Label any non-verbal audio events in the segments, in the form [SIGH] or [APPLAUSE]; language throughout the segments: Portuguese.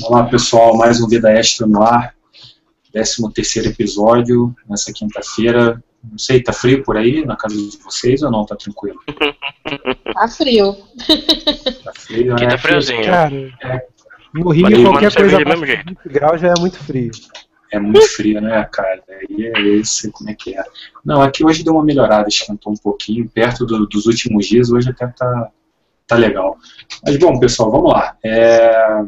Olá pessoal, mais um Vida Extra no ar, 13 terceiro episódio, nessa quinta-feira. Não sei, tá frio por aí na casa de vocês ou não? Tá tranquilo? [LAUGHS] Tá frio. Tá frio, Aqui né? tá friozinho. Cara, É. no Rio Mas qualquer coisa abaixo mesmo de jeito. 20 graus já é muito frio. É muito frio, né, cara? E é esse, como é que é? Não, aqui hoje deu uma melhorada, esquentou um pouquinho, perto do- dos últimos dias, hoje até tá, tá legal. Mas bom, pessoal, vamos lá. É,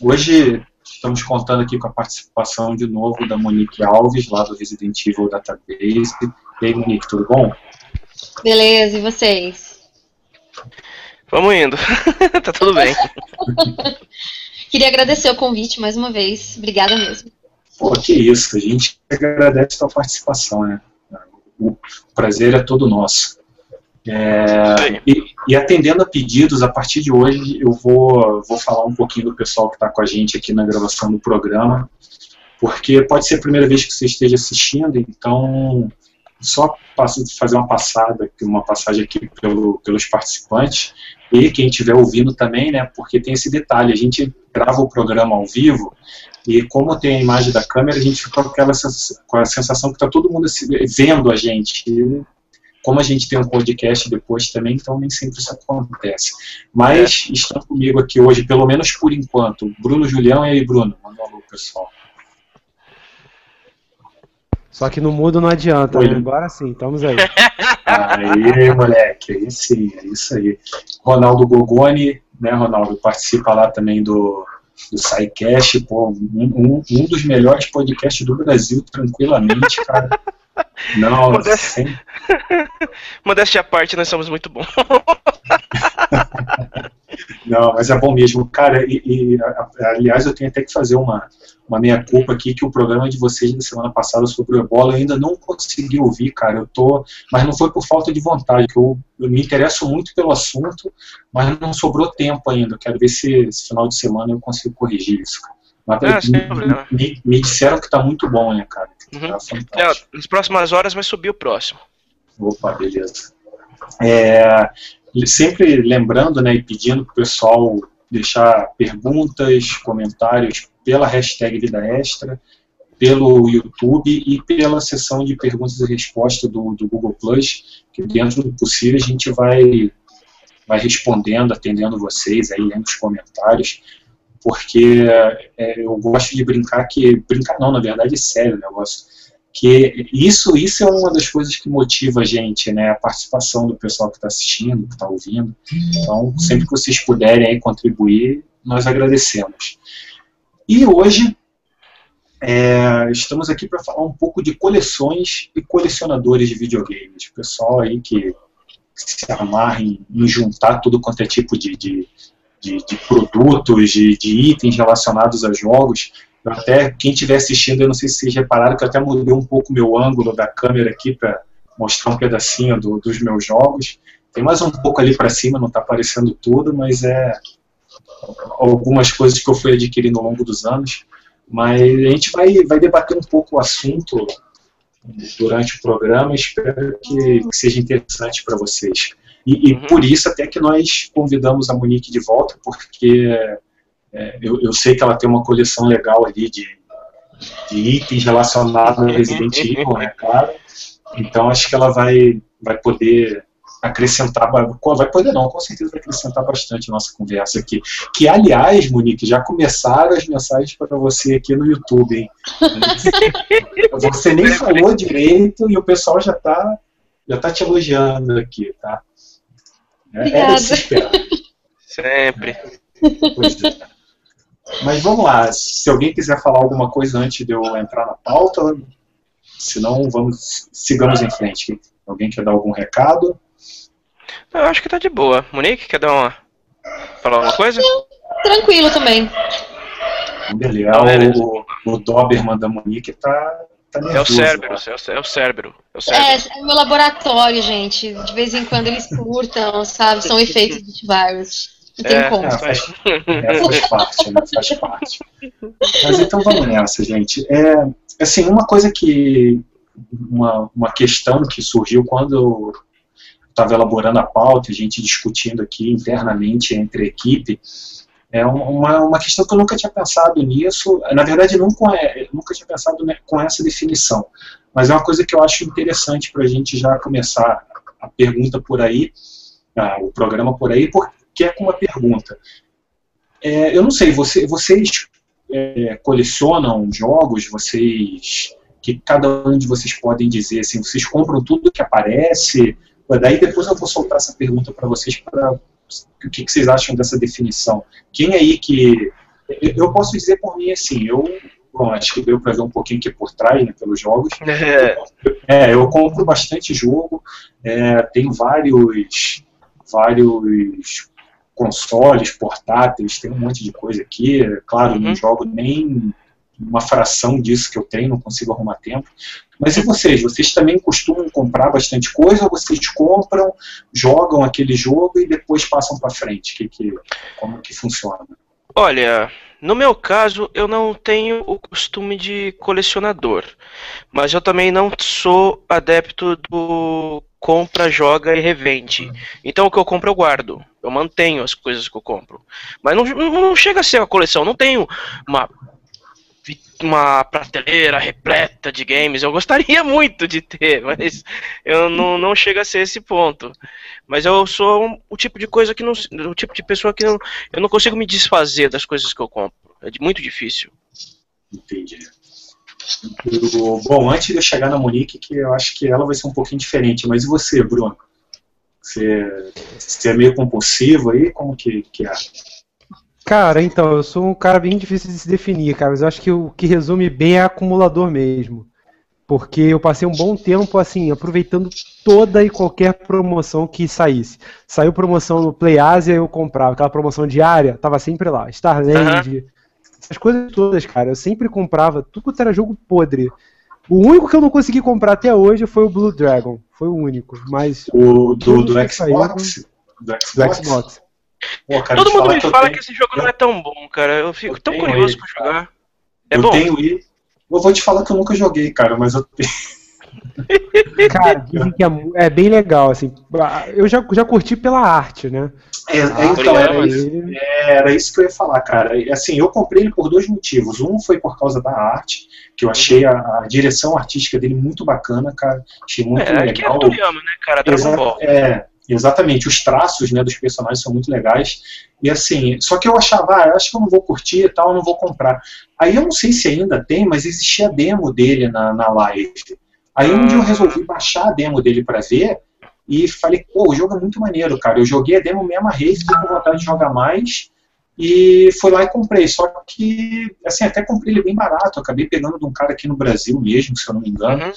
Hoje estamos contando aqui com a participação de novo da Monique Alves, lá do Resident Evil Database. E aí, Monique, tudo bom? Beleza, e vocês? Vamos indo. [LAUGHS] tá tudo bem. [LAUGHS] Queria agradecer o convite mais uma vez. Obrigada mesmo. Pô, que isso, a gente agradece a tua participação, né? O prazer é todo nosso. É, e, e atendendo a pedidos, a partir de hoje eu vou, vou falar um pouquinho do pessoal que está com a gente aqui na gravação do programa, porque pode ser a primeira vez que você esteja assistindo, então só passo- fazer uma passada, uma passagem aqui pelo- pelos participantes e quem estiver ouvindo também, né? Porque tem esse detalhe, a gente grava o programa ao vivo e como tem a imagem da câmera, a gente fica com, aquela com a sensação que está todo mundo vendo a gente. E como a gente tem um podcast depois também, então nem sempre isso acontece. Mas estão comigo aqui hoje, pelo menos por enquanto, Bruno Julião e aí, Bruno. Manda um alô, pessoal. Só que no mudo não adianta, Oi. né? Agora sim, estamos aí. [LAUGHS] Aí, moleque, aí sim, é isso aí. Ronaldo Gogoni, né, Ronaldo, participa lá também do, do SciCast, pô, um, um, um dos melhores podcasts do Brasil, tranquilamente, cara. [LAUGHS] Não, Modéstia. sem, Modéstia à parte, nós somos muito bons. [LAUGHS] Não, mas é bom mesmo. Cara, e, e, aliás, eu tenho até que fazer uma, uma meia-culpa aqui, que o programa de vocês da semana passada sobre o ebola eu ainda não consegui ouvir, cara. Eu tô. Mas não foi por falta de vontade, que eu, eu me interesso muito pelo assunto, mas não sobrou tempo ainda. Eu quero ver se esse final de semana eu consigo corrigir isso, cara. Mas Ah, me, me- me disseram que tá muito bom, né, cara? Uhum. Tá É, fantástico. nas próximas horas vai subir o próximo. Opa, beleza. É, sempre lembrando né, e pedindo para o pessoal deixar perguntas, comentários pela hashtag Vida Extra, pelo YouTube e pela sessão de perguntas e respostas do, do Google Plus, que dentro do possível a gente vai, vai respondendo, atendendo vocês, aí lendo os comentários, porque é, eu gosto de brincar que. Brincar não, na verdade é sério o negócio que isso isso é uma das coisas que motiva a gente, né, a participação do pessoal que está assistindo, que está ouvindo. Então, sempre que vocês puderem aí contribuir, nós agradecemos. E hoje é, estamos aqui para falar um pouco de coleções e colecionadores de videogames, o pessoal aí que se amarra em, em juntar tudo quanto é tipo de, de, de, de produtos, de, de itens relacionados a jogos. Eu até, quem estiver assistindo, eu não sei se vocês repararam que eu até mudei um pouco meu ângulo da câmera aqui para mostrar um pedacinho do- dos meus jogos. Tem mais um pouco ali para cima, não está aparecendo tudo, mas é algumas coisas que eu fui adquirindo ao longo dos anos. Mas a gente vai, vai debater um pouco o assunto durante o programa. Espero que, que seja interessante para vocês. E, e Uhum. por isso até que nós convidamos a Monique de volta, porque é, eu, eu sei que ela tem uma coleção legal ali de, de itens relacionados a Resident [LAUGHS] Evil, né, claro. Então acho que ela vai, vai poder acrescentar, vai poder não, com certeza vai acrescentar bastante a nossa conversa aqui. Que aliás, Monique, já começaram as mensagens para você aqui no YouTube, hein? [LAUGHS] Você nem falou direito e o pessoal já está já tá te elogiando aqui, tá? É, era Obrigada. esperar. Sempre. Pois é. Mas vamos lá, se alguém quiser falar alguma coisa antes de eu entrar na pauta, senão vamos, sigamos em frente. Alguém quer dar algum recado? Eu acho que tá de boa. Monique, quer dar uma. Falar alguma coisa? Tranquilo também. Beleza. Não, beleza. O, o Doberman da Monique tá É o nervoso. cérebro, lá. é o, é o cérebro. É o É, cérebro. é o meu laboratório, gente. De vez em quando eles curtam, sabe? São efeitos do antivírus. Não tem É, como. É, faz, é, faz parte, né? Faz parte. Mas então vamos nessa, gente. É, assim, uma coisa que. Uma, uma questão que surgiu quando eu estava elaborando a pauta, a gente discutindo aqui internamente entre a equipe, É uma, uma questão que eu nunca tinha pensado nisso, na verdade, nunca, nunca tinha pensado né, com essa definição, mas é uma coisa que eu acho interessante para a gente já começar a pergunta por aí, o programa por aí, porque é com uma pergunta. É, eu não sei, você, vocês é, colecionam jogos, vocês que cada um de vocês podem dizer assim, vocês compram tudo que aparece? Daí depois eu vou soltar essa pergunta para vocês para o que, que, vocês acham dessa definição. Quem aí que eu posso dizer por mim assim, eu bom, acho que deu para ver um pouquinho aqui por trás, né, pelos jogos. É, [LAUGHS] é eu compro bastante jogo, é, tem vários vários consoles portáteis, tem um monte de coisa aqui. Claro, uhum. não jogo nem uma fração disso que eu tenho, não consigo arrumar tempo. Mas e vocês? Vocês também costumam comprar bastante coisa ou vocês compram, jogam aquele jogo e depois passam para frente? Que, que, como que funciona? Olha, no meu caso, eu não tenho o costume de colecionador, mas eu também não sou adepto do compra, joga e revende. Então o que eu compro eu guardo. Eu mantenho as coisas que eu compro. Mas não, não chega a ser uma coleção. Não tenho uma uma prateleira repleta de games. Eu gostaria [LAUGHS] muito de ter, mas eu não, não chega a ser esse ponto. Mas eu sou o tipo de coisa que não. O tipo de pessoa que não, eu não consigo me desfazer das coisas que eu compro. É muito difícil. Entendi. Bom, antes de eu chegar na Monique, que eu acho que ela vai ser um pouquinho diferente, mas e você, Bruno? Você, você é meio compulsivo aí? Como que, que é? Cara, então, eu sou um cara bem difícil de se definir, cara, mas eu acho que o que resume bem é acumulador mesmo. Porque eu passei um bom tempo, assim, aproveitando toda e qualquer promoção que saísse. Saiu promoção no Play Asia, eu comprava. Aquela promoção diária, tava sempre lá. Starland, uhum. essas coisas todas, cara. Eu sempre comprava tudo quanto era jogo podre. O único que eu não consegui comprar até hoje foi o Blue Dragon. Foi o único. Mas. O do, do Xbox? Saíram, do Xbox? Do Xbox. Pô, cara, Todo mundo me fala que, tenho... que, esse jogo não é tão bom, cara. Eu fico eu tão curioso ele, pra jogar. É eu bom? tenho ele. Eu vou te falar que eu nunca joguei, cara, mas eu tenho. [LAUGHS] Cara, dizem que é, é, bem legal, assim. Eu já, já curti pela arte, né? É, é então, era isso, é, era isso que eu ia falar, cara. Assim, eu comprei ele por dois motivos. Um foi por causa da arte, que eu achei a, a direção artística dele muito bacana, cara. Achei muito é, legal. É que é Toriyama, né, cara? Dragon Ball. É, Exatamente, os traços né, dos personagens são muito legais. E assim, só que eu achava, ah, eu acho que eu não vou curtir e tal, eu não vou comprar. Aí eu não sei se ainda tem, mas existia a demo dele na, na live. Aí um dia eu resolvi baixar a demo dele para ver e falei, pô, o jogo é muito maneiro, cara. Eu joguei a demo, me amarrei, fiquei com vontade de jogar mais e fui lá e comprei. Só que, assim, até comprei ele bem barato. Acabei pegando de um cara aqui no Brasil mesmo, se eu não me engano. Uhum.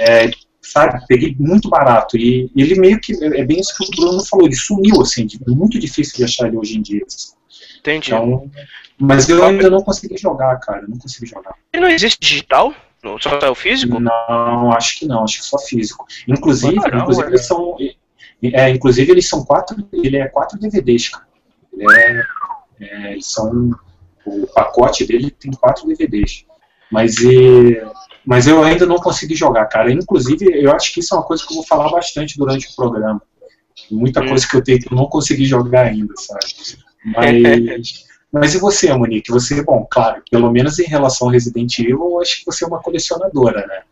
É, sabe? Peguei muito barato. E ele meio que, é bem isso que o Bruno falou, ele sumiu, assim, muito difícil de achar ele hoje em dia. Assim. Entendi. Então, mas eu ainda não consegui jogar, cara, não consegui jogar. Ele não existe digital? Só é o físico? Não, acho que não, acho que só físico. Inclusive, não, inclusive é. eles são. É, inclusive eles são quatro. Ele é quatro DVDs, cara. Ele é, é, eles são. O pacote dele tem quatro DVDs. Mas e, mas eu ainda não consegui jogar, cara. Inclusive, eu acho que isso é uma coisa que eu vou falar bastante durante o programa. Muita hum. coisa que eu tenho que eu não consegui jogar ainda, sabe? Mas, [LAUGHS] mas e você, Monique? Você, bom, claro, pelo menos em relação ao Resident Evil, eu acho que você é uma colecionadora, né?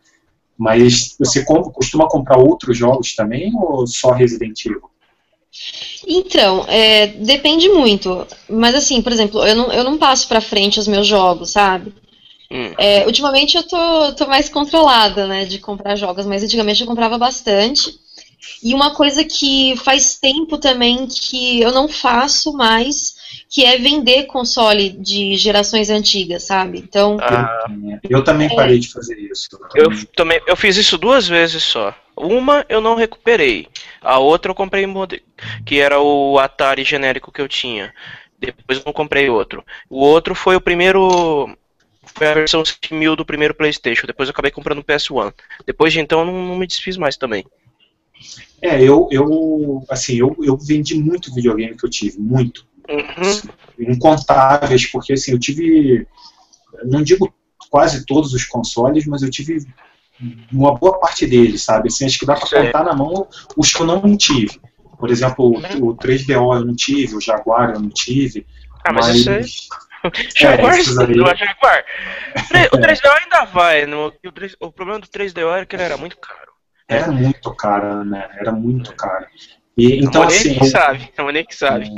Mas você costuma comprar outros jogos também ou só Resident Evil? Então, é, depende muito. Mas assim, por exemplo, eu não, eu não passo pra frente os meus jogos, sabe? Hum. É, ultimamente eu tô, tô mais controlada, né, de comprar jogos, mas antigamente eu comprava bastante. E uma coisa que faz tempo também que eu não faço mais, que é vender console de gerações antigas, sabe? Então. Ah, eu também é... parei de fazer isso. Eu também, eu fiz isso duas vezes só. Uma eu não recuperei, a outra eu comprei que era o Atari genérico que eu tinha. Depois eu não comprei outro. O outro foi o primeiro foi a versão 1000 do primeiro PlayStation. Depois eu acabei comprando o PS1. Depois de então eu não, não me desfiz mais também. É, eu, eu assim, eu, eu vendi muito videogame que eu tive, muito. Uhum. Incontáveis, porque assim, eu tive, não digo quase todos os consoles, mas eu tive uma boa parte deles, sabe? Assim, acho que dá para contar na mão os que eu não tive. Por exemplo, o 3DO eu não tive, o Jaguar eu não tive, Ah, mas, mas... Jaguar, [LAUGHS] é, Jaguar. O 3DO ainda vai. No, o, 3, o problema do 3DO era que ele era muito caro. Era muito caro, né? Era muito caro. E, então, a assim. Que sabe, a Monique sabe.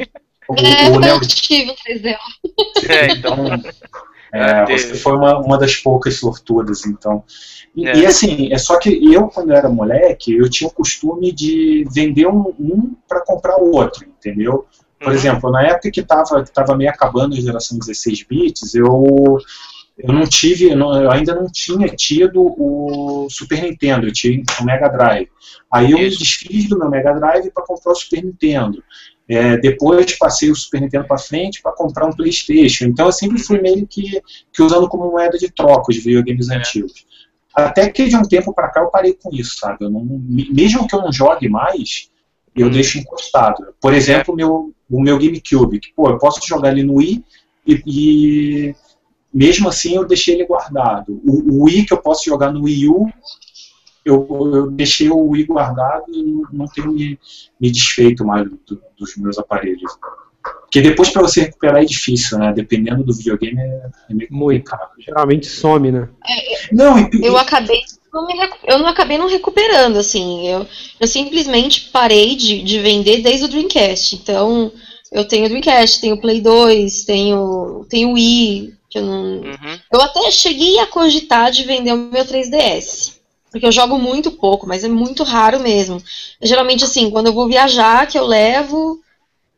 O, é, o, o Neo... eu tive o 3DO. É, então. [LAUGHS] É, você foi uma, uma das poucas sortudas, então. E, é. e, assim, é só que eu, quando eu era moleque, eu tinha o costume de vender um, um para comprar o outro, entendeu? Por uhum. exemplo, na época que estava que tava meio acabando a geração 16 bits, eu, eu não tive, eu ainda não tinha tido o Super Nintendo, eu tinha o Mega Drive. Aí eu me desfiz do meu Mega Drive para comprar o Super Nintendo. É, depois passei o Super Nintendo para frente para comprar um PlayStation. Então eu sempre fui meio que, que usando como moeda de troca os videogames é. antigos. Até que de um tempo para cá eu parei com isso, sabe? Não, mesmo que eu não jogue mais, eu hum. deixo encostado. Por exemplo, meu, o meu GameCube, que pô, eu posso jogar ele no Wii e, e mesmo assim eu deixei ele guardado. O, o, Wii que eu posso jogar no Wii U, eu, eu deixei o Wii guardado e não tenho me, me desfeito mais do, dos meus aparelhos. Porque depois para você recuperar é difícil, né? Dependendo do videogame é, é meio complicado. Geralmente some, né? É, não, e, eu acabei não me, eu não acabei não recuperando, assim. Eu, eu simplesmente parei de, de vender desde o Dreamcast. Então, eu tenho o Dreamcast, tenho o Play 2, tenho, tenho o Wii. Que eu, não... Uhum. eu até cheguei a cogitar de vender o meu 3DS. Porque eu jogo muito pouco, mas é muito raro mesmo. Geralmente, assim, quando eu vou viajar, que eu levo,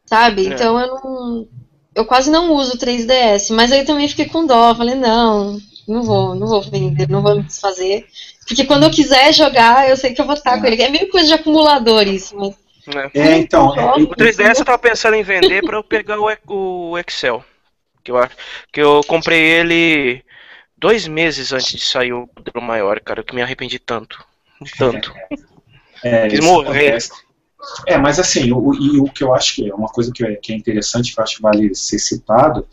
sabe? É. Então eu não. Eu quase não uso o 3DS. Mas aí também fiquei com dó. Falei, não, não vou, não vou vender, não vou me desfazer. Porque quando eu quiser jogar, eu sei que eu vou estar é. com ele. É meio coisa de acumulador isso, mas. É, é então. o 3DS eu tava pensando em vender para eu pegar o, o Excel. Que eu, que eu comprei ele dois meses antes de sair o modelo maior, cara, que me arrependi tanto. Tanto. É, Quis morrer. É, mas assim, o, e o que eu acho que é uma coisa que é, que é interessante, que eu acho que vale ser citado,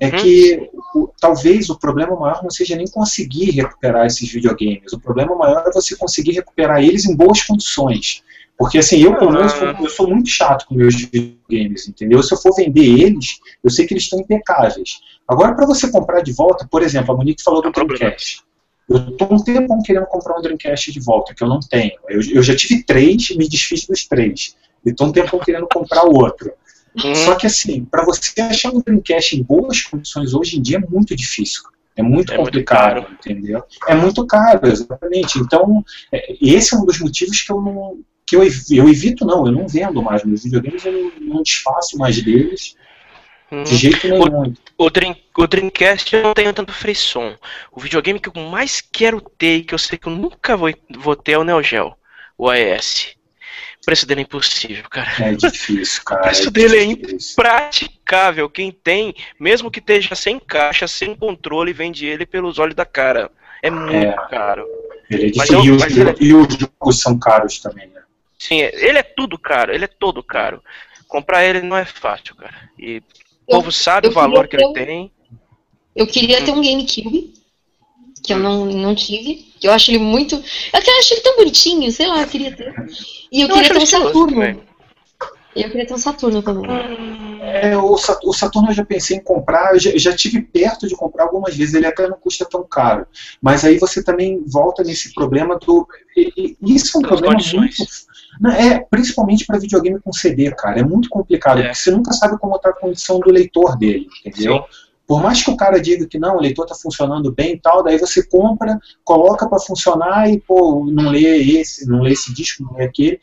é uhum. que o, talvez o problema maior não seja nem conseguir recuperar esses videogames. O problema maior é você conseguir recuperar eles em boas condições. Porque assim, eu pelo menos ah. eu sou muito chato com meus videogames, entendeu? Se eu for vender eles, eu sei que eles estão impecáveis. Agora, para você comprar de volta, por exemplo, a Monique falou do Dreamcast. Eu estou um tempo querendo comprar um Dreamcast de volta, que eu não tenho. Eu, eu já tive três, me desfiz dos três. E estou um tempo querendo comprar o outro. Uhum. Só que assim, para você achar um Dreamcast em boas condições hoje em dia é muito difícil. É muito é complicado, muito entendeu? É muito caro, exatamente. Então, é, esse é um dos motivos que eu não. Que eu, eu evito, não, eu não vendo mais meus videogames, eu não, não desfaço mais deles. Uhum. De jeito nenhum. O, o, Dream, o Dreamcast eu não tenho tanto frisson. O videogame que eu mais quero ter e que eu sei que eu nunca vou, vou ter é o Neo Geo, o AES. O preço dele é impossível, cara. É difícil, [LAUGHS] cara. O preço é dele é impraticável. Quem tem, mesmo que esteja sem caixa, sem controle, vende ele pelos olhos da cara. É muito é, caro. Ele é difícil. Eu, e, os, ele... e os jogos são caros também, né? Sim, ele é tudo caro, ele é todo caro. Comprar ele não é fácil, cara. E o povo sabe o valor que ele um... tem. Eu queria ter um GameCube, que eu não, não tive. Eu acho ele muito. Eu acho ele tão bonitinho, sei lá, eu queria ter. E eu, eu queria ter um Saturno. Eu queria ter um Saturno também. É, o, Saturno eu já pensei em comprar, eu já, já, tive perto de comprar algumas vezes, ele até não custa tão caro. Mas aí você também volta nesse problema do. E, e isso é um problema muito. É, principalmente para videogame com CD, cara. É muito complicado, é. porque você nunca sabe como está a condição do leitor dele, entendeu? Sim. Por mais que o cara diga que não, o leitor está funcionando bem e tal, daí você compra, coloca para funcionar e pô, não lê esse, não lê esse disco, não lê aquele.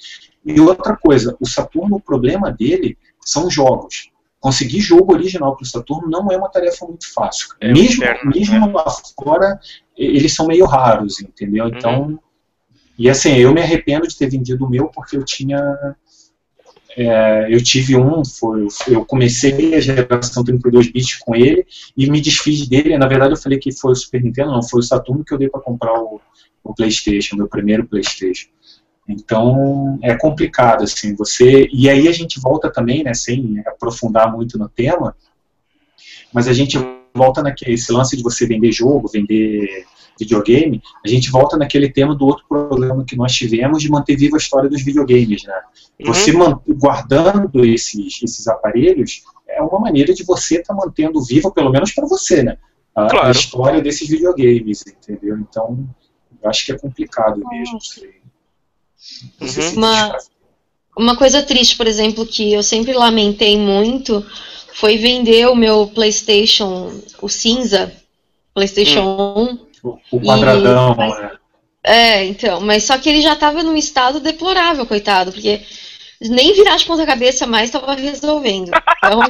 E outra coisa, o Saturno, o problema dele são jogos. Conseguir jogo original para o Saturno não é uma tarefa muito fácil. É mesmo mesmo né? lá fora, eles são meio raros, entendeu? Então, uhum. e assim, eu me arrependo de ter vendido o meu porque eu tinha é, eu tive um, foi, eu comecei a geração 32 bits com ele e me desfiz dele. Na verdade, eu falei que foi o Super Nintendo, não, foi o Saturno que eu dei para comprar o, o PlayStation, meu primeiro PlayStation. Então é complicado assim. Você e aí a gente volta também, né, sem aprofundar muito no tema, mas a gente volta naquele lance de você vender jogo, vender videogame, a gente volta naquele tema do outro programa que nós tivemos de manter viva a história dos videogames, né? Você uhum. guardando esses, esses aparelhos, é uma maneira de você estar tá mantendo viva, pelo menos para você, né? A, claro. a, história desses videogames, entendeu? Então, eu acho que é complicado mesmo. Uhum. Uma, uma coisa triste, por exemplo, que eu sempre lamentei muito foi vender o meu PlayStation, o cinza, PlayStation hum. 1. O, o quadradão, e, mas, né? É, então, mas só que ele já estava num estado deplorável, coitado, porque nem virar de ponta cabeça mais estava resolvendo. Então,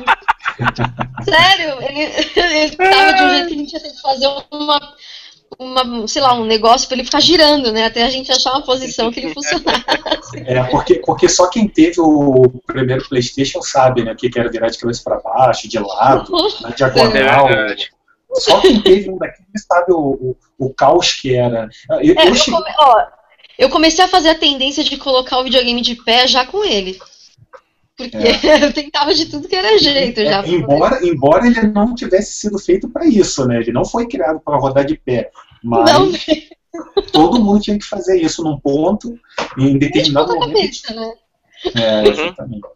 [LAUGHS] sério, ele, ele tava de um jeito que a gente ia ter que fazer uma, uma, sei lá, um negócio para ele ficar girando, né? Até a gente achar uma posição que ele funcionasse. É, porque, porque só quem teve o primeiro Playstation sabe, né? O que era virar de cabeça para baixo, de lado, na diagonal. É só quem teve um daqueles sabe o, o, o, caos que era. Eu, é, eu, cheguei... come... Ó, eu, comecei a fazer a tendência de colocar o videogame de pé já com ele. Porque é. [LAUGHS] eu tentava de tudo que era jeito já. É, embora, embora ele não tivesse sido feito para isso, né? Ele não foi criado para rodar de pé. Mas não, todo mundo tinha que fazer isso num ponto, em determinado momento. Cabeça, né? É, uhum. exatamente.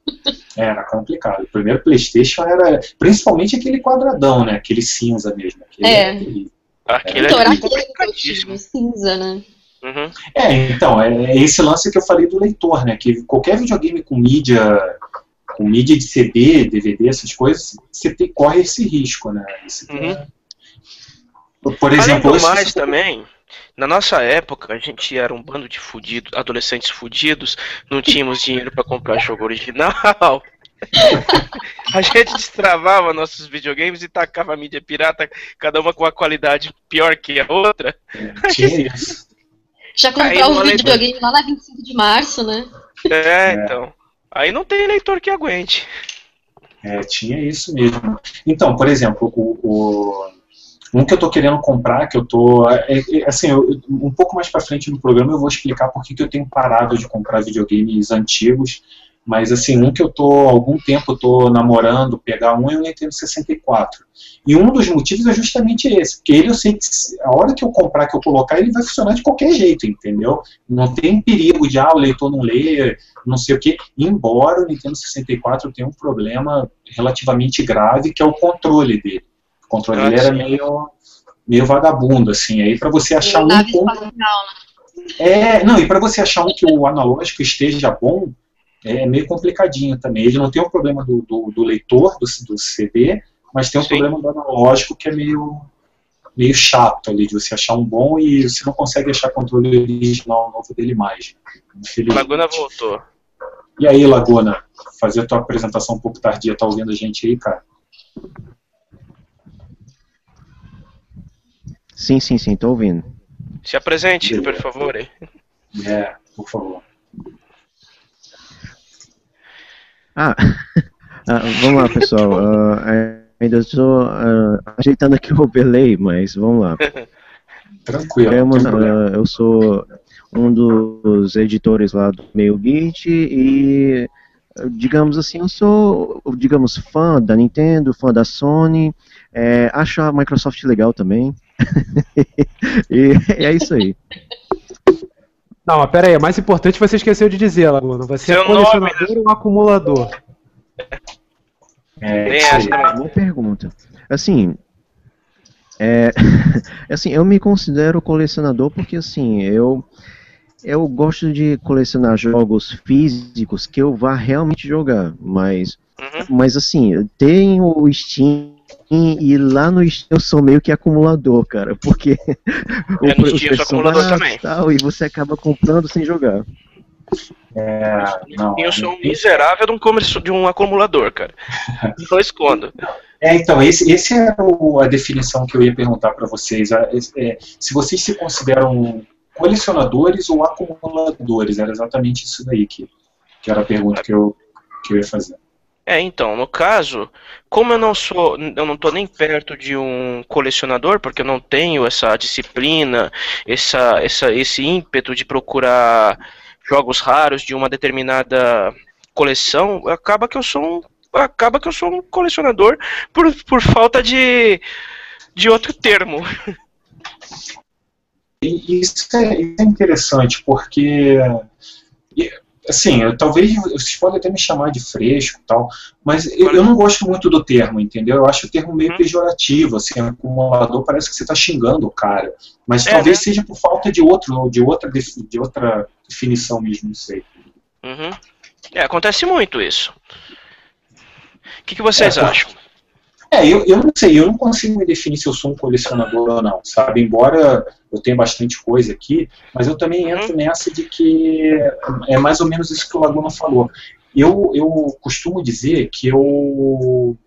Era complicado. O primeiro PlayStation era principalmente aquele quadradão, né? Aquele cinza mesmo. Aquele, é. Aquele, aquele então, era aquele cinza, né? Uhum. É, então, é, é esse lance que eu falei do leitor, né? Que qualquer videogame com mídia, com mídia de CD, DVD, essas coisas, você tem, corre esse risco, né? Esse uhum. é... Por exemplo, Além mais também, na nossa época, a gente era um bando de fudidos, adolescentes fudidos, não tínhamos dinheiro para comprar jogo original. [LAUGHS] a gente destravava nossos videogames e tacava a mídia pirata, cada uma com a qualidade pior que a outra. Já comprou o videogame lá na 25 de março, né? É, então. Aí não tem leitor que aguente. É, tinha isso mesmo. Então, por exemplo, o, o um que eu estou querendo comprar, que eu estou. É, é, assim, eu, um pouco mais para frente no programa eu vou explicar por que, eu tenho parado de comprar videogames antigos. Mas assim, um que eu tô algum tempo tô namorando, pegar um é o Nintendo 64. E um dos motivos é justamente esse, porque ele eu sei que a hora que eu comprar, que eu colocar, ele vai funcionar de qualquer jeito, entendeu? Não tem perigo de ah, o leitor não ler, não sei o quê. Embora o Nintendo 64 tenha um problema relativamente grave, que é o controle dele controle dele era meio, meio vagabundo, assim. Aí para você achar um ponto... É, não, e para você achar um que o analógico esteja bom, é meio complicadinho também. Ele não tem o um problema do, do, do, leitor, do, do CD, mas tem um Sim. problema do analógico que é meio, meio chato ali, de você achar um bom e você não consegue achar controle original novo dele mais. Laguna voltou. E aí, Laguna, fazer a tua apresentação um pouco tardia, tá ouvindo a gente aí, cara? Sim, sim, sim, tô ouvindo. Se apresente, por favor. É, por favor. Ah, [LAUGHS] ah vamos lá, pessoal. Uh, ainda estou uh, ajeitando aqui o overlay, mas vamos lá. [LAUGHS] Tranquilo. uh, eu sou um dos editores lá do Meio Beat e, digamos assim, eu sou, digamos, fã da Nintendo, fã da Sony. É, acho a Microsoft legal também. [LAUGHS] e é isso aí. Não, mas pera aí, mais importante você esqueceu de dizer, Laguna. Você é Seu é colecionador nome... ou acumulador? É, é Boa pergunta. Assim, é, [LAUGHS] assim, eu me considero colecionador porque assim, eu eu gosto de colecionar jogos físicos que eu vá realmente jogar, mas uhum. mas assim, tem o Steam e, e, lá no Steam eu sou meio que acumulador, cara, porque [LAUGHS] o, é, no Steam eu sou acumulador também. Tal, e você acaba comprando sem jogar. É, não, eu sou um miserável de um, comercio, de um acumulador, cara. [LAUGHS] Não escondo. É, então, esse, esse é o, a definição que eu ia perguntar para vocês. É, é, se vocês se consideram colecionadores ou acumuladores, era exatamente isso daí que, que era a pergunta que eu, que eu ia fazer. É, então, no caso, como eu não sou, eu não tô nem perto de um colecionador, porque eu não tenho essa disciplina, essa, essa, esse ímpeto de procurar jogos raros de uma determinada coleção, acaba que eu sou um, acaba que eu sou um colecionador por, por falta de, de outro termo. Isso é, isso é interessante, porque assim, eu, talvez vocês podem até me chamar de fresco tal, mas eu, eu, não gosto muito do termo, entendeu? Eu acho o termo meio uhum. pejorativo, assim, acumulador parece que você está xingando o cara, mas é, talvez né? seja por falta de outro, de outra, de outra definição mesmo, não sei. Uhum. É, acontece muito isso. O que, que vocês é, acham? É, eu, eu não sei, eu não consigo me definir se eu sou um colecionador ou não, sabe? Embora eu tenha bastante coisa aqui, mas eu também entro uhum. nessa de que é mais ou menos isso que o Laguna falou. Eu, eu costumo dizer que eu,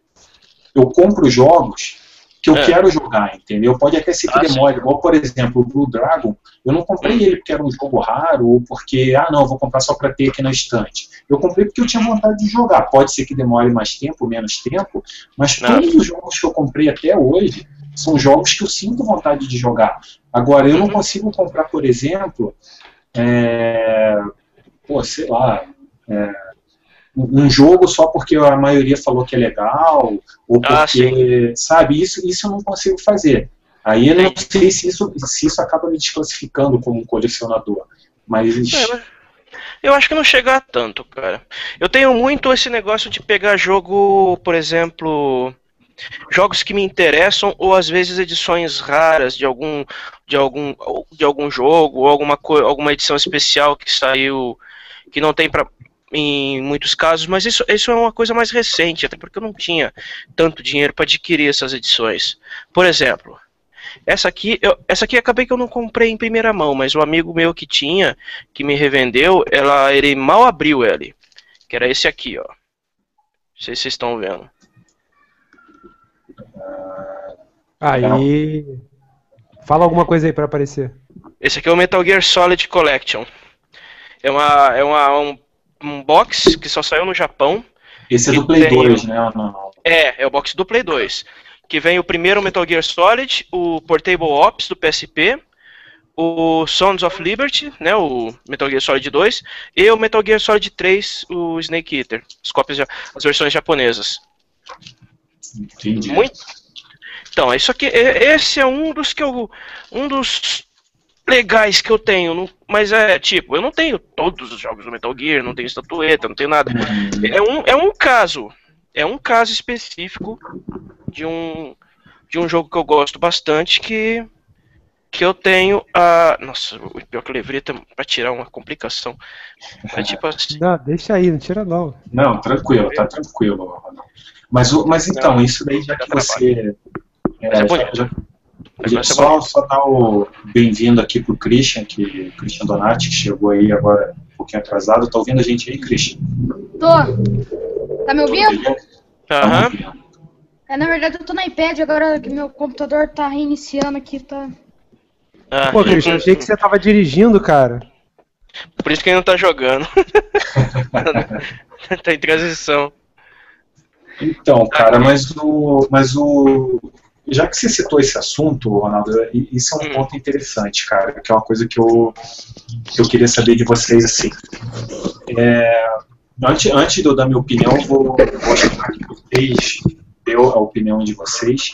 eu compro jogos que eu é. quero jogar, entendeu? Pode até ser que ah, demore, sim. igual, por exemplo, o Blue Dragon, eu não comprei ele porque era um jogo raro, ou porque, ah, não, eu vou comprar só para ter aqui na estante. Eu comprei porque eu tinha vontade de jogar. Pode ser que demore mais tempo, menos tempo, mas não. todos os jogos que eu comprei até hoje são jogos que eu sinto vontade de jogar. Agora, eu não uhum. consigo comprar, por exemplo, é, pô, sei lá, é, um jogo só porque a maioria falou que é legal, ou ah, porque, ah, sabe, isso, isso eu não consigo fazer. Aí eu não sei se isso, se isso acaba me desclassificando como um colecionador. Mas. É, eu acho que não chega a tanto, cara. Eu tenho muito esse negócio de pegar jogo, por exemplo. Jogos que me interessam, ou às vezes edições raras de algum, de algum, de algum jogo, ou alguma, alguma edição especial que saiu que não tem pra, em muitos casos, mas isso, isso é uma coisa mais recente, até porque eu não tinha tanto dinheiro para adquirir essas edições. Por exemplo, essa aqui, eu, essa aqui acabei que eu não comprei em primeira mão, mas o amigo meu que tinha, que me revendeu, ela, ele mal abriu ele, que era esse aqui, ó. Não sei se vocês estão vendo. Aí. Fala alguma coisa aí para aparecer. Esse aqui é o Metal Gear Solid Collection. É, uma, é uma, um um box que só saiu no Japão. Esse é do Play tem... 2, né? Não. É, é o box do Play 2. Que vem o primeiro Metal Gear Solid, o Portable Ops do PSP, o Sons of Liberty, né, o Metal Gear Solid 2, e o Metal Gear Solid 3, o Snake Eater, as cópias, as versões japonesas. Entendi. Muito. Então, isso aqui, esse é um dos que eu, um dos legais que eu tenho, mas é tipo, eu não tenho todos os jogos do Metal Gear, não tenho estatueta, não tenho nada. É um, é um caso, é um caso específico de um de um jogo que eu gosto bastante que que eu tenho a nossa, o pior que eu levei para tirar uma complicação. É tipo assim. Não, deixa aí, não tira não. Não, tranquilo, tá tranquilo. Mas, mas então, isso daí já que você é, já, já, só, só dar o bem-vindo aqui pro Christian, que Christian Donati, que chegou aí agora um pouquinho atrasado. Tá ouvindo a gente aí, Christian? Tô. Tá me ouvindo? Aham. Uhum. É, na verdade eu tô na iPad, agora que meu computador tá reiniciando aqui, tá... Ah, Pô, Christian, achei que você tava dirigindo, cara. Por isso que ele não tá jogando. [LAUGHS] tá em transição. Então, cara, mas o, mas o, já que você citou esse assunto, Ronaldo, isso é um hum. ponto interessante, cara, que é uma coisa que eu, que eu queria saber de vocês, assim. É, antes, antes de eu dar minha opinião, vou, vou chamar aqui vocês, deu a opinião de vocês,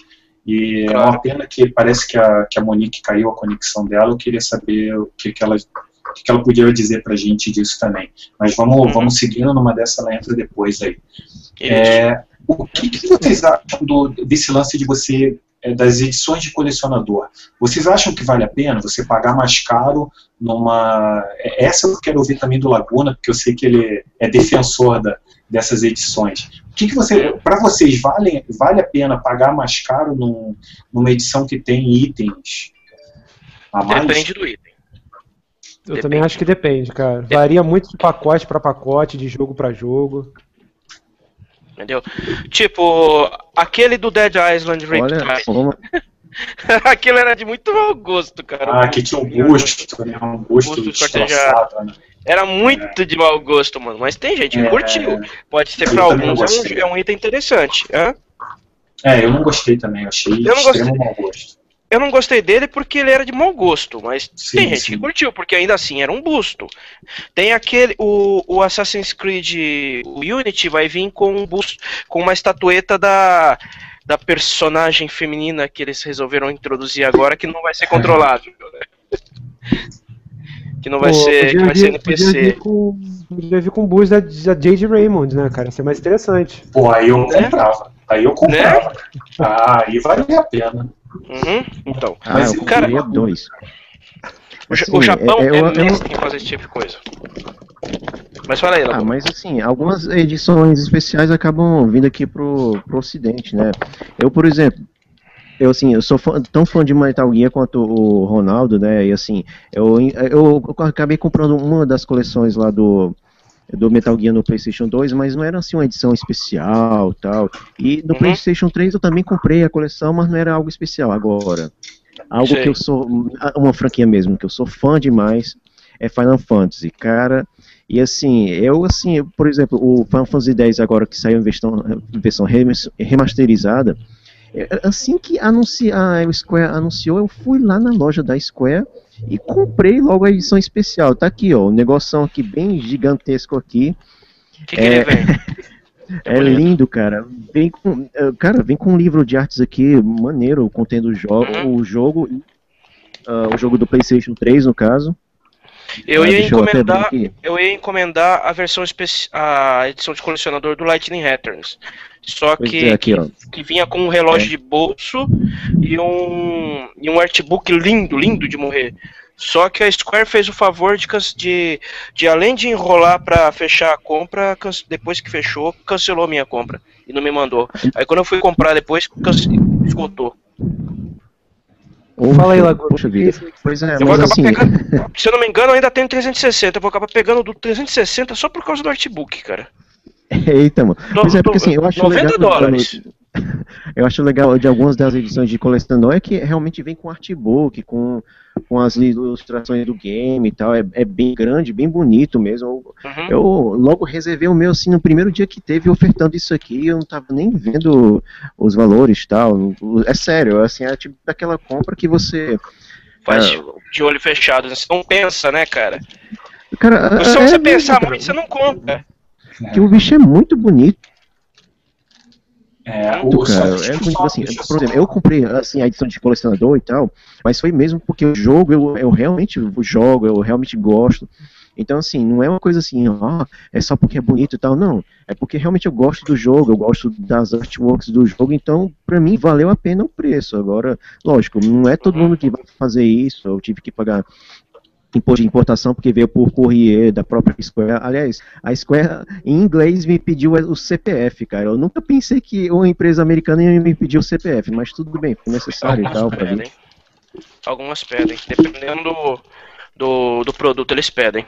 e é uma pena que parece que a, que a Monique caiu a conexão dela, eu queria saber o que, que ela o que ela podia dizer pra gente disso também. Mas vamos, uhum. vamos seguindo, numa dessa ela entra depois aí. É, o que, que vocês acham do, desse lance de você é, das edições de colecionador. Vocês acham que vale a pena você pagar mais caro numa. É, essa eu quero ouvir também do Laguna, porque eu sei que ele é defensor da, dessas edições. O que, que você. Para vocês, vale, vale a pena pagar mais caro num, numa edição que tem itens? Depende do item. Eu depende. também acho que depende, cara. Varia muito de pacote para pacote, de jogo para jogo. Entendeu? Tipo, aquele do Dead Island Riptide. [LAUGHS] Aquilo era de muito mau gosto, cara. Ah, que tinha um gosto, né? Um gosto, gosto né? Era muito é. de mau gosto, mano. Mas tem gente que é. curtiu. Pode ser pra alguns, é um, é um, item interessante. Hã? É, eu não gostei também. Achei eu não gostei. mau gosto. Eu não gostei dele porque ele era de mau gosto, mas sim, tem gente sim. que curtiu, porque ainda assim era um busto. Tem aquele. O, o Assassin's Creed o Unity vai vir com um busto, com uma estatueta da, da personagem feminina que eles resolveram introduzir agora, que não vai ser [LAUGHS] controlável. Né? Que não vai ser, que vai ser NPC. Podia vir com, podia vir com o boost da, da Jade Raymond, né, cara? Ia ser mais interessante. Pô, aí eu comprava. Aí eu comprava. Ah, aí vale a pena. Uhum, então. Ah, Mas, eu cara, dois. O, Assim, o Japão é- eu- é eu mestre em fazer esse tipo de coisa. Mas fala aí, Ah, mas assim, algumas edições especiais acabam vindo aqui pro, pro ocidente, né? Eu, por exemplo, eu assim, eu sou fã- tão fã de Metal Gear quanto o Ronaldo, né? E assim, eu, eu acabei comprando uma das coleções lá do do Metal Gear no PlayStation 2, mas não era assim uma edição especial, tal. E no Uhum. PlayStation 3 eu também comprei a coleção, mas não era algo especial agora. Algo Sei. que eu sou uma franquia mesmo, que eu sou fã demais é Final Fantasy, cara. E assim, eu assim, eu, por exemplo, o Final Fantasy X agora que saiu em versão, versão remas- remasterizada, assim que anuncia, a Square anunciou, eu fui lá na loja da Square e comprei logo a edição especial. Tá aqui, ó, um negoção aqui bem gigantesco aqui. Que, que ele é- vem? [LAUGHS] É bonito. lindo, cara. Vem com, eh, cara, vem com um livro de artes aqui, maneiro, contendo o, jo Uhum. o jogo, ah, o jogo do PlayStation 3 no caso. Eu Ah, ia eu encomendar, aqui. eu ia encomendar a versão a edição de colecionador do Lightning Returns. Só que, é, aqui, que vinha com um relógio É. de bolso e um e um artbook lindo, lindo de morrer. Só que a Square fez o favor de, de, de além de enrolar pra fechar a compra, depois que fechou, cancelou a minha compra e não me mandou. Aí quando eu fui comprar depois, esgotou. Fala aí, Lagoa. Poxa vida. Pois é, Eu vou acabar assim, pegando, [LAUGHS] se eu não me engano, eu ainda tenho 360. Eu vou acabar pegando do 360 só por causa do artbook, cara. [LAUGHS] eita, mano. No- Pois é, porque assim, eu acho 90 legal. dólares. [LAUGHS] Eu acho legal de algumas das edições de colecionador é que realmente vem com artbook, com, com as ilustrações do game e tal. É, é bem grande, bem bonito mesmo. Uhum. Eu logo reservei o meu assim no primeiro dia que teve ofertando isso aqui, eu não tava nem vendo os valores e tal. É sério, assim, é tipo daquela compra que você. Faz É. de, olho fechado. né? Você não pensa, né, cara? Cara, Se é você pensar cara, muito, você não compra. Que o bicho é muito bonito, É, Muito, o, cara. É só- assim, por exemplo, só- eu comprei assim a edição de colecionador e tal, mas foi mesmo porque o jogo eu, eu realmente jogo, eu realmente gosto. Então, assim, não é uma coisa assim, ó, é só porque é bonito e tal, não. É porque realmente eu gosto do jogo, eu gosto das artworks do jogo, então, pra mim, valeu a pena o preço. Agora, lógico, não é todo mundo que vai fazer isso, eu tive que pagar imposto de importação porque veio por courrier da própria Square. Aliás, a Square em inglês me pediu o CPF, cara. Eu nunca pensei que uma empresa americana ia me pedir o CPF, mas tudo bem, foi necessário e tal Algumas pra pedem. Algumas pedem. Dependendo do, do, do produto, eles pedem.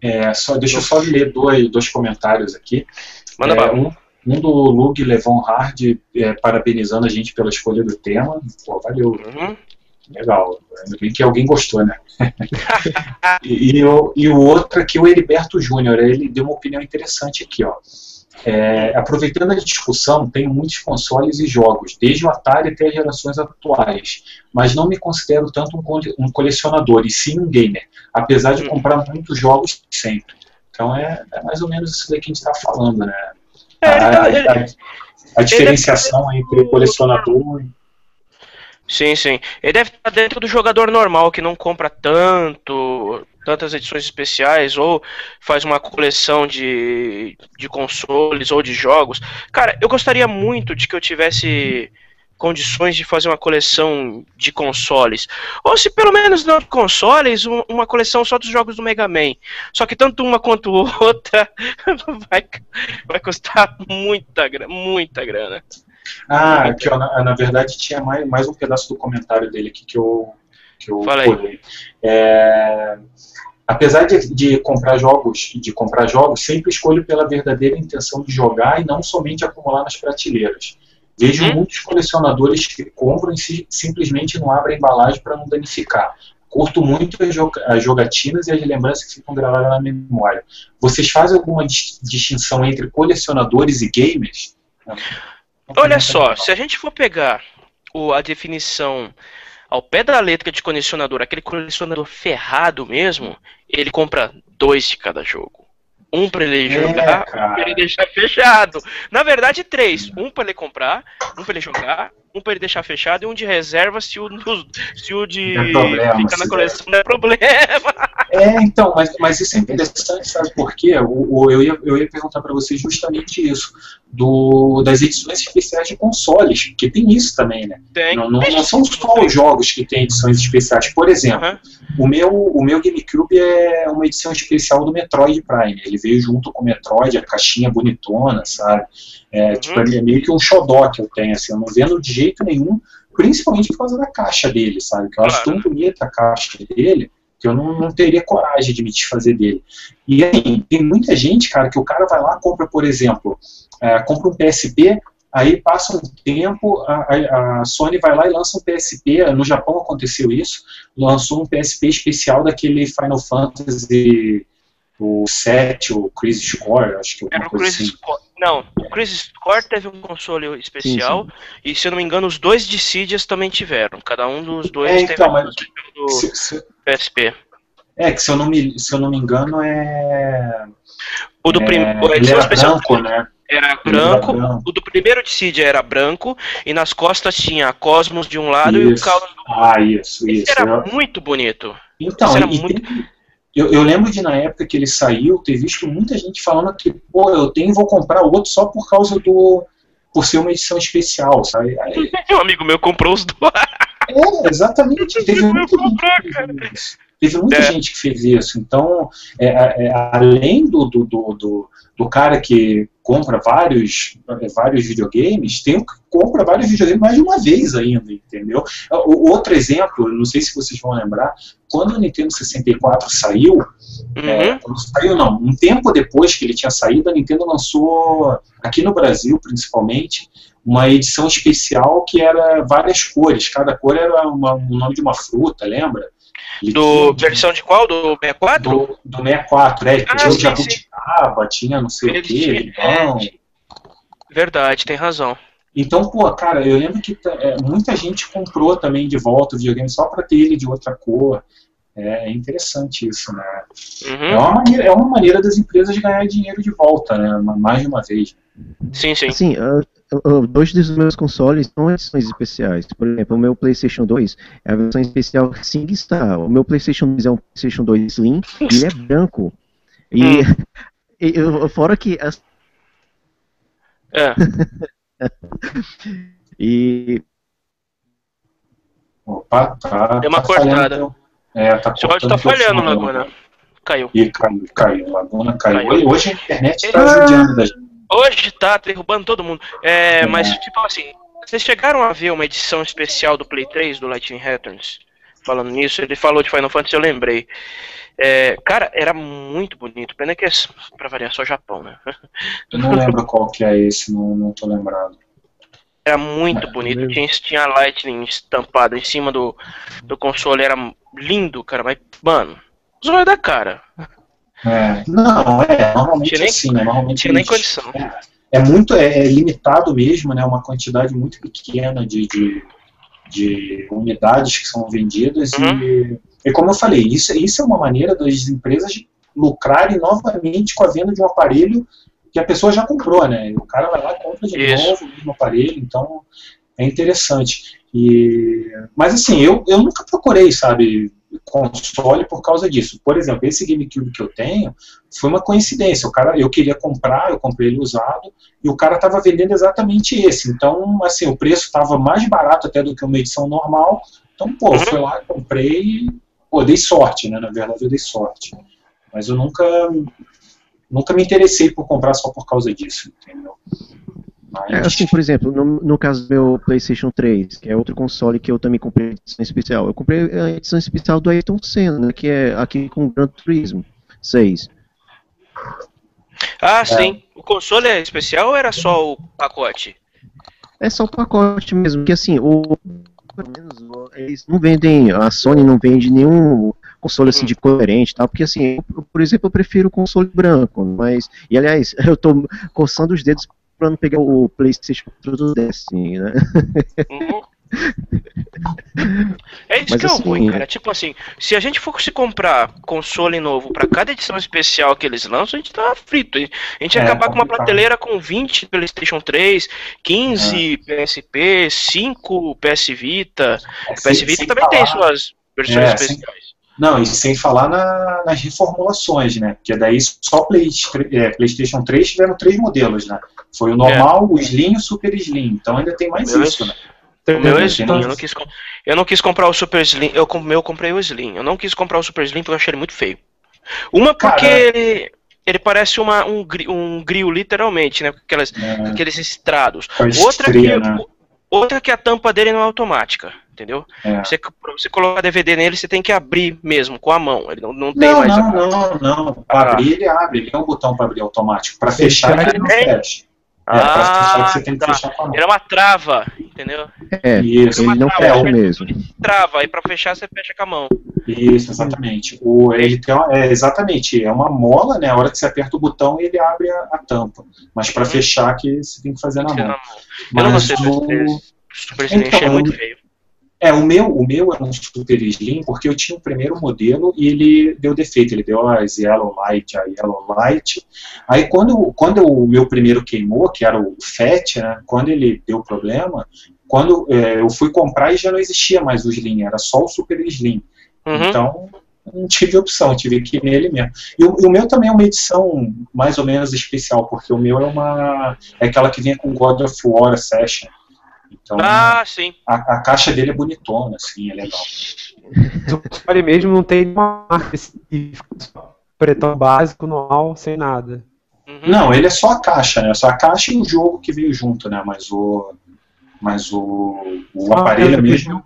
É, só, deixa eu só ler dois, dois comentários aqui. Manda É, um, um do Lug Levon Hard, é, parabenizando a gente pela escolha do tema. Pô, valeu, Uhum. Legal. Ainda bem que alguém gostou, né? [LAUGHS] e, e o, e o outro aqui, o Heriberto Júnior, ele deu uma opinião interessante aqui, ó. É, aproveitando a discussão, tenho muitos consoles e jogos, desde o Atari até as gerações atuais, mas não me considero tanto um, cole- colecionador, e sim um gamer, apesar de comprar muitos jogos sempre. Então é, é mais ou menos isso daí que a gente está falando, né? É, A, ele- a- a diferenciação entre colecionador e Sim, sim. Ele deve estar dentro do jogador normal que não compra tanto, tantas edições especiais, ou faz uma coleção de, de consoles ou de jogos. Cara, eu gostaria muito de que eu tivesse condições de fazer uma coleção de consoles. Ou se pelo menos não de consoles, um- uma coleção só dos jogos do Mega Man. Só que tanto uma quanto outra [LAUGHS] vai, vai custar muita, muita grana. Ah, aqui, ó, na, na verdade tinha mais, mais um pedaço do comentário dele aqui que eu, que eu Fala aí. É, apesar de, de comprar jogos, de comprar jogos, sempre escolho pela verdadeira intenção de jogar e não somente acumular nas prateleiras. Vejo Uhum. muitos colecionadores que compram e si- simplesmente não abrem a embalagem para não danificar. Curto muito as, jo- as jogatinas e as lembranças que ficam gravadas na memória. Vocês fazem alguma dis- distinção entre colecionadores e gamers? Não. Não Olha só, não. se a gente for pegar o- a definição ao pé da letra de colecionador, aquele colecionador ferrado mesmo, ele compra dois de cada jogo. Um pra ele É, jogar, um cara. pra ele deixar fechado. Na verdade, três. Um pra ele comprar, um pra ele jogar, um pra ele deixar fechado e um de reserva se o, [LAUGHS] se o de problema, ficar na coleção der problema. É, então, mas, mas isso é interessante, sabe por quê? O, o eu, ia, eu ia perguntar para você justamente isso, do, das edições especiais de consoles, porque tem isso também, né? Tem. Não, não, não são só os jogos que têm edições especiais. Por exemplo, Uhum. o, meu, o meu GameCube é uma edição especial do Metroid Prime. Ele veio junto com o Metroid, a caixinha bonitona, sabe? É, Uhum. tipo, é meio que um xodó que eu tenho, assim, eu não vendo de jeito nenhum, principalmente por causa da caixa dele, sabe? Que eu acho Claro. tão bonita a caixa dele que eu não, não teria coragem de me desfazer dele. E aí, tem muita gente, cara, que o cara vai lá, compra, por exemplo, é, compra um PSP, aí passa um tempo, a- a Sony vai lá e lança um PSP, no Japão aconteceu isso, lançou um PSP especial daquele Final Fantasy, o 7, o Crisis Core, acho que é Era o Crisis assim. Core. Não, o Crisis Core teve um console especial. E se eu não me engano, os dois Dissidias também tiveram. Cada um dos dois É, teve então, um mas- console do Se- se- PSP. é, que se eu não me, se eu não me engano é... O do é, primeiro. ele era branco, né? Era branco, o do primeiro Dissidia era branco, e nas costas tinha a Cosmos de um lado e o Isso. Caos do Ah, isso, Esse isso. era Eu- muito bonito. Então, Isso era e muito- tem- eu, eu lembro de na época que ele saiu, ter visto muita gente falando que, pô, eu tenho e vou comprar outro só por causa do. por ser uma edição especial, sabe? Aí- [LAUGHS] Um amigo meu comprou os dois. É, exatamente. Teve muita gente comprar, que fez isso. Teve muita É. gente que fez isso. Então, é, é, além do, do, do, do, do cara que compra vários, é, vários videogames, tem o que compra vários videogames mais de uma vez ainda, entendeu? O, outro exemplo, não sei se vocês vão lembrar, quando o Nintendo 64 saiu, é, Uhum. quando saiu não, um tempo depois que ele tinha saído, a Nintendo lançou, aqui no Brasil principalmente, uma edição especial que era várias cores, cada cor era uma- o nome de uma fruta, lembra? Ele Do tinha- versão de qual? Do 64? do, do 64, é, Ah, tinha o sim, tinha não sei o que, tinha- limão. Verdade, tem razão. Então, pô, cara, eu lembro que é, muita gente comprou também de volta o videogame só para ter ele de outra cor. É, é interessante isso, né? É, Uhum. uma maneira, é uma maneira das empresas ganhar dinheiro de volta, né? Mais de uma vez. Sim, sim. Assim, ah, ah, dois dos meus consoles são edições especiais. Por exemplo, o meu PlayStation 2 é a versão especial SingStar. O meu PlayStation 2 é um PlayStation 2 Slim e ele é branco. E, Hum. e [LAUGHS] eu- fora que as- É. [LAUGHS] e Opa, tá. Deu uma tá falhando, cortada. teu- É, tá Seu áudio tá falhando, Laguna. Caiu. Ih, caiu, caiu. Laguna caiu. Caiu. Hoje- Hoje a internet tá Ah. judiando da gente. Hoje tá derrubando todo mundo. É, É. mas tipo assim, vocês chegaram a ver uma edição especial do Play 3 do Lightning Returns? Falando nisso, ele falou de Final Fantasy, eu lembrei. É, cara, era muito bonito. Pena que é pra variar só Japão, né? [LAUGHS] Eu não lembro qual que é esse, não, não tô lembrado. Era muito É, bonito. Tinha, tinha Lightning estampado em cima do, do console. Era lindo, cara. Mas, mano, zóio da cara. É, não, é, normalmente Tinha é nem- assim, né? Normalmente Tinha nem condição. é muito é, é limitado mesmo, né? Uma quantidade muito pequena de, de, de unidades que são vendidas e, e como eu falei, isso, isso é uma maneira das empresas de lucrarem novamente com a venda de um aparelho que a pessoa já comprou, né? E o cara vai lá e compra de Isso. novo o mesmo aparelho, então é interessante. E, mas assim, eu, eu nunca procurei, sabe, console por causa disso. Por exemplo, esse GameCube que eu tenho foi uma coincidência. O cara, eu queria comprar, eu comprei ele usado e o cara estava vendendo exatamente esse. Então, assim, o preço estava mais barato até do que uma edição normal. Então, pô, eu Uhum. fui lá, comprei pô, dei sorte, né? Na verdade, eu dei sorte. Mas eu nunca, nunca me interessei por comprar só por causa disso, entendeu? Mas, É, assim, por exemplo, no, no caso do meu PlayStation 3, que é outro console que eu também comprei edição especial, eu comprei a edição especial do Ayrton Senna, né, que é aqui com Gran Turismo 6. Ah, sim. O console é especial ou era só o pacote? É só o pacote mesmo, que assim, o pelo menos eles não vendem, a Sony não vende nenhum console assim de coerente, tal, porque assim, eu, por exemplo, eu prefiro o console branco, mas e aliás, [LAUGHS] eu tô coçando os dedos pra não pegar o PlayStation 4 do Destiny, né? Uhum. É isso Mas que é assim, ruim, é- cara. Tipo assim, se a gente for se comprar console novo pra cada edição especial que eles lançam, a gente tá frito. A gente ia É, acabar com uma prateleira com 20 PlayStation 3, 15 PSP, 5 PS Vita. é, PS sem- Vita sem também tem falar- suas versões É, sem- especiais. Não, e sem falar na, nas reformulações, né? Porque daí só Play, é, PlayStation 3 tiveram três modelos, né? Foi o normal, o Slim e o Super Slim. Então ainda tem mais Meu isso, né? O meu é Slim, eu não, quis, eu não quis comprar o Super Slim, eu, com- eu comprei o Slim. Eu não quis comprar o Super Slim porque eu achei ele muito feio. Uma porque ele, ele parece uma, um, gri- um grill, literalmente, né? Com aquelas, É, aqueles estrados. a Outra que, estreia, né? outra que a tampa dele não é automática, entendeu? É. Você, pra você colocar DVD nele, você tem que abrir mesmo, com a mão. Ele não, não tem Não, mais. não, não, não. Pra Ah. abrir, ele abre. Ele tem um botão pra abrir automático. Pra fechar, ele não fecha. É, pra Ah, fechar, você tem que tá. fechar com a mão. Ele é uma trava, entendeu? É, Isso, ele não Uma fecha trava, mesmo. Trava, aí pra fechar você fecha com a mão. Isso, exatamente. O, ele tem uma- é, exatamente, é uma mola, né? A hora que você aperta o botão, ele abre a, a tampa. Mas pra fechar, que você tem que fazer na Tem que ser mão. na mão. Eu não Mas gostei do o, Super Então, achei muito feio. É, o meu, o meu é um Super Slim, porque eu tinha o primeiro modelo e ele deu defeito, ele deu as Yellow Light, a Yellow Light. Aí quando, quando o meu primeiro queimou, que era o FAT, né, quando ele deu problema, quando é, eu fui comprar e já não existia mais o Slim, era só o Super Slim. Uhum. Então, não tive opção, tive que ir nele mesmo. E o, e o meu também é uma edição mais ou menos especial, porque o meu é uma. é aquela que vinha com God of War Session. Então, Ah, sim. a, a caixa dele é bonitona, assim, é legal. [LAUGHS] O console mesmo não tem uma marca específica, só pretão básico, normal, sem nada. Uhum. Não, ele é só a caixa, né? Só a caixa e o jogo que veio junto, né? Mas o. Mas o, o aparelho mesmo.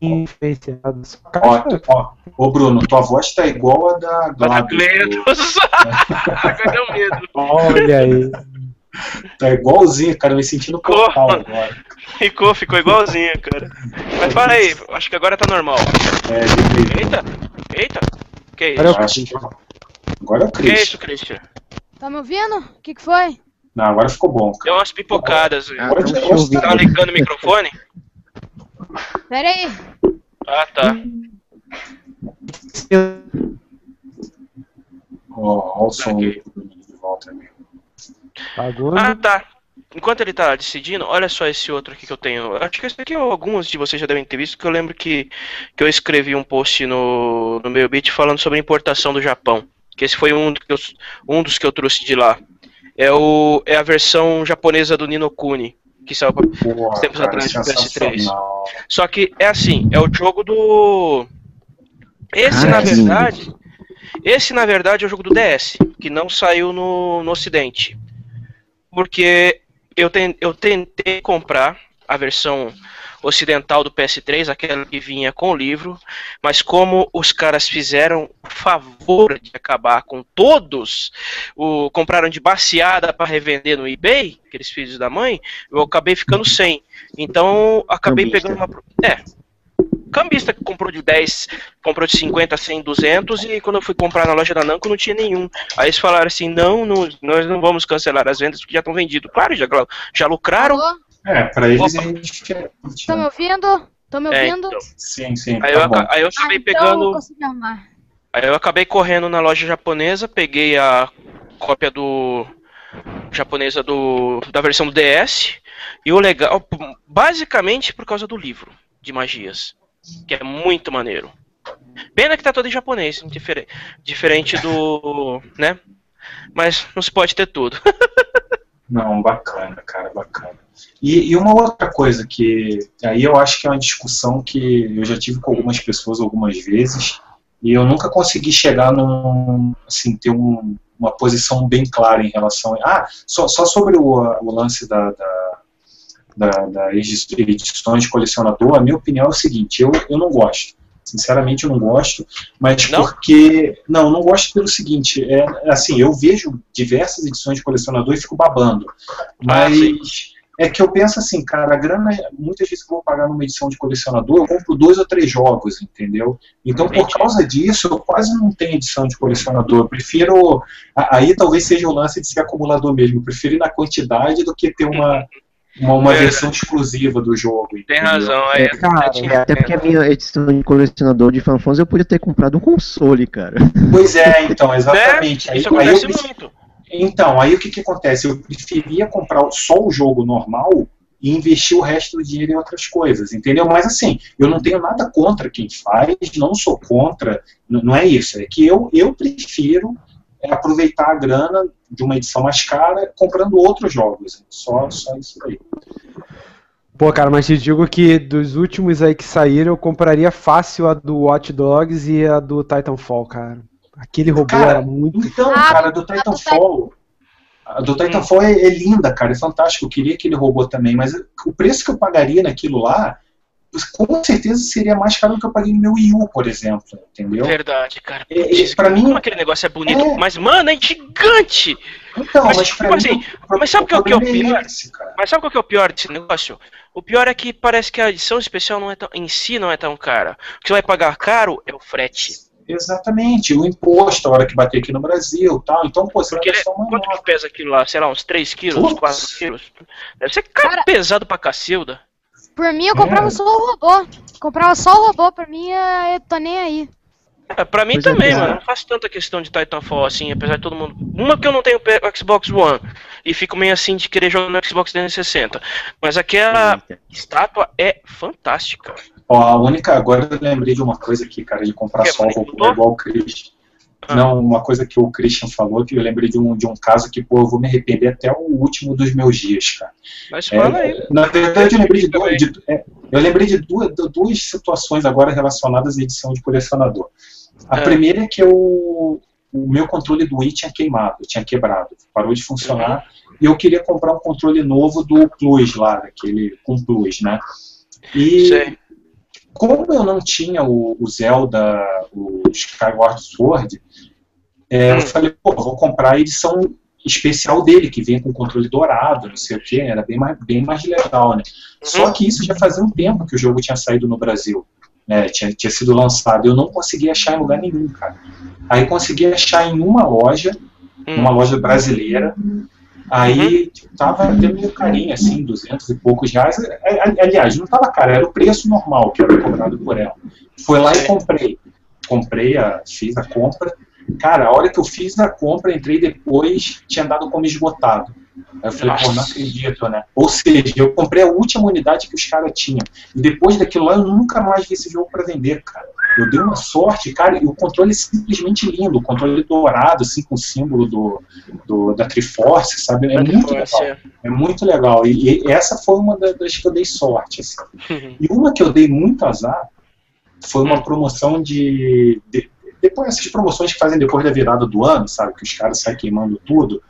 Influenciado. Só a Ó, ó, ô Bruno, tua voz tá igual a da Gladys. Gledos. Agora deu medo. Olha aí. Tá igualzinho, cara, me sentindo portal agora. Ficou, ficou igualzinho, cara. Mas para aí, acho que agora tá normal. É, Eita, eita. Que isso? Agora que- Agora é o Que Chris. isso, Christian? Tá me ouvindo? O que, que foi? Não, agora ficou bom, Deu cara. umas pipocadas. Ah, Agora te ouvi. Tá ligando o microfone? Pera aí. Ah, tá. Ó, ó o som de volta mesmo. Agora. Ah, tá. Enquanto ele tá decidindo, olha só esse outro aqui que eu tenho. Acho que esse aqui alguns de vocês já devem ter visto, que eu lembro que, que eu escrevi um post no, no meu beat falando sobre a importação do Japão. Que esse foi um, que eu- um dos que eu trouxe de lá. É, o, é a versão japonesa do Nino Kuni, que saiu pra, Pô, Tempos cara, atrás de PS3. sensacional. Só que é assim, é o jogo do. Esse, Ah, na verdade. Esse, na verdade, é o jogo do DS, que não saiu no, no Ocidente. Porque eu, ten- eu tentei comprar a versão ocidental do PS3, aquela que vinha com o livro, mas como os caras fizeram o favor de acabar com todos, o, compraram de baseada para revender no eBay, aqueles filhos da mãe, eu acabei ficando sem. Então, acabei pegando uma. É. Cambista que comprou de 10, comprou de 50, 100, 200 e quando eu fui comprar na loja da Namco não tinha nenhum. Aí eles falaram assim: não, não nós não vamos cancelar as vendas porque já estão vendidos. Claro, já, já lucraram. Alô? É, pra eles Opa. é diferente. Tá me ouvindo? Tô me É, ouvindo? então. Sim, sim, Aí eu, tá bom. aca- aí eu Ah, acabei então pegando. eu. Aí eu acabei correndo na loja japonesa, peguei a cópia do japonesa do da versão do DS e o legal, basicamente por causa do livro de magias, que é muito maneiro. Pena que tá todo em japonês, difere- diferente do, né? Mas não se pode ter tudo. [LAUGHS] Não, bacana, cara, bacana. E, e uma outra coisa que aí eu acho que é uma discussão que eu já tive com algumas pessoas algumas vezes e eu nunca consegui chegar num, assim, ter um- uma posição bem clara em relação a, ah, só, só sobre o, o lance da, da, da, das edições de colecionador, a minha opinião é o seguinte, eu, eu não gosto. Sinceramente, eu não gosto, mas Não? porque. Não, não gosto pelo seguinte: é assim, eu vejo diversas edições de colecionador e fico babando. Ah. Mas é que eu penso assim, cara, a grana, muitas vezes que eu vou pagar numa edição de colecionador, eu compro dois ou três jogos, entendeu? Então, por causa disso, eu quase não tenho edição de colecionador. Eu prefiro. Aí talvez seja o lance de ser acumulador mesmo. Eu prefiro ir na quantidade do que ter uma, uma, uma Verdade. versão exclusiva do jogo. Tem entendeu? razão, aí. É, cara, É, até porque a minha edição de colecionador de fanfons eu podia ter comprado um console, cara. Pois é, então, [LAUGHS] exatamente. Né? Aí, Isso aí eu muito. Então, aí o que, que acontece? Eu preferia comprar só o jogo normal e investir o resto do dinheiro em outras coisas, entendeu? Mas assim, eu não tenho nada contra quem faz, não sou contra, não é isso, é que eu, eu prefiro é, aproveitar a grana de uma edição mais cara comprando outros jogos, só, só isso aí. Pô, cara, mas te digo que dos últimos aí que saíram, eu compraria fácil a do Watch Dogs e a do Titanfall, cara. Aquele robô Cara, era muito. Então, Ah, cara, do a do Titanfall. A do Titanfall é, é linda, cara, é fantástico. Eu queria aquele robô também, mas o preço que eu pagaria naquilo lá, com certeza seria mais caro do que eu paguei no meu Wii U, por exemplo, entendeu? Verdade, cara. É, é, Putz, pra mim- como aquele negócio é bonito. É. Mas, mano, é gigante! Então, Mas, mas, tipo pra assim, mim, o mas sabe o que é o problema pior? esse, cara. Mas sabe qual que é o pior desse negócio? O pior é que parece que a edição especial não é tão, em si não é tão cara. O que você vai pagar caro é o frete. Exatamente, o imposto, a hora que bater aqui no Brasil tal. Então, pô, você Porque vai gastar uma quanto que pesa aquilo lá? Sei lá, uns 3 quilos, Putz. 4 quilos? Deve ser cara, Cara- pesado pra cacilda. Por mim, eu comprava É. só o robô. Comprava só o robô, pra mim, é- eu tô nem aí. É, pra mim Pois é, também, cara. mano. Não faço tanta questão de Titanfall assim, apesar de todo mundo. Uma que eu não tenho o Xbox One e fico meio assim de querer jogar no Xbox 360. Mas aquela Eita. estátua é fantástica. Ó, a única, agora eu lembrei de uma coisa aqui, cara, de comprar Que, só o robô igual o Christian. Não, uma coisa que o Christian falou, que eu lembrei de um, de um caso que, pô, eu vou me arrepender até o último dos meus dias, cara. Mas É, fala aí. Na verdade, eu lembrei de, de- é, eu lembrei de duas, duas situações agora relacionadas à edição de colecionador. A É. primeira é que eu, o meu controle do Wii tinha queimado, tinha quebrado, parou de funcionar, e eu queria comprar um controle novo do Plus lá, daquele com Plus, né? E Sei. como eu não tinha o, o Zelda, o Skyward Sword, é, Hum. eu falei, pô, vou comprar a edição especial dele, que vem com controle dourado, não sei o que, era bem mais, bem mais legal, né? Só que isso já fazia um tempo que o jogo tinha saído no Brasil, né? Tinha, tinha sido lançado, eu não conseguia achar em lugar nenhum, cara. Aí consegui achar em uma loja, Hum. numa loja brasileira, Aí tipo, tava até meio carinho, assim, 200 e poucos reais. É, é, Aliás, não tava caro, era o preço normal que era cobrado por ela. Foi lá e comprei. Comprei, a, fiz a compra. Cara, a hora que eu fiz a compra, entrei depois, tinha dado como esgotado. Aí eu falei, pô, não acredito, né? Ou seja, eu comprei a última unidade que os caras tinham. E depois daquilo lá, eu nunca mais vi esse jogo para vender, cara. Eu dei uma sorte, cara, e o controle é simplesmente lindo. O controle dourado, assim, com o símbolo do, do- da Triforce, sabe? É muito legal. Força. É muito legal. E, e essa foi uma da- das que eu dei sorte. Assim. E uma que eu dei muito azar foi uma promoção de, de- Depois essas promoções que fazem depois da virada do ano, sabe? Que os caras saem queimando tudo.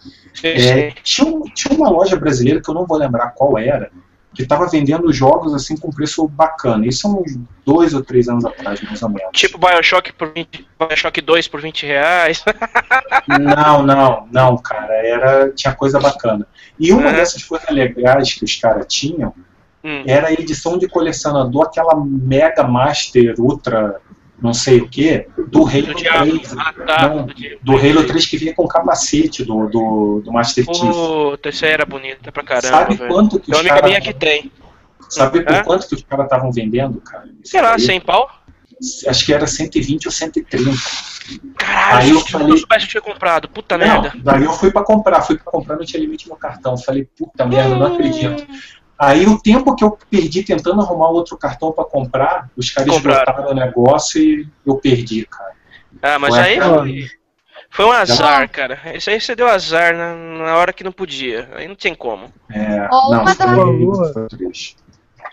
É, tinha, um- tinha uma loja brasileira que eu não vou lembrar qual era, que estava vendendo jogos assim com preço bacana. Isso há uns dois ou três anos atrás, mais ou menos. Tipo Bioshock por 20, Bioshock 2 por 20 reais. [LAUGHS] Não, não, não, cara. Era, tinha coisa bacana. E uma É. dessas coisas legais que os caras tinham Hum. era a edição de colecionador, aquela Mega Master Ultra, não sei o que, do Halo Do diabo. 3. Ah, tá. Não, Do Halo 3 que vinha com capacete do, do, do Master Chief. Puta, aí era bonita pra caramba, Sabe velho. quanto que Tem uma os caras. minha que tem. Sabe por Hã? quanto que os caras estavam vendendo, cara? Isso Sei lá, aí? 100 pau? Acho que era 120 ou 130. Caralho, Aí eu se falei- eu soubesse eu tinha comprado. Puta Não, merda. daí eu fui pra comprar, fui pra comprar, não tinha limite no cartão. Falei, puta merda, não acredito. Aí o tempo que eu perdi tentando arrumar outro cartão pra comprar, os caras esgotaram o negócio e eu perdi, cara. Ah, mas Ué, aí cara. foi, foi um azar, cara. Isso aí você deu azar na, na hora que não podia. Aí não tem como. É, Ó, não, uma da- foi,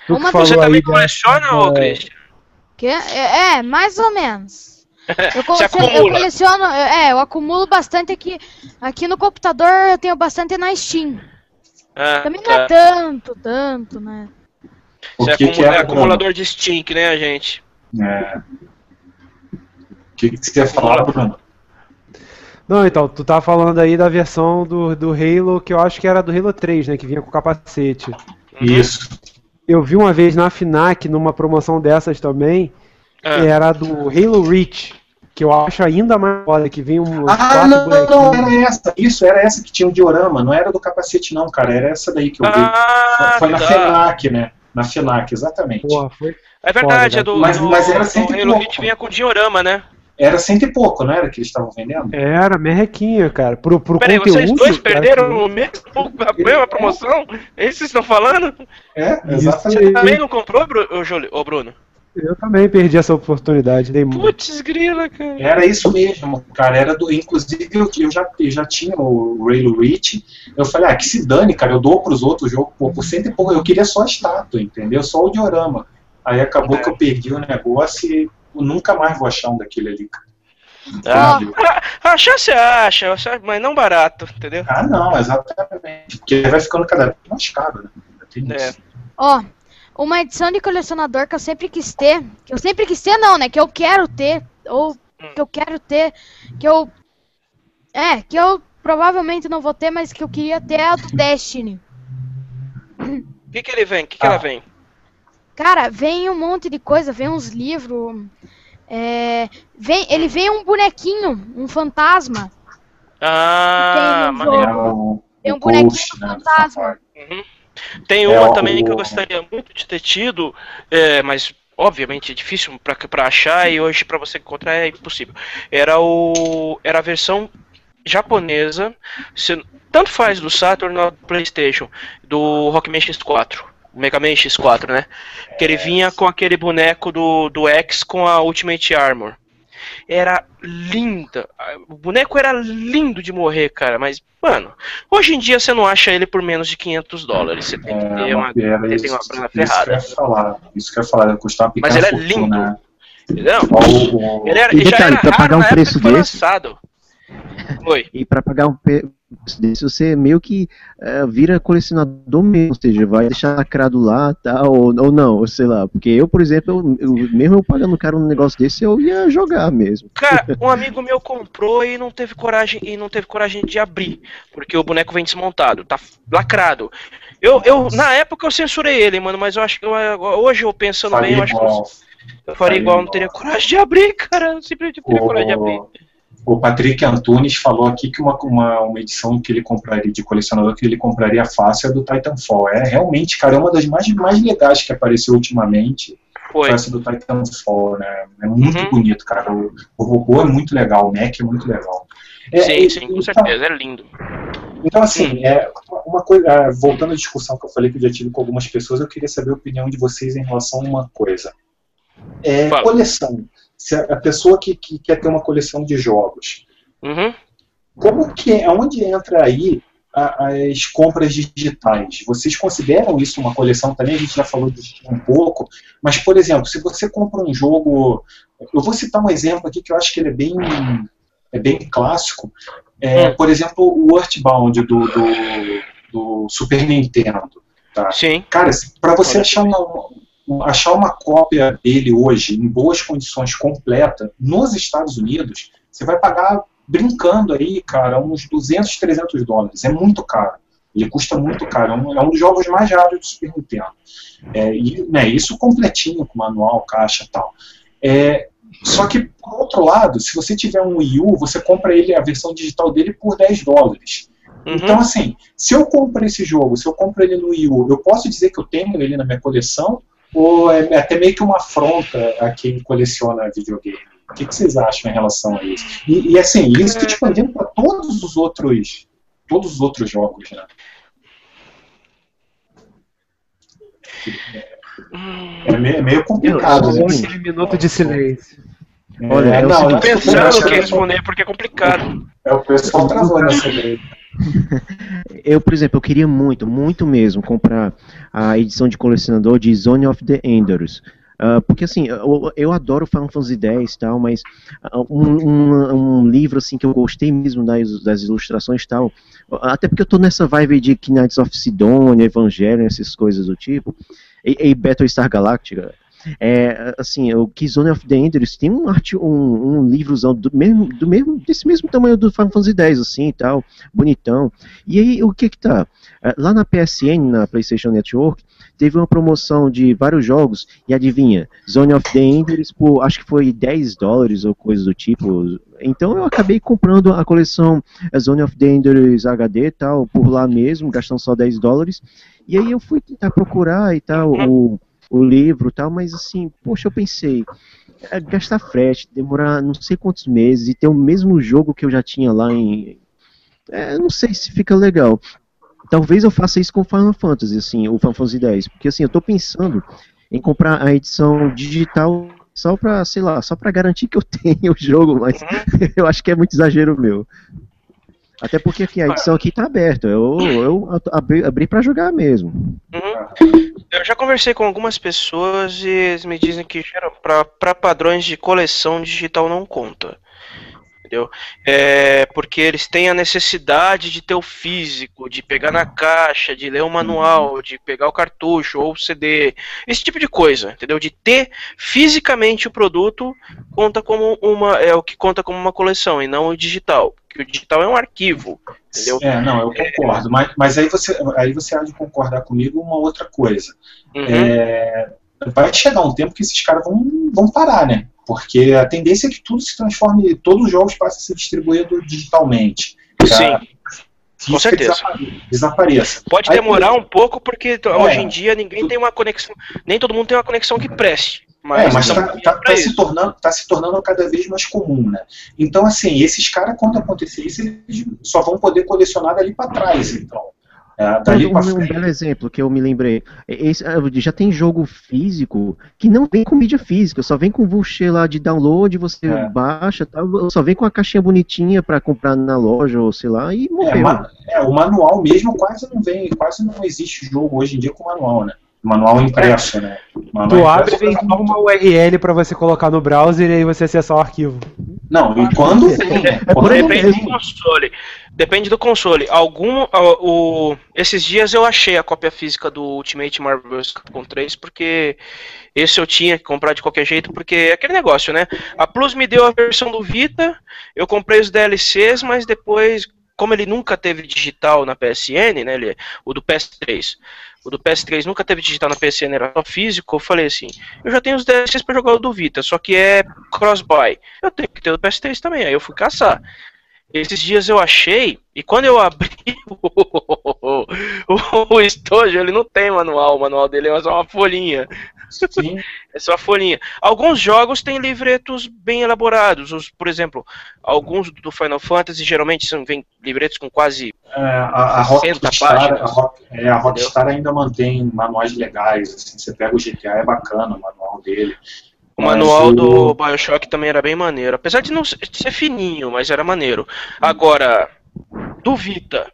que Uma- falou Você também da- coleciona, ô da- Christian? Que? É, é, mais ou menos. [LAUGHS] Eu, Você coleciono, eu acumula. coleciono, é, eu acumulo bastante aqui. Aqui no computador eu tenho bastante na Steam. Ah, Também não tá. é tanto, tanto, né? Você que, que acumula- era, é acumulador de stink, né, gente? É. O que, que você ia falar, Bruno? Não, então, tu tá falando aí da versão do, do Halo, que eu acho que era do Halo 3, né? Que vinha com capacete. Uhum. Isso. Eu vi uma vez na FINAC, numa promoção dessas também, Ah, era do Halo Reach, que eu acho ainda mais foda, que vinha um Ah, quatro não, não, era essa. Isso, era essa que tinha o diorama, não era do capacete, não, cara. Era essa daí que eu vi. Ah, Foi na tá. FENAC, né? Na FENAC, exatamente. Porra, foi. É verdade, Foda, é do, Mas- do, mas era sempre pouco. Hit vinha com diorama, né? Era cento e pouco, não era que eles estavam vendendo? Era, merrequinha, cara. Pro, pro Peraí, conteúdo. vocês dois cara, perderam o mesmo, [LAUGHS] a mesma promoção? É isso que vocês estão falando? É, exatamente. aí. Também não comprou, Júlio- ô, Bruno? Eu também perdi essa oportunidade. Dei. Putz, grila, cara. Era isso mesmo, cara. Era do, inclusive, eu, eu já, eu já tinha o Raylo Reach. Eu falei, ah, que se dane, cara. Eu dou pros outros jogos pô, por cento e pouco. Eu queria só a estátua, entendeu? Só o diorama. Aí acabou É. que eu perdi o negócio e eu nunca mais vou achar um daquele ali, cara. Ah, Entendeu? achar você acha, mas não barato, entendeu? Ah, não, exatamente. Porque vai ficando cada vez mais caro, né? Tem É. isso. Uma edição de colecionador que eu sempre quis ter. Que eu sempre quis ter, não, né? Que eu quero ter. Ou que eu quero ter. Que eu. É, que eu provavelmente não vou ter, mas que eu queria ter é a do Destiny. O que, que ele vem? O que, que Ah. ela vem? Cara, vem um monte de coisa, vem uns livros. É, vem, ele vem um bonequinho, um fantasma. Ah, Tem um maneiro. É o, Tem um bonequinho Ghost, do né, fantasma. Uhum. Tem É, uma o- também que eu gostaria muito de ter tido, é, mas obviamente é difícil pra, pra achar e hoje pra você encontrar é impossível. Era o era a versão japonesa, se- tanto faz do Saturn ou do PlayStation, do Rockman X4, o Mega Man X4, né? Que ele vinha com aquele boneco do, do X com a Ultimate Armor. Era linda. O boneco era lindo de morrer, cara. Mas, mano, hoje em dia você não acha ele por menos de 500 dólares. Você tem que ter É uma, uma você isso, tem uma grana isso que eu ferrada. ia falar. Isso que eu ia falar, ia custar uma Mas ele é lindo. fortuna. Entendeu? Ó, o- o- Ele, era, E ele já detalhe, era pra pagar um preço desse- lançado. Oi. E para pagar um preço desse, você meio que eh, vira colecionador mesmo, ou seja, vai deixar lacrado lá, tal, ou, ou não, ou sei lá. Porque eu, por exemplo, eu, eu- mesmo eu pagando caro um negócio desse, eu ia jogar mesmo. Cara, um amigo meu comprou e não teve coragem e não teve coragem de abrir, porque o boneco vem desmontado, tá lacrado. Eu, eu na época eu censurei ele, mano, mas eu acho que eu- hoje eu pensando bem, eu acho que eu, igual. eu faria igual, não teria coragem de abrir, cara. Eu simplesmente não teria coragem de abrir. O, Patrick Antunes falou aqui que uma, uma, uma edição que ele compraria de colecionador que ele compraria fácil é do Titanfall. É realmente, cara, é uma das mais, mais legais que apareceu ultimamente. Foi. Essa do Titanfall, né? É muito Uhum. bonito, cara. O, o robô é muito legal, o Mac é muito legal. É, Sim, sim, com então- certeza, é lindo. Então, assim, é, uma coisa, é, voltando à discussão que eu falei que eu já tive com algumas pessoas, eu queria saber a opinião de vocês em relação a uma coisa. É, Fala. coleção. Se a, pessoa que, que quer ter uma coleção de jogos, Uhum. como que, aonde entra aí as compras digitais? Vocês consideram isso uma coleção também? A gente já falou disso um pouco, mas, por exemplo, se você compra um jogo, eu vou citar um exemplo aqui que eu acho que ele é bem, é bem clássico, é, Hum. por exemplo, o Earthbound do, do, do Super Nintendo. Tá? Sim. Cara, para você achar uma, um- achar uma cópia dele hoje em boas condições completa nos Estados Unidos, você vai pagar brincando aí, cara, uns 200, 300 dólares. É muito caro. Ele custa muito caro. É um, é um dos jogos mais raros do Super Nintendo. É, e, né, isso completinho, com manual, caixa e tal. É, só que, por outro lado, se você tiver um Wii U, você compra ele, a versão digital dele por 10 dólares. Uhum. Então, assim, se eu compro esse jogo, se eu compro ele no Wii U, eu posso dizer que eu tenho ele na minha coleção? Ou é até meio que uma afronta a quem coleciona videogame? O que, que vocês acham em relação a isso? E, e assim, isso expandindo para todos os outros todos os outros jogos, né? É meio, é meio complicado, né? Sim. Aquele minuto de silêncio. Olha, é, é o não, seguinte, é- Pensando que responder porque é complicado. é o pessoal travando essa ideia. [LAUGHS] Eu, por exemplo, eu queria muito, muito mesmo comprar a edição de colecionador de Zone of the Enders. Ah, porque assim, eu, eu adoro Final Fantasy X e tal, mas ah, um, um- um livro assim que eu gostei mesmo das, das ilustrações e tal, até porque eu tô nessa vibe de Knights of Sidonia, Evangelion, essas coisas do tipo, e, e Battlestar Galactica. É, assim, o Kizone of the Enders tem um, arte, um, um livrozão do mesmo, do mesmo, desse mesmo tamanho do Final Fantasy X, assim, tal, bonitão. E aí, o que que tá? Eh, Lá na PSN, na PlayStation Network, teve uma promoção de vários jogos, e adivinha, Zone of the Enders por, acho que foi 10 dólares ou coisa do tipo. Então eu acabei comprando a coleção eh, Zone of the Enders HD tal, por lá mesmo, gastando só 10 dólares. E aí eu fui tentar procurar e tal, o, o livro tal, mas assim, poxa, eu pensei, é, gastar frete, demorar não sei quantos meses e ter o mesmo jogo que eu já tinha lá em. É, não sei se fica legal. Talvez eu faça isso com Final Fantasy, assim, o Final Fantasy X, porque assim, eu tô pensando em comprar a edição digital só pra, sei lá, só pra garantir que eu [LAUGHS] tenha o jogo, mas Uhum. [LAUGHS] eu acho que é muito exagero meu. Até porque aqui, a edição aqui tá aberta, eu, eu abri, abri pra jogar mesmo. Uhum. Eu já conversei com algumas pessoas e eles me dizem que pra padrões de coleção digital não conta. Entendeu? É porque eles têm a necessidade de ter o físico, de pegar na caixa, de ler o manual, de pegar o cartucho ou o CD, esse tipo de coisa, entendeu? De ter fisicamente o produto conta como uma é o que conta como uma coleção e não o digital, que o digital é um arquivo, entendeu? É, não, eu concordo. Mas, mas aí, você, aí você há de concordar comigo uma outra coisa. Uhum. É, vai chegar um tempo que esses caras vão, vão parar, né? Porque a tendência é que tudo se transforme, todos os jogos passem a ser distribuídos digitalmente. Sim, com certeza. desapare- Desapareça. Pode Aí, demorar um pouco porque É. hoje em dia ninguém tem uma conexão, nem todo mundo tem uma conexão que preste. Mas, é, mas estamos tá, tá- tá se tornando, tá se tornando cada vez mais comum, né? Então, assim, esses caras, quando acontecer isso, eles só vão poder colecionar dali para trás, então. É, dali um, um belo exemplo que eu me lembrei. Esse, ah, já tem jogo físico que não vem com mídia física, só vem com buchê lá de download, você É. baixa, tal, só vem com a caixinha bonitinha pra comprar na loja ou sei lá, e É, morreu. ma- é, o manual mesmo quase não vem, quase não existe jogo hoje em dia com manual, né? Manual impresso, né? Manual Tu abre e vem só uma URL pra você colocar no browser e aí você acessar o arquivo. Não, e quando vem? É Quando Depende vem, do console. Depende do console. Algum. ó, o, esses dias eu achei a cópia física do Ultimate Marvel Capcom 3, porque esse eu tinha que comprar de qualquer jeito, porque é aquele negócio, né? A Plus me deu a versão do Vita, eu comprei os DLCs, mas depois, como ele nunca teve digital na PSN, né? Ele, o do PS3. O do PS3 nunca teve digital na PSN, era só físico. Eu falei assim: eu já tenho os DLCs pra jogar o do Vita, só que é cross-buy. Eu tenho que ter o do PS3 também. Aí eu fui caçar. Esses dias eu achei, e quando eu abri [LAUGHS] o, o, o estojo, ele não tem manual, o manual dele é só uma folhinha. Sim, [LAUGHS] É só uma folhinha. Alguns jogos têm livretos bem elaborados. Os, por exemplo, alguns do Final Fantasy geralmente são, vem livretos com quase. é, a, a 60 Rockstar, páginas. a, Rock- é, a Rockstar ainda mantém manuais legais. Assim, você pega o GTA, é bacana o manual dele. O manual do Bioshock também era bem maneiro. Apesar de não ser fininho, mas era maneiro. Agora, do Vita,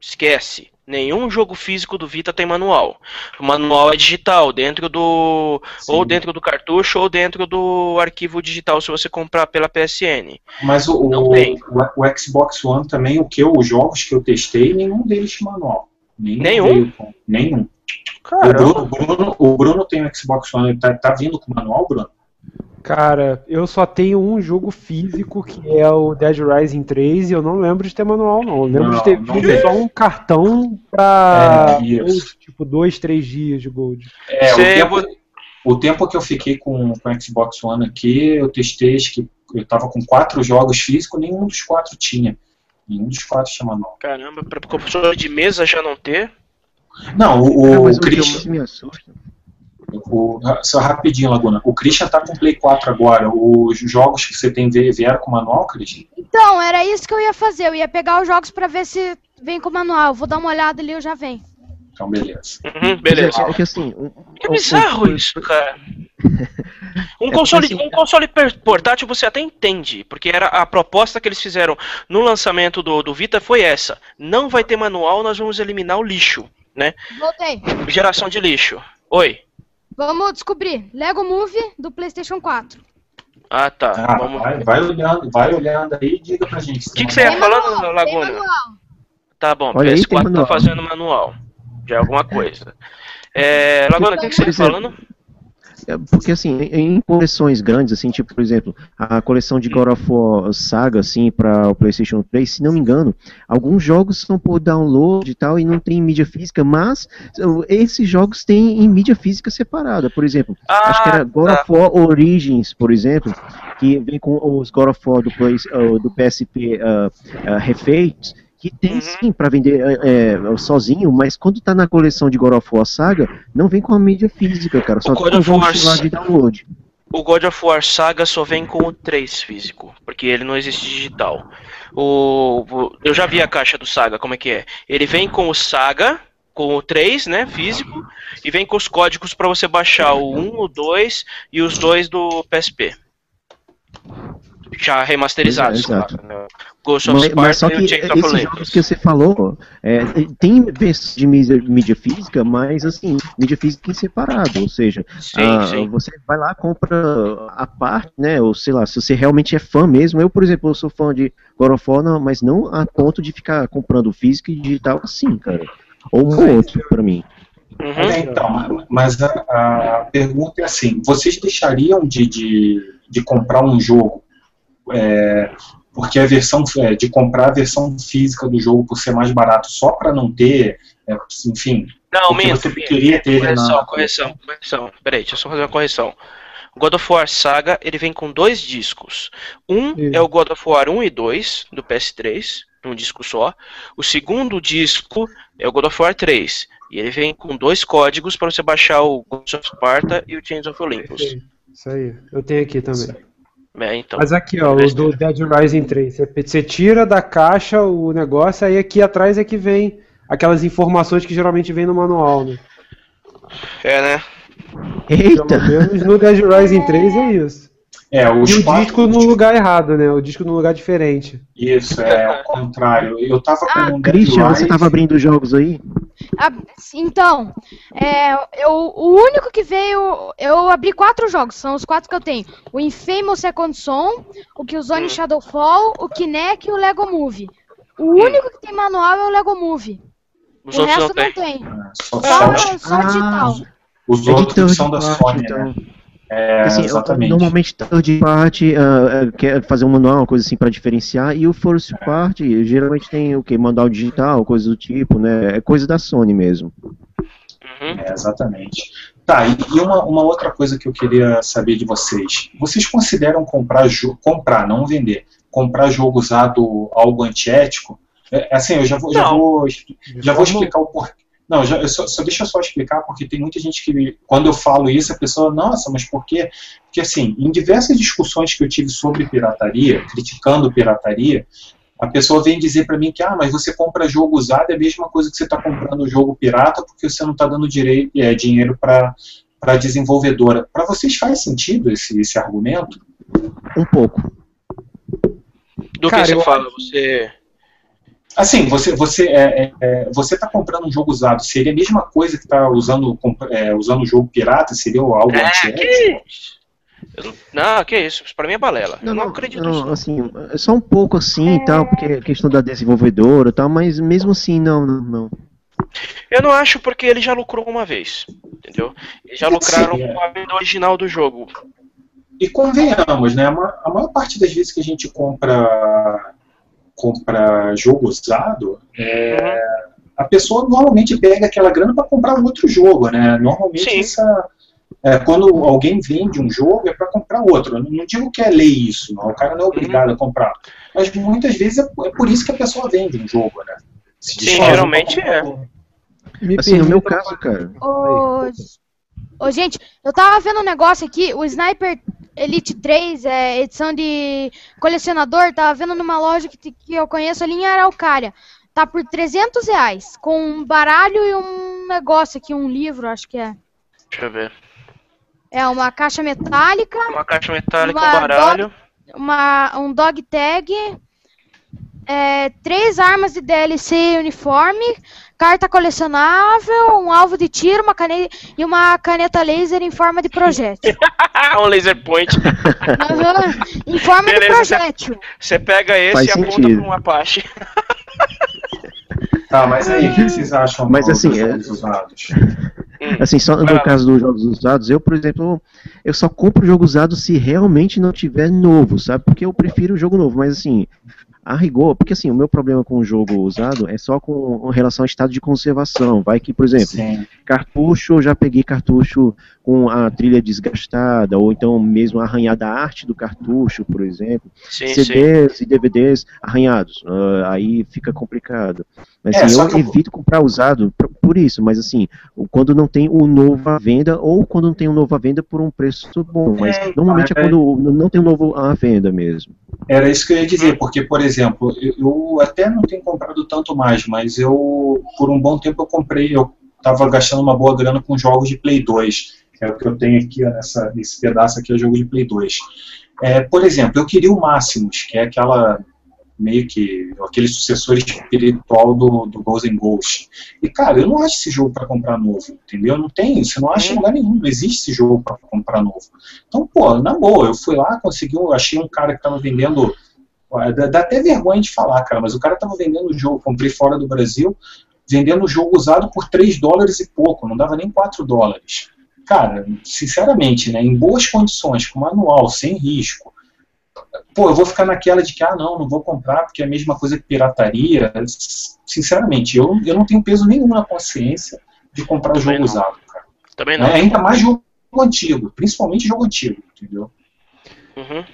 esquece. Nenhum jogo físico do Vita tem manual. O manual é digital, dentro do. Ou Sim. dentro do cartucho ou dentro do arquivo digital se você comprar pela PSN. Mas o, o, o- Xbox One também, o que eu, os jogos que eu testei, nenhum deles tinha manual. Nenhum? Nenhum? nenhum. O Bruno, o Bruno, o Bruno tem o Xbox One, ele tá, tá vindo com manual, Bruno? Cara, eu só tenho um jogo físico que é o Dead Rising 3 e eu não lembro de ter manual, não. Eu lembro Não, de ter tem. só um cartão pra É, gold, tipo dois, três dias de gold. É, o tempo, o tempo que eu fiquei com, com o Xbox One aqui, eu testei, acho que eu tava com quatro jogos físicos, nenhum dos quatro tinha. Nenhum dos quatro tinha manual. Caramba, pra console de mesa já não ter. Não, o, o, o Christian, mais me assusta. O, só rapidinho, Laguna, o Christian tá com Play 4 agora. Os jogos que você tem vie- vieram com manual, Christian? Então, era isso que eu ia fazer. Eu ia pegar os jogos pra ver se vem com o manual. Vou dar uma olhada ali, eu já venho. Então, beleza. Uhum, beleza. É, é que assim. um- Que um- bizarro um- isso, cara. [LAUGHS] Um É, console, assim, um console per- portátil você até entende, porque era a proposta que eles fizeram no lançamento do, do Vita foi essa. Não vai ter manual, nós vamos eliminar o lixo, né? Voltei. Geração de lixo. Oi. Vamos descobrir. Lego Movie do PlayStation 4. Ah, tá. Ah, Vamos. vai, vai olhando, vai olhando aí e diga pra gente. O que, que você ia falando, manual, Laguna? Tá bom, Olha aí, tem PS4 tá manual. fazendo manual. Já é alguma coisa. É, Laguna, o que, que você ia Por exemplo, falando? É, Porque assim, em coleções grandes, assim, tipo, por exemplo, a coleção de God of War Saga, assim, para o PlayStation 3, se não me engano, alguns jogos são por download e tal, e não tem mídia física, mas esses jogos têm em mídia física separada. Por exemplo, acho que era God tá. of War Origins, por exemplo, que vem com os God of War do, Play, uh, do PSP uh, uh, refeitos, que tem Uhum. sim para vender é, é, sozinho, mas quando tá na coleção de God of War Saga, não vem com a mídia física, cara. Só O God tem um of War lá de download. o God of War Saga só vem com o 3 físico, porque ele não existe digital. O, o- eu já vi a caixa do Saga, como é que é? Ele vem com o Saga, com o 3, né, físico, e vem com os códigos para você baixar o 1, o 2 e os dois do PSP. Já remasterizados, Exato. claro. né? Ghost of Mas, mas só Sparta que e esses jogos que você falou, é, tem versão de mídia, mídia física, mas assim, mídia física em separado, ou seja, Sim, ah, sim. você vai lá, compra a parte, né, ou sei lá, se você realmente é fã mesmo, eu, por exemplo, eu sou fã de God of War, não, mas não a ponto de ficar comprando físico e digital assim, cara. Ou um ou outro, pra mim. Uhum. É, então, mas a, a pergunta é assim: vocês deixariam de, de, de comprar um jogo é, porque a versão é, de comprar a versão física do jogo por ser mais barato só para não ter, é, enfim, Não, minto, você minto. queria ter ele Correção, na correção, correção. Peraí, deixa eu só fazer uma correção. O God of War Saga, ele vem com dois discos. Um Isso. é o God of War 1 e 2, do PS3, num disco só. O segundo disco é o God of War 3. E ele vem com dois códigos para você baixar o Ghost of Sparta e o Chains of Olympus. Isso aí, eu tenho aqui também. É, então. Mas aqui, ó, o do Dead Rising 3. Você, tira da caixa o negócio, aí aqui atrás é que vem aquelas informações que geralmente vem no manual, né? É, né? Pelo Eita! menos no Dead Rising 3 é isso. É, os E o disco no lugar errado, né? O disco no lugar diferente. Isso, é ao contrário. Eu tava com Ah, um Dead Christian, você tava abrindo jogos aí? Ah, então, é, eu, o único que veio. Eu abri quatro jogos, são os quatro que eu tenho: o Infamous Second Son, o Killzone Shadowfall, o Kinect e o Lego Movie. O único que tem manual é o Lego Movie. Os o resto não tem. tem. Só, Só, só só Ah, digital. os É outros são da party, Sony, então. né? É, Assim, eu- exatamente. normalmente third party ah, ah, quer fazer um manual, uma coisa assim pra diferenciar, e o first party geralmente tem o que? Manual digital, coisa do tipo, né? É coisa da Sony mesmo. Uhum. É, exatamente. Tá, e e uma, uma outra coisa que eu queria saber de vocês. Vocês consideram comprar, comprar, não vender, comprar jogo usado algo antiético? É, assim, eu já vou, já vou, já vou explicar o porquê. Não, já, eu só, só deixa eu só explicar, porque tem muita gente que, quando eu falo isso, a pessoa, nossa, mas por quê? Porque, assim, em diversas discussões que eu tive sobre pirataria, criticando pirataria, a pessoa vem dizer para mim que, ah, mas você compra jogo usado, é a mesma coisa que você está comprando jogo pirata, porque você não está dando direi- é, dinheiro para a desenvolvedora. Para vocês faz sentido esse, esse argumento? Um pouco. Do Cara, que você eu fala? Você. Assim, você você é, é, é, você está comprando um jogo usado, seria a mesma coisa que está usando é, usando um jogo pirata? Seria algo É, antiético? que não- Não, que isso? Isso pra mim é balela. eu não acredito nisso. não, assim, é só um pouco assim e tal, porque é questão da desenvolvedora e tal, mas mesmo assim, não, não, não. Eu não acho porque ele já lucrou uma vez, entendeu? Eles já Sim, lucraram é. com a venda original do jogo. E convenhamos, né? A maior parte das vezes que a gente compra compra jogo usado, é, a pessoa normalmente pega aquela grana para comprar outro jogo, né? Normalmente Sim. essa, é, quando alguém vende um jogo é para comprar outro. Eu não digo que é lei isso, não. o cara não é obrigado a comprar. Mas muitas vezes é, é por isso que a pessoa vende um jogo, né? Se Sim, geralmente é. Me Assim, no meu caso, cara, Ô, ô, gente, eu tava vendo um negócio aqui, o Sniper Elite 3, é, edição de colecionador, tava vendo numa loja que, que eu conheço ali em Araucária. Tá por 300 reais, com um baralho e um negócio aqui, um livro, acho que é. Deixa eu ver. É uma caixa metálica, Uma caixa metálica, um Uma baralho. uma, um dog tag, é, três armas de DLC uniforme, carta colecionável, um alvo de tiro uma cane... e uma caneta laser em forma de projétil. [LAUGHS] um laser point. Aham, em forma Beleza, de projétil. Você pega esse Faz e aponta sentido. pra um Apache. Tá, mas aí, o que vocês acham Mas, dos assim, é- jogos usados? assim, só no Ah. caso dos jogos usados, eu, por exemplo, eu só compro jogo usado se realmente não tiver novo, sabe? Porque eu prefiro o jogo novo, mas assim, a rigor, porque assim, o meu problema com o jogo usado é só com relação ao estado de conservação. Vai que, por exemplo, Sim. cartucho, eu já peguei cartucho com a trilha desgastada, ou então mesmo arranhada a arte do cartucho, por exemplo. Sim, CDs sim. e DVDs arranhados, uh, aí fica complicado. Mas é, assim, eu evito comprar usado por isso, mas assim, quando não tem o novo à venda, ou quando não tem o novo à venda por um preço bom, mas é, normalmente é, é quando não tem o novo à venda mesmo. Era isso que eu ia dizer, porque, por exemplo, eu, até não tenho comprado tanto mais, mas eu, por um bom tempo, eu comprei, eu estava gastando uma boa grana com jogos de Play 2, que é o que eu tenho aqui, nessa, nesse pedaço aqui é o jogo de Play 2. É, por exemplo, eu queria o Máximos, que é aquela meio que aquele sucessor espiritual do, do Ghosts and Ghosts. E, cara, eu não acho esse jogo para comprar novo, entendeu? Não tem, você não acha em lugar nenhum, não existe esse jogo para comprar novo. Então, pô, na boa, eu fui lá, consegui, achei um cara que tava vendendo, dá, dá até vergonha de falar, cara, mas o cara tava vendendo o jogo, comprei fora do Brasil, vendendo o jogo usado por 3 dólares e pouco, não dava nem 4 dólares. Cara, sinceramente, né, em boas condições, com manual, sem risco, pô, eu vou ficar naquela de que, ah, não, não vou comprar porque é a mesma coisa que pirataria. Sinceramente, eu, eu não tenho peso nenhum na consciência de comprar Também jogo não. usado, cara. Também não. É, ainda mais jogo antigo, principalmente jogo antigo, entendeu? Uhum.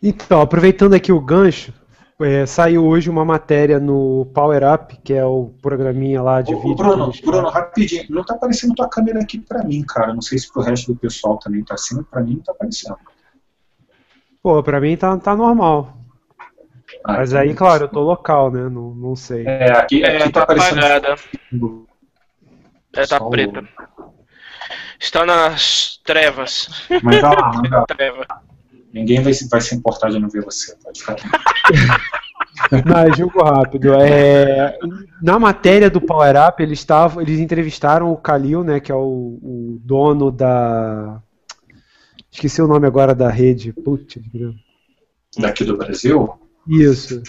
Então, aproveitando aqui o gancho, é, saiu hoje uma matéria no Power Up, que é o programinha lá de Ô, vídeo. Bruno, Bruno, rapidinho, não tá aparecendo tua câmera aqui pra mim, cara. Não sei se pro resto do pessoal também tá assim, pra mim não tá aparecendo. Pô, pra mim tá, tá normal. Ah, Mas aí, claro, eu tô local, né? Não, não sei. É, aqui, aqui é, tá, tá apagada. É, tá preta. Está nas trevas. Mas tá lá, [LAUGHS] manda. Treva. Ninguém vai, vai se importar de não ver você, pode ficar Mas [LAUGHS] jogo rápido. É, na matéria do Power Up, eles, tavam, eles entrevistaram o Kalil, né, que é o, o dono da Esqueci o nome agora da rede. Putz, Daqui do Brasil? Isso.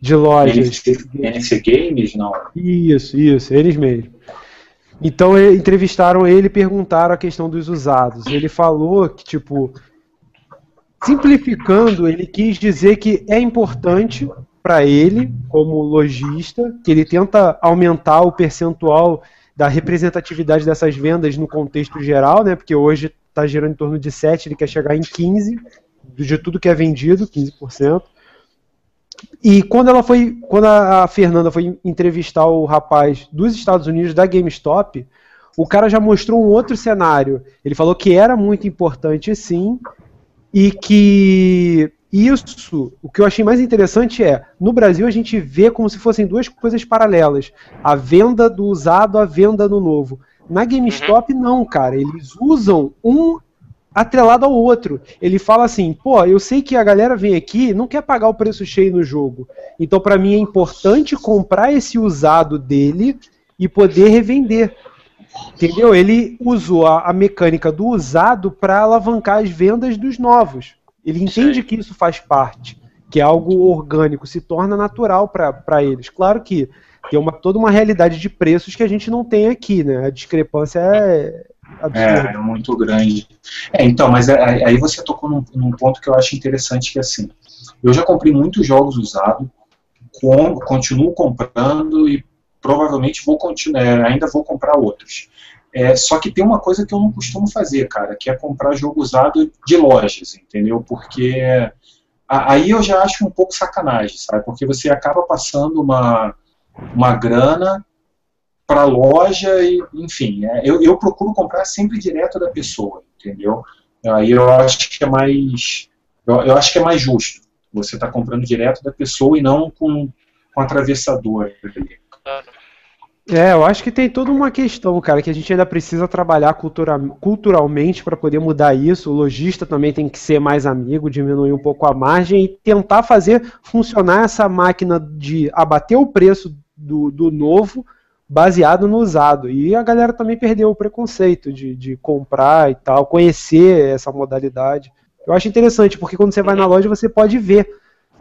De lojas. NC, Games, não? Isso, isso, eles mesmos. Então entrevistaram ele e perguntaram a questão dos usados. Ele falou que, tipo, simplificando, ele quis dizer que é importante para ele, como lojista, que ele tenta aumentar o percentual da representatividade dessas vendas no contexto geral, né? Porque hoje está gerando em torno de 7, ele quer chegar em 15 de tudo que é vendido, 15%. E quando ela foi, quando a Fernanda foi entrevistar o rapaz dos Estados Unidos da GameStop, o cara já mostrou um outro cenário. Ele falou que era muito importante sim e que isso, o que eu achei mais interessante é, no Brasil a gente vê como se fossem duas coisas paralelas, a venda do usado, a venda do novo. Na GameStop, uhum. não, cara. Eles usam um atrelado ao outro. Ele fala assim: pô, eu sei que a galera vem aqui não quer pagar o preço cheio no jogo. Então, para mim, é importante comprar esse usado dele e poder revender. Entendeu? Ele usou a, a mecânica do usado para alavancar as vendas dos novos. Ele entende Sim. que isso faz parte, que é algo orgânico, se torna natural para eles. Claro que tem uma, toda uma realidade de preços que a gente não tem aqui, né? A discrepância é absurda. É, é muito grande. É, então, mas é, aí você tocou num, num, ponto que eu acho interessante, que é assim, eu já comprei muitos jogos usados, com, continuo comprando e provavelmente vou continuar, é, ainda vou comprar outros. É, só que tem uma coisa que eu não costumo fazer, cara, que é comprar jogo usado de lojas, entendeu? Porque aí eu já acho um pouco sacanagem, sabe? Porque você acaba passando uma, uma grana para loja e, enfim, é, eu, eu procuro comprar sempre direto da pessoa, entendeu? Aí eu acho que é mais, eu, eu acho que é mais justo. Você está comprando direto da pessoa e não com, com atravessador. É, eu acho que tem toda uma questão, cara, que a gente ainda precisa trabalhar cultura, culturalmente para poder mudar isso. O lojista também tem que ser mais amigo, diminuir um pouco a margem e tentar fazer funcionar essa máquina de abater o preço do, do novo baseado no usado. E a galera também perdeu o preconceito de, de comprar e tal, conhecer essa modalidade. Eu acho interessante, porque quando você vai na loja você pode ver.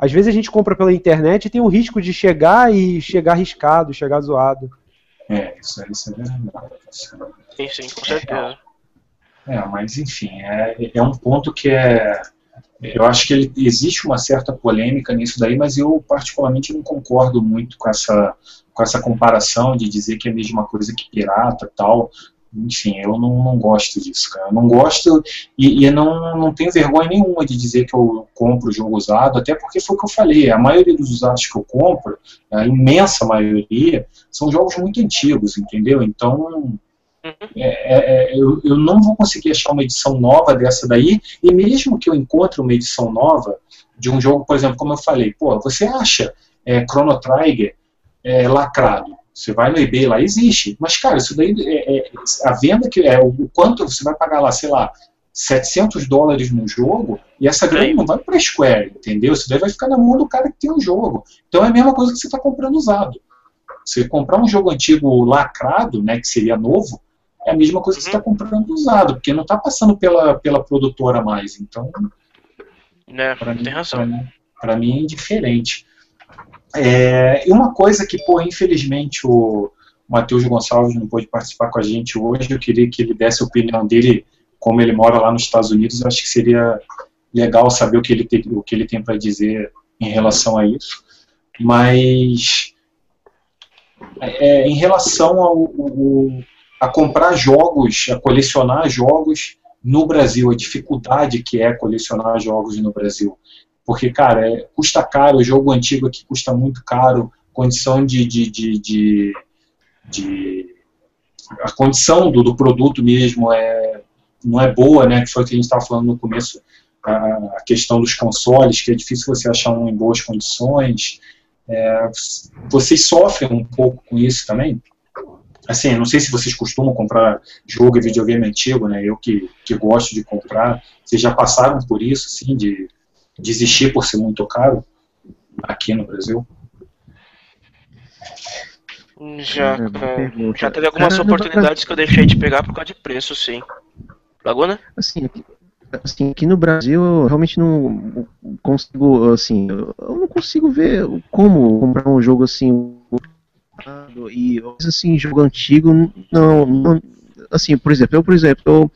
Às vezes a gente compra pela internet e tem o risco de chegar e chegar arriscado, chegar zoado. É, isso, isso é verdade. Sim, sim, com certeza. É, é mas enfim, é, é um ponto que é eu acho que ele, existe uma certa polêmica nisso daí, mas eu particularmente não concordo muito com essa, com essa comparação de dizer que é a mesma coisa que pirata tal. Enfim, eu não, não gosto disso, cara. Eu não gosto e, e não, não tenho vergonha nenhuma de dizer que eu compro jogo usado, até porque foi o que eu falei. A maioria dos usados que eu compro, a imensa maioria, são jogos muito antigos, entendeu? Então, é, é, é, eu, eu, não vou conseguir achar uma edição nova dessa daí, e mesmo que eu encontre uma edição nova de um jogo, por exemplo, como eu falei, pô, você acha é, Chrono Trigger é, lacrado? Você vai no eBay lá, existe. Mas, cara, isso daí, é, é, a venda que é, o quanto você vai pagar lá, sei lá, 700 dólares num jogo, e essa grana não vai para a Square, entendeu? Isso daí vai ficar na mão do cara que tem o jogo. Então é a mesma coisa que você está comprando usado. Você comprar um jogo antigo lacrado, né, que seria novo, é a mesma coisa que você está uhum. comprando usado, porque não está passando pela, pela produtora mais. Então, é, para mim, Para mim, mim é indiferente. É, e uma coisa que, pô, infelizmente o Matheus Gonçalves não pôde participar com a gente hoje, eu queria que ele desse a opinião dele, como ele mora lá nos Estados Unidos, acho que seria legal saber o que ele tem, o que ele tem para dizer em relação a isso. Mas é, em relação ao, ao, a comprar jogos, a colecionar jogos no Brasil, a dificuldade que é colecionar jogos no Brasil. Porque, cara, é, custa caro, o jogo antigo aqui custa muito caro, condição de. de, de, de, de a condição do, do, produto mesmo é, não é boa, né? Que foi o que a gente estava falando no começo, a, a, questão dos consoles, que é difícil você achar um em boas condições. É, vocês sofrem um pouco com isso também? assim, não sei se vocês costumam comprar jogo e videogame antigo, né? Eu que, que gosto de comprar, vocês já passaram por isso, sim, de desistir por ser muito caro aqui no Brasil? Já, é, já teve algumas Cara, oportunidades que eu deixei de pegar por causa de preço, sim. Laguna? Assim, aqui, assim, aqui no Brasil eu realmente não consigo, assim, eu não consigo ver como comprar um jogo assim e assim, jogo antigo, não, não, assim, por exemplo, eu, por exemplo, eu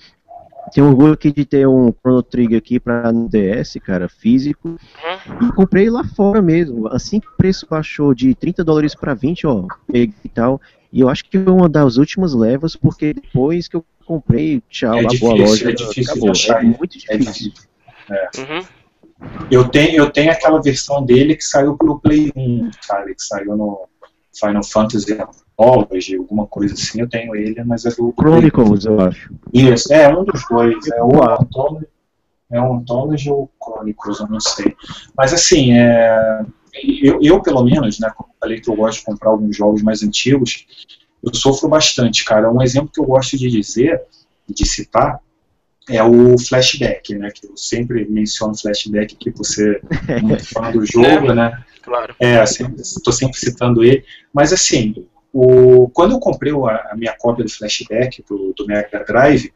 tenho orgulho aqui de ter um Chrono Trigger aqui para DS, cara, físico, uhum. e comprei lá fora mesmo, assim que o preço baixou de 30 dólares para 20, ó, e tal, e eu acho que foi uma das últimas levas, porque depois que eu comprei, tchau, é a boa loja, é difícil acabou, achar, é muito é difícil. É difícil. Uhum. Eu tenho, eu tenho aquela versão dele que saiu pro Play 1, cara, que saiu no Final Fantasy Anthology, alguma coisa assim, eu tenho ele, mas é do. Chronicles, eu acho. Isso, é um dos dois. É o Anthology, é um Anthology ou Chronicles, eu não sei. Mas assim, é, eu, eu pelo menos, né, como eu falei que eu gosto de comprar alguns jogos mais antigos, eu sofro bastante, cara. Um exemplo que eu gosto de dizer, de citar, é o flashback, né? Que eu sempre menciono flashback que você é muito fã do [LAUGHS] jogo, né? Claro. É, estou sempre citando ele. Mas assim, o, quando eu comprei a, a minha cópia do flashback do, do Mega Drive,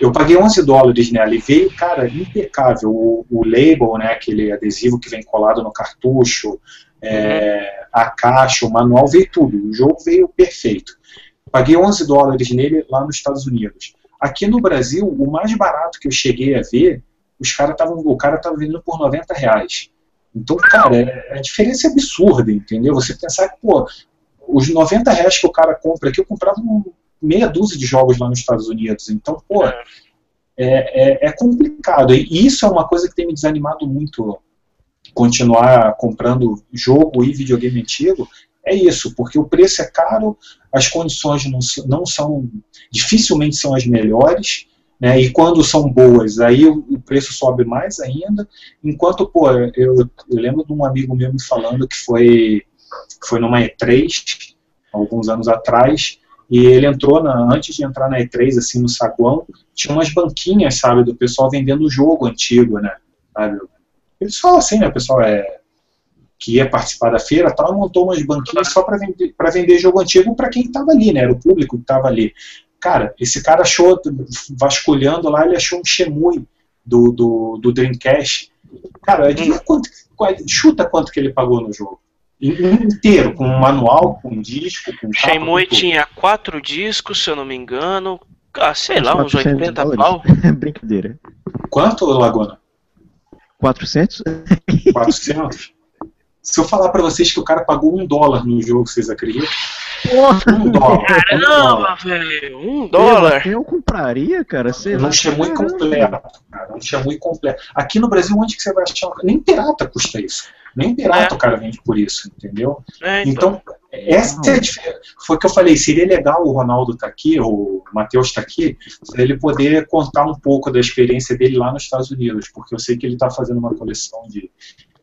eu paguei 11 dólares nela e veio, cara, impecável. O, o label, né, aquele adesivo que vem colado no cartucho, é, a caixa, o manual, veio tudo. O jogo veio perfeito. Paguei 11 dólares nele lá nos Estados Unidos. Aqui no Brasil, o mais barato que eu cheguei a ver, os cara tavam, o cara estava vendendo por 90 reais. Então, cara, é, a diferença é absurda, entendeu? Você pensar que, pô, os 90 reais que o cara compra aqui, eu comprava meia dúzia de jogos lá nos Estados Unidos. Então, pô, é, é, é complicado. E isso é uma coisa que tem me desanimado muito continuar comprando jogo e videogame antigo, é isso, porque o preço é caro, as condições não, não são, dificilmente são as melhores, né, e quando são boas, aí o, o, preço sobe mais ainda, enquanto, pô, eu, eu lembro de um amigo meu me falando que foi, foi numa E3, alguns anos atrás, e ele entrou, na, antes de entrar na E3, assim, no saguão, tinha umas banquinhas, sabe, do pessoal vendendo o jogo antigo, né, sabe, eles falam assim, né, o pessoal é que ia participar da feira, tal, montou umas banquinhas só para vender, vender jogo antigo para quem estava ali, né? Era o público que estava ali. Cara, esse cara achou, vasculhando lá, ele achou um Shemui do, do, do Dreamcast. Cara, hum. quanto, chuta quanto que ele pagou no jogo. Inteiro, com um manual, com um disco, com Shenmue tinha quatro discos, se eu não me engano. Ah, sei lá, uns 80 pau. [LAUGHS] Brincadeira. Quanto, Laguna? 400? 400? Se eu falar pra vocês que o cara pagou um dólar no jogo, vocês acreditam? Um dólar. um. Caramba, velho, um dólar. Eu compraria, cara. Sei Não Caramba. incompleto, cara. Não chamou incompleto. Aqui no Brasil, onde que você vai achar? um- Nem pirata custa isso. Nem pirata É. o cara vende por isso, entendeu? É, então. Então, essa é a diferença. Foi o que eu falei, seria legal o Ronaldo estar aqui, o Matheus está aqui, para ele poder contar um pouco da experiência dele lá nos Estados Unidos, porque eu sei que ele está fazendo uma coleção de,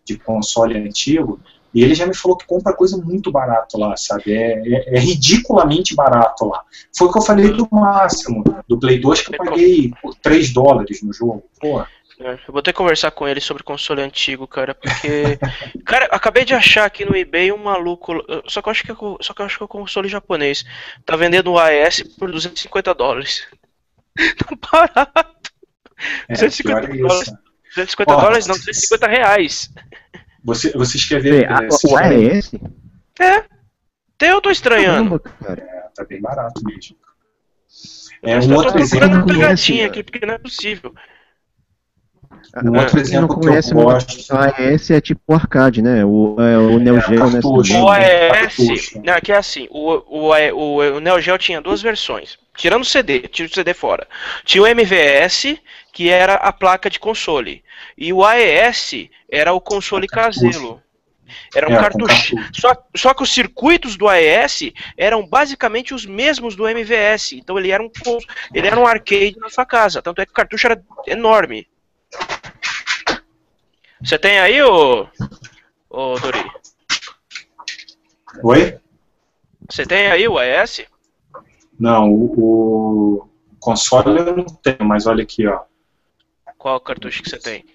de console antigo, e ele já me falou que compra coisa muito barato lá, sabe? É, é- é ridiculamente barato lá. Foi o que eu falei do máximo, do Play 2, que eu paguei por 3 dólares no jogo. Pô, É, Eu vou ter que conversar com ele sobre console antigo, cara, porque. [LAUGHS] cara, acabei de achar aqui no eBay um maluco. Só que eu acho que é, só que eu acho que é o console japonês. Tá vendendo o AES por 250 dólares. [LAUGHS] Tá barato. é, 250 pior é dólares. Isso. 250 Ó, dólares, não, 250 reais. Você, você quer Vê, ver? a- é, o querem- AES? É. Até eu tô estranhando. Caramba. É, tá bem barato mesmo. É, Eu um tô outro procurando exemplo, conhece, pegadinha aqui, porque não é possível. um outro exemplo que eu gosto. o AES é tipo o arcade, né? O, é, o Neo Geo, né? O é AES, cartucho. não, que é assim, o, o, o, o Neo Geo tinha duas versões, tirando o CD, tira o CD fora. Tinha o MVS, que era a placa de console, e o AES era o console caseiro. Era um É, cartucho. Só, só que os circuitos do AES eram basicamente os mesmos do MVS. Então ele era um, ele era um arcade na sua casa. Tanto é que o cartucho era enorme. Você tem aí, ô, ô Dori? Oi? Você tem aí o AES? Não, o, o console eu não tenho, mas olha aqui, ó. Qual cartucho que você tem?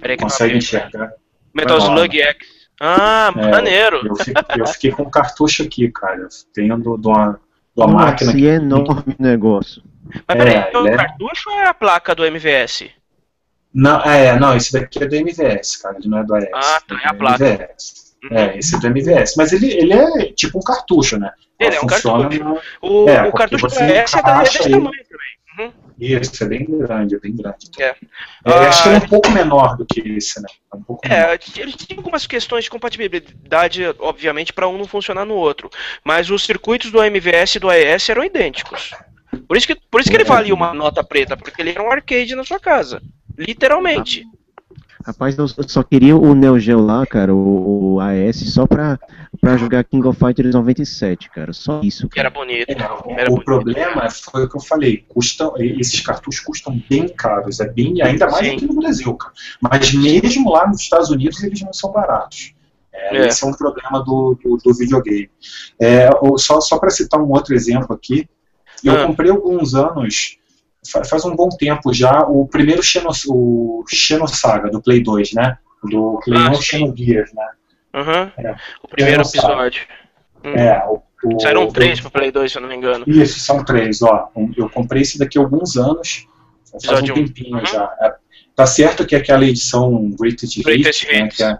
Peraí que eu Consegue enxergar? Metal Vai lá. Slug X. Ah, É, maneiro. Eu fiquei, eu fiquei com um cartucho aqui, cara. Eu tenho do- de uma, de uma Nossa, máquina e é enorme o negócio. Mas peraí, É, o ele é- cartucho ou é a placa do MVS? Não, é, não, esse daqui é do MVS, cara. Ele não é do AES. Ah, tá, é a do placa. MVS. É, esse é do MVS. Mas ele, ele é tipo um cartucho, né? Ele é um cartucho. no- O, É, o cartucho do você AES é é desse tamanho também. Uhum. Isso, é bem grande, é bem grande. É. É, acho que ele é Ah, um pouco menor do que esse, né? É um pouco menor. É, ele tem algumas questões de compatibilidade, obviamente, para um não funcionar no outro. Mas os circuitos do MVS e do AES eram idênticos. Por isso que, por isso que ele É. valia uma nota preta, porque ele era um arcade na sua casa. Literalmente. Rapaz, eu só queria o Neo Geo lá, cara, o, o AES, só pra, pra jogar King of Fighters 97, cara. Só isso, Que era cara. bonito. É, Era o bonito. problema foi o que eu falei, custa, esses cartuchos custam bem caros, é bem, ainda mais Sim. aqui no Brasil, cara. Mas mesmo lá nos Estados Unidos eles não são baratos. É, É. Esse é um problema do, do, do videogame. É, só só para citar um outro exemplo aqui, eu Ah. comprei alguns anos, faz um bom tempo já, o primeiro Xeno, o Xenosaga do Play 2, né? Do Play Ah, 1 sim. Xenogears, né? Uhum. É. O primeiro episódio. Hum. É, o, o, Saíram três pro Play 2, se eu não me engano. Isso, são três, ó. Eu comprei esse daqui há alguns anos, faz um Episódio um. tempinho Uhum. já. É, Tá certo que é aquela edição Greatest Greatest Hits, né, que, é, Uhum.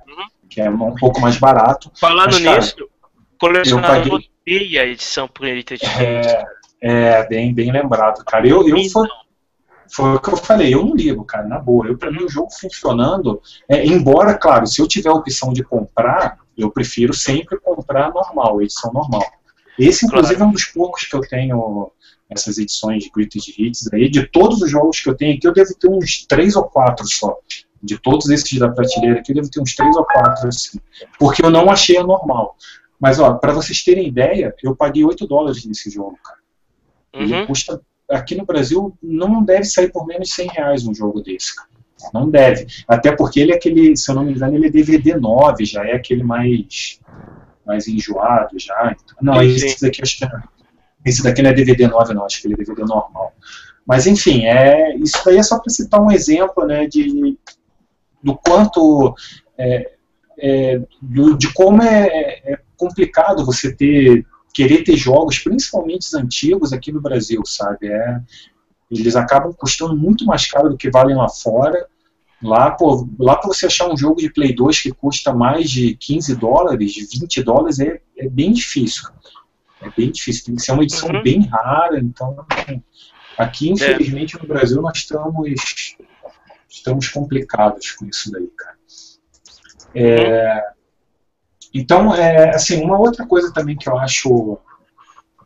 que é um pouco mais barato. Falando Mas, cara, nisso, colecionador eu paguei- odeia a edição Greatest Hits. É, é bem, bem lembrado, cara. Eu, eu foi, foi o que eu falei, eu não ligo, cara, na boa. Eu, pra mim, o jogo funcionando, é, embora, claro, se eu tiver a opção de comprar, eu prefiro sempre comprar normal, edição normal. Esse, inclusive, é um dos poucos que eu tenho essas edições de Greatest Hits aí. De todos os jogos que eu tenho aqui, eu devo ter uns três ou quatro só. De todos esses da prateleira aqui, eu devo ter uns três ou quatro, assim. Porque eu não achei a normal. Mas, ó, pra vocês terem ideia, eu paguei 8 dólares nesse jogo, cara. Uhum. custa, aqui no Brasil, não deve sair por menos de 100 reais um jogo desse. Não deve. Até porque ele é aquele, se eu não me engano, ele é DVD 9, já é aquele mais, mais enjoado já. Então, não, Sim, esse daqui acho que é, esse daqui não é DVD 9 não, acho que ele é DVD normal. Mas enfim, é, isso daí é só para citar um exemplo, né, de, do quanto, é, é, do- de como é, é complicado você ter querer ter jogos, principalmente os antigos, aqui no Brasil, sabe? É, eles acabam custando muito mais caro do que valem lá fora. Lá, pô, lá para você achar um jogo de Play 2 que custa mais de 15 dólares, 20 dólares, é, é bem difícil. É bem difícil. Tem que ser uma edição Uhum. bem rara. Então, aqui, infelizmente, no Brasil, nós estamos estamos complicados com isso daí, cara. É, então, é, assim, uma outra coisa também que eu acho,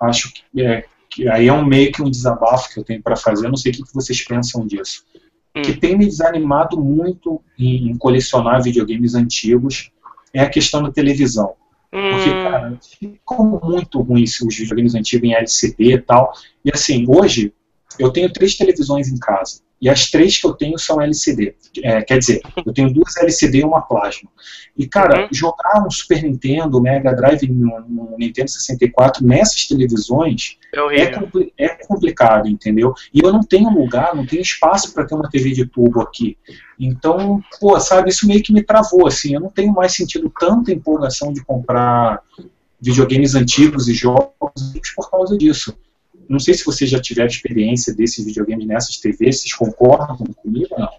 acho que, é, que aí é um meio que um desabafo que eu tenho para fazer, eu não sei o que vocês pensam disso, hum. que tem me desanimado muito em, em colecionar videogames antigos é a questão da televisão. Porque, hum. cara, ficou muito ruim os videogames antigos em LCD e tal. E assim, hoje eu tenho três televisões em casa. E as três que eu tenho são LCD. É, quer dizer, eu tenho duas LCD e uma plasma. E, cara, uhum. jogar um Super Nintendo, Mega Drive no, no Nintendo 64 nessas televisões é, é, compli é, complicado, entendeu? E eu não tenho lugar, não tenho espaço para ter uma TV de tubo aqui. Então, pô, sabe, isso meio que me travou, assim. Eu não tenho mais sentido tanta empolgação de comprar videogames antigos e jogos por causa disso. Não sei se vocês já tiveram experiência desses videogames nessas TVs, vocês concordam comigo ou não?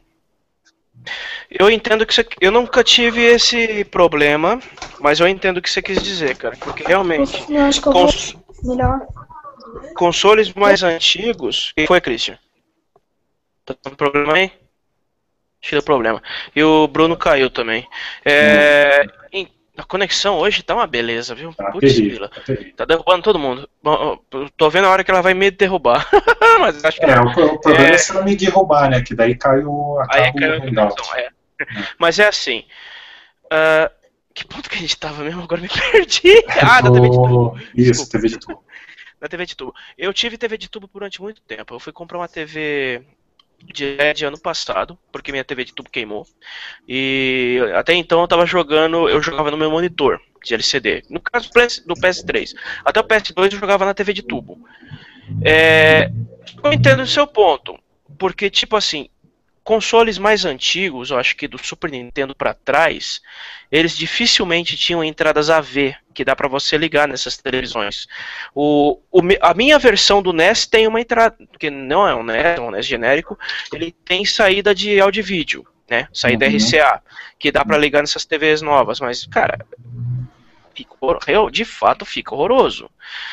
Eu entendo que você, eu nunca tive esse problema, mas eu entendo o que você quis dizer, cara, porque realmente eu acho que eu cons melhor. consoles mais antigos, quem foi, Christian? Tá tendo problema aí? Tira problema. E o Bruno caiu também. É, hum. A conexão hoje tá uma beleza, viu? Tá, Putz, terrível, tá, tá, derrubando todo mundo. Bom, tô vendo a hora que ela vai me derrubar. [LAUGHS] Mas acho que é, o, o problema é... é se ela me derrubar, né? Que daí caiu a Aí caiu a conexão, é. é. Mas é assim. Uh, que ponto que a gente tava mesmo? Agora me [LAUGHS] perdi. Ah, da TV de tubo. Isso, TV de tubo. Da TV de tubo. Eu tive TV de tubo durante muito tempo. Eu fui comprar uma TV de LED ano passado, porque minha TV de tubo queimou. E até então eu tava jogando, eu jogava no meu monitor de LCD. No caso do PS3. Até o PS2 eu jogava na TV de tubo. É, eu entendo o seu ponto, porque tipo assim, consoles mais antigos, eu acho que do Super Nintendo para trás, eles dificilmente tinham entradas AV que dá para você ligar nessas televisões. O, o, a minha versão do NES tem uma entrada, que não é um NES, é um NES genérico, ele tem saída de áudio e vídeo, né? Saída uhum. RCA, que dá para ligar nessas TVs novas, mas cara, fica, de fato fica horroroso.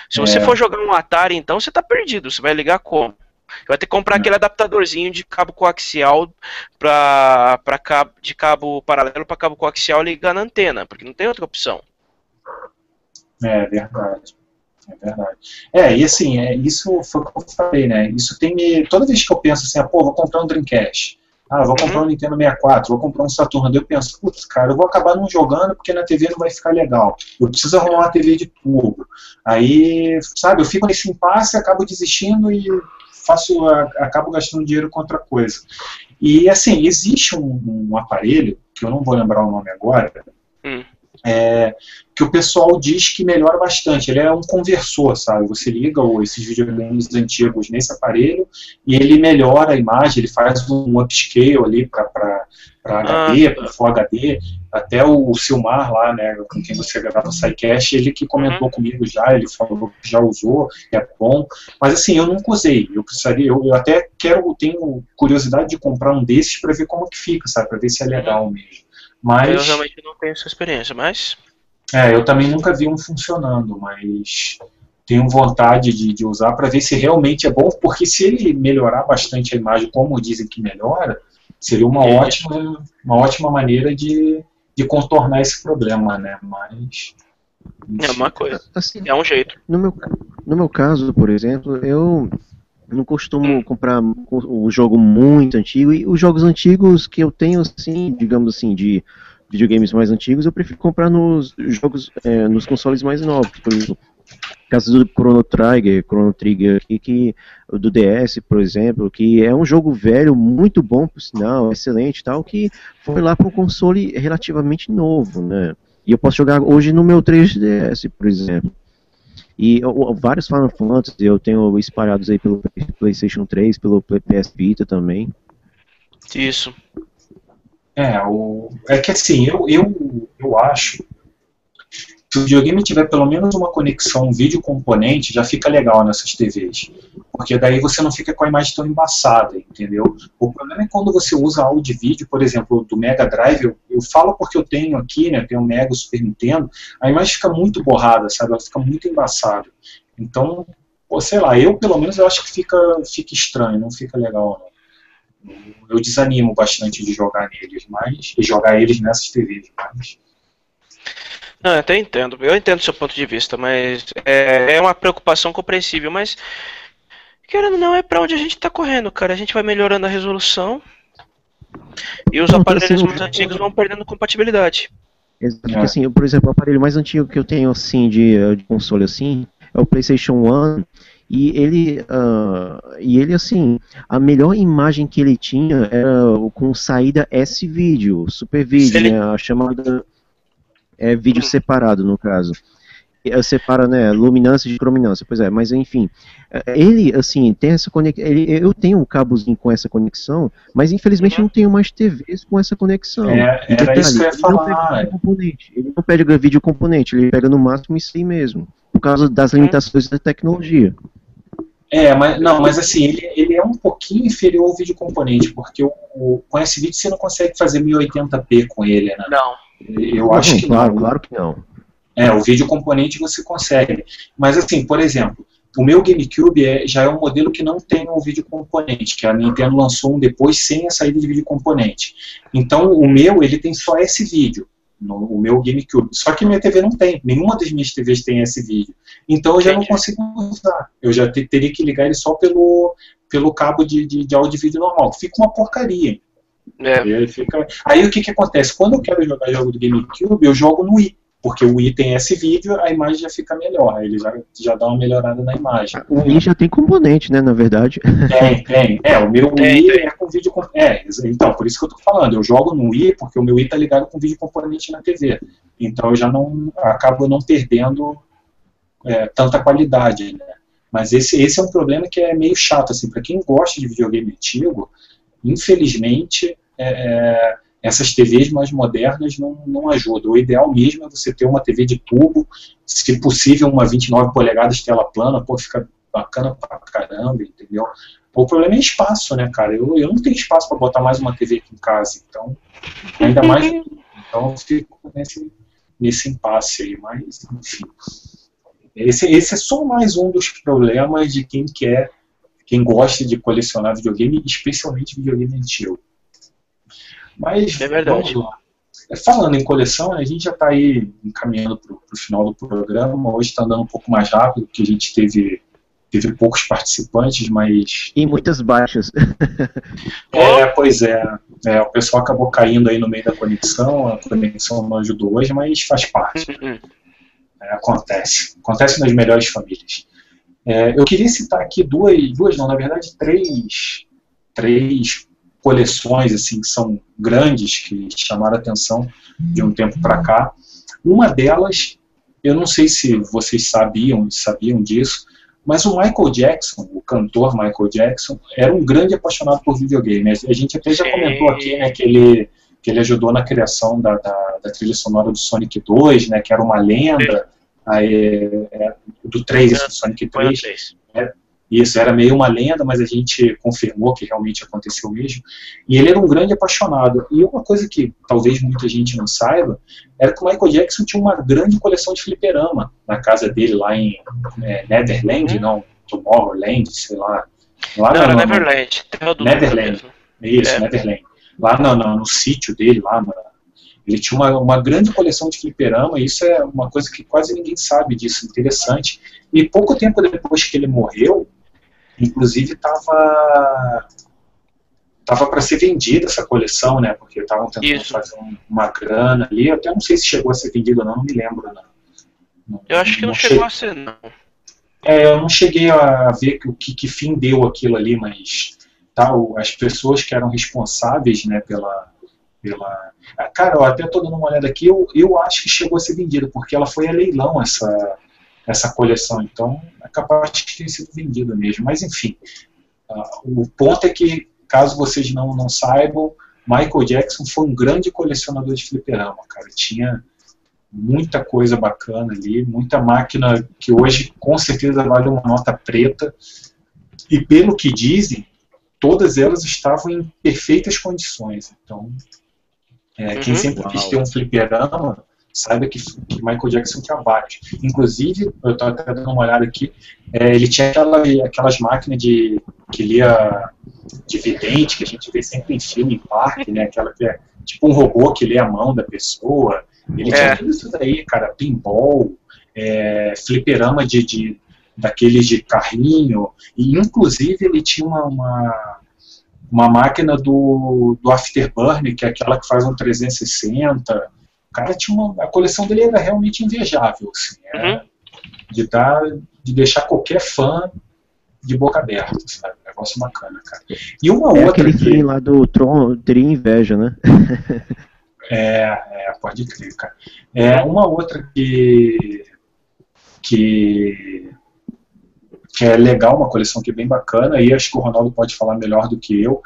Se você é. for jogar um Atari, então você tá perdido. Você vai ligar como? Vai ter que comprar aquele adaptadorzinho de cabo coaxial pra, pra cabo, de cabo paralelo para cabo coaxial ligar na antena, porque não tem outra opção. É verdade. É verdade. É, e assim, é, isso foi o que eu falei, né? Isso tem me. Toda vez que eu penso assim, ah, pô, vou comprar um Dreamcast. Ah, vou comprar uhum. um Nintendo 64, vou comprar um Saturno. Eu penso, putz, cara, eu vou acabar não jogando porque na TV não vai ficar legal. Eu preciso arrumar uma TV de tubo. Aí, sabe, eu fico nesse impasse, acabo desistindo e faço, acabo gastando dinheiro com outra coisa. E assim, existe um, um aparelho, que eu não vou lembrar o nome agora, hum. É, que o pessoal diz que melhora bastante. Ele é um conversor, sabe? Você liga esses videogames antigos nesse aparelho e ele melhora a imagem, ele faz um upscale ali para HD, ah, para Full HD. Até o Silmar lá, né, com quem você gravava o SciCast, ele que comentou uhum. comigo já, ele falou que já usou, que é bom. Mas assim, eu nunca usei. Eu precisaria, eu, eu até quero, tenho curiosidade de comprar um desses para ver como que fica, sabe? Para ver se é legal uhum. mesmo. Mas... Eu realmente não tenho essa experiência, mas é, eu também nunca vi um funcionando, mas tenho vontade de, de usar para ver se realmente é bom, porque se ele melhorar bastante a imagem, como dizem que melhora, seria uma é. ótima, uma ótima maneira de, de contornar esse problema, né? Mas é uma coisa, assim, é um jeito. No meu, no meu caso, por exemplo, eu não costumo comprar o jogo muito antigo e os jogos antigos que eu tenho, assim, digamos assim, de videogames mais antigos, eu prefiro comprar nos jogos, é, nos consoles mais novos. Por exemplo, caso do Chrono Trigger, Chrono Trigger aqui, que do DS, por exemplo, que é um jogo velho, muito bom por sinal, excelente tal, que foi lá para um console relativamente novo, né? E eu posso jogar hoje no meu 3DS, por exemplo. E eu, vários Final Fantasy eu tenho espalhados aí pelo PlayStation 3, pelo PS Vita também. Isso. É, o, é que assim, eu, eu, eu acho que o videogame tiver pelo menos uma conexão vídeo componente, já fica legal nessas TVs. Porque daí você não fica com a imagem tão embaçada, entendeu? O problema é quando você usa áudio vídeo, por exemplo, do Mega Drive, eu, eu falo porque eu tenho aqui, né, eu tenho o Mega Super Nintendo, a imagem fica muito borrada, sabe? Ela fica muito embaçada. Então, pô, sei lá, eu pelo menos eu acho que fica, fica estranho, não fica legal não. eu desanimo bastante de jogar neles, mas e jogar eles nessas TVs, mas não, eu até entendo. Eu entendo o seu ponto de vista, mas é, é uma preocupação compreensível, mas querendo ou não, é pra onde a gente tá correndo, cara. A gente vai melhorando a resolução e os Não, aparelhos assim, mais antigos vão perdendo compatibilidade. Exato, É. porque, assim, por exemplo, o aparelho mais antigo que eu tenho assim de, de console assim é o PlayStation 1 e ele ah, e ele assim a melhor imagem que ele tinha era com saída S-Video, Super Video, né, a chamada é vídeo separado no caso. Eh, Separa, né, luminância de crominância, pois é, mas enfim, eh, ele, assim, tem essa conexão, eu tenho um cabozinho com essa conexão, mas infelizmente Uhum. não tenho mais TVs com essa conexão. É, E era isso que eu ia ele não pega falar. vídeo componente, ele não pega vídeo componente, ele pega no máximo isso aí mesmo, por causa das limitações da tecnologia. É, mas não, mas assim, ele, ele é um pouquinho inferior ao vídeo componente, porque o, o- com esse vídeo você não consegue fazer 1080p com ele, né? Não. Eu acho Não, que claro, não. claro que não. É, o vídeo componente você consegue. Mas assim, por exemplo, o meu GameCube é- já é um modelo que não tem o vídeo componente, que a Nintendo lançou um depois sem a saída de vídeo componente. Então o meu, ele tem só esse vídeo, no, o meu GameCube. Só que minha TV não tem, nenhuma das minhas TVs tem esse vídeo. Então eu já não consigo usar. Eu já te- teria que ligar ele só pelo, pelo cabo de, de, de áudio e vídeo normal. Fica uma porcaria. É. Ele fica- Aí o que, que acontece? Quando eu quero jogar jogo do GameCube, eu jogo no Wii. Porque o Wii tem esse vídeo, a imagem já fica melhor. aí Ele já, já dá uma melhorada na imagem. O Wii já tem componente, né, na verdade. Tem, tem. É, o meu Tem, Wii tem. é com vídeo. com- É, então, por isso que eu tô falando. Eu jogo no Wii porque o meu Wii tá ligado com vídeo componente na TV. Então eu já não. acabo não perdendo é, tanta qualidade, né? Mas esse, esse é um problema que é meio chato, assim, para quem gosta de videogame antigo, infelizmente, é, é, essas TVs mais modernas não, não ajudam. O ideal mesmo é você ter uma TV de tubo, se possível uma 29 polegadas tela plana, pô, fica bacana pra caramba, entendeu? O problema é espaço, né, cara? Eu, eu não tenho espaço para botar mais uma TV aqui em casa, então, ainda mais. [LAUGHS] Então eu fico nesse, nesse impasse aí, mas, enfim. Esse, esse é só mais um dos problemas de quem quer, quem gosta de colecionar videogame, especialmente videogame antigo. Mas, É verdade. vamos lá. É, Falando em coleção, né, a gente já está aí encaminhando para o final do programa. Hoje está andando um pouco mais rápido, porque a gente teve, teve poucos participantes, mas. E muitas baixas. [LAUGHS] É, pois é, é, O pessoal acabou caindo aí no meio da conexão. A conexão não ajudou hoje, mas faz parte. Uhum. É, acontece. Acontece nas melhores famílias. É, eu queria citar aqui duas, duas não, na verdade, três, três coleções assim que são grandes, que chamaram a atenção de um tempo para cá. Uma delas, eu não sei se vocês sabiam, sabiam disso, mas o Michael Jackson, o cantor Michael Jackson, era um grande apaixonado por videogame. A gente até já comentou aqui né, que, ele, que ele ajudou na criação da, da, da trilha sonora do Sonic 2, né, que era uma lenda, aí, é, do 3, esse do Sonic Foi no 3. três. Isso, era meio uma lenda, mas a gente confirmou que realmente aconteceu mesmo. E ele era um grande apaixonado. E uma coisa que talvez muita gente não saiba era que o Michael Jackson tinha uma grande coleção de fliperama na casa dele, lá em é, Netherland, Uhum. não, Tomorrowland, sei lá. lá Não, era no- Neverland. Mesmo. Isso, É. Neverland. Lá no, no, no sítio dele, lá na- ele tinha uma, uma grande coleção de fliperama, e isso é uma coisa que quase ninguém sabe disso, interessante. E pouco tempo depois que ele morreu, inclusive estava tava para ser vendida essa coleção, né? Porque estavam tentando Isso. fazer um- uma grana ali. Eu até não sei se chegou a ser vendido ou não, não me lembro. Não. Não- Eu acho que não che- chegou a ser, não. é, eu não cheguei a ver o que, que fim deu aquilo ali, mas tá, as pessoas que eram responsáveis né, pela, pela. Ah, Cara, eu até estou dando uma olhada aqui, eu, eu acho que chegou a ser vendida, porque ela foi a leilão essa, essa coleção, então é capaz de ter sido vendida mesmo. Mas enfim, ah, o ponto é que, caso vocês não, não saibam, Michael Jackson foi um grande colecionador de fliperama, cara. Tinha muita coisa bacana ali, muita máquina que hoje com certeza vale uma nota preta. E pelo que dizem, todas elas estavam em perfeitas condições. Então, é, quem Uhum. sempre quis ter um fliperama saiba que, que Michael Jackson tinha vários. Inclusive, eu estava até dando uma olhada aqui, é, ele tinha aquela, aquelas máquinas de que lia de vidente, que a gente vê sempre em filme, em parque, né? Aquela que é tipo um robô que lê a mão da pessoa. Ele é. tinha tudo isso daí, cara, pinball, é, fliperama de, de, daqueles de carrinho, e inclusive ele tinha uma, uma, uma máquina do, do Afterburner, que é aquela que faz um 360. Cara tinha uma. A coleção dele era realmente invejável, assim, é, uhum. de, dar, de deixar qualquer fã de boca aberta, sabe? Um negócio bacana, cara. E uma é outra. aquele que... filme lá do Tron, teria inveja, né? [LAUGHS] é, é, pode crer, cara. É, uma outra que. que. que é legal, uma coleção que é bem bacana, e acho que o Ronaldo pode falar melhor do que eu,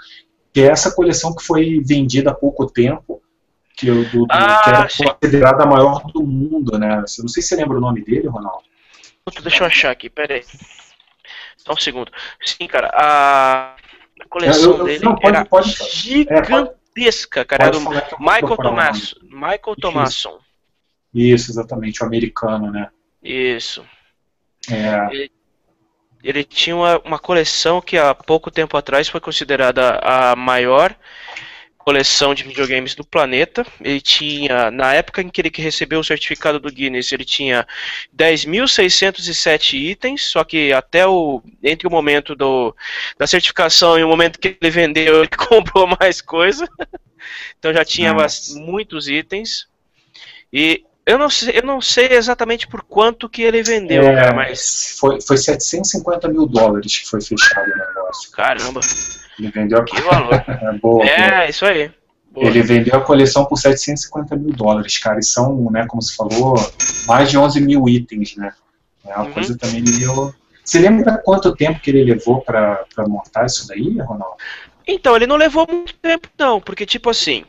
que é essa coleção que foi vendida há pouco tempo, que, eu, do, ah, que era considerada a maior do mundo, né? Eu não sei se você lembra o nome dele, Ronaldo. Deixa eu achar aqui, peraí. Só um segundo. Sim, cara, a, coleção eu, eu, dele não, pode, era pode, gigantesca, é, cara. Era do Michael Thomas, Michael Thomason. Isso, exatamente, o americano, né? Isso. É. Ele, ele tinha uma, uma coleção que há pouco tempo atrás foi considerada a maior coleção de videogames do planeta. Ele tinha, na época em que ele recebeu o certificado do Guinness, ele tinha 10.607 itens, só que até o entre o momento do, da certificação e o momento que ele vendeu, [LAUGHS] ele comprou mais coisa. [LAUGHS] então já tinha muitos itens. E eu não, sei, eu não sei exatamente por quanto que ele vendeu, é, cara, mas. Foi, foi 750 mil dólares que foi fechado o negócio. Caramba. Ele vendeu a... Que valor. [LAUGHS] é, boa, é boa. isso aí. Boa. Ele vendeu a coleção por 750 mil dólares, cara. E são, né, como se falou, mais de 11 mil itens, né? É uma uhum. coisa também meio. Você lembra quanto tempo que ele levou para montar isso daí, Ronaldo? Então, ele não levou muito tempo, não, porque, tipo assim,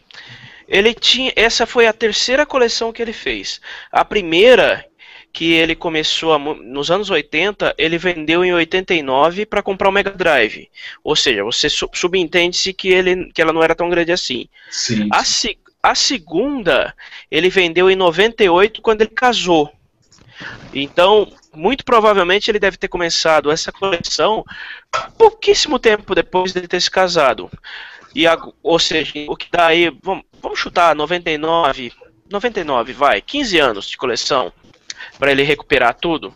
ele tinha. Essa foi a terceira coleção que ele fez. A primeira que ele começou a, nos anos 80, ele vendeu em 89 para comprar o Mega Drive. Ou seja, você subentende-se que, ele, que ela não era tão grande assim. Sim. A, a segunda, ele vendeu em 98 quando ele casou. Então, muito provavelmente ele deve ter começado essa coleção pouquíssimo tempo depois de ter se casado. E a, ou seja, o que dá aí, vamos, vamos chutar 99, 99, vai, 15 anos de coleção para ele recuperar tudo.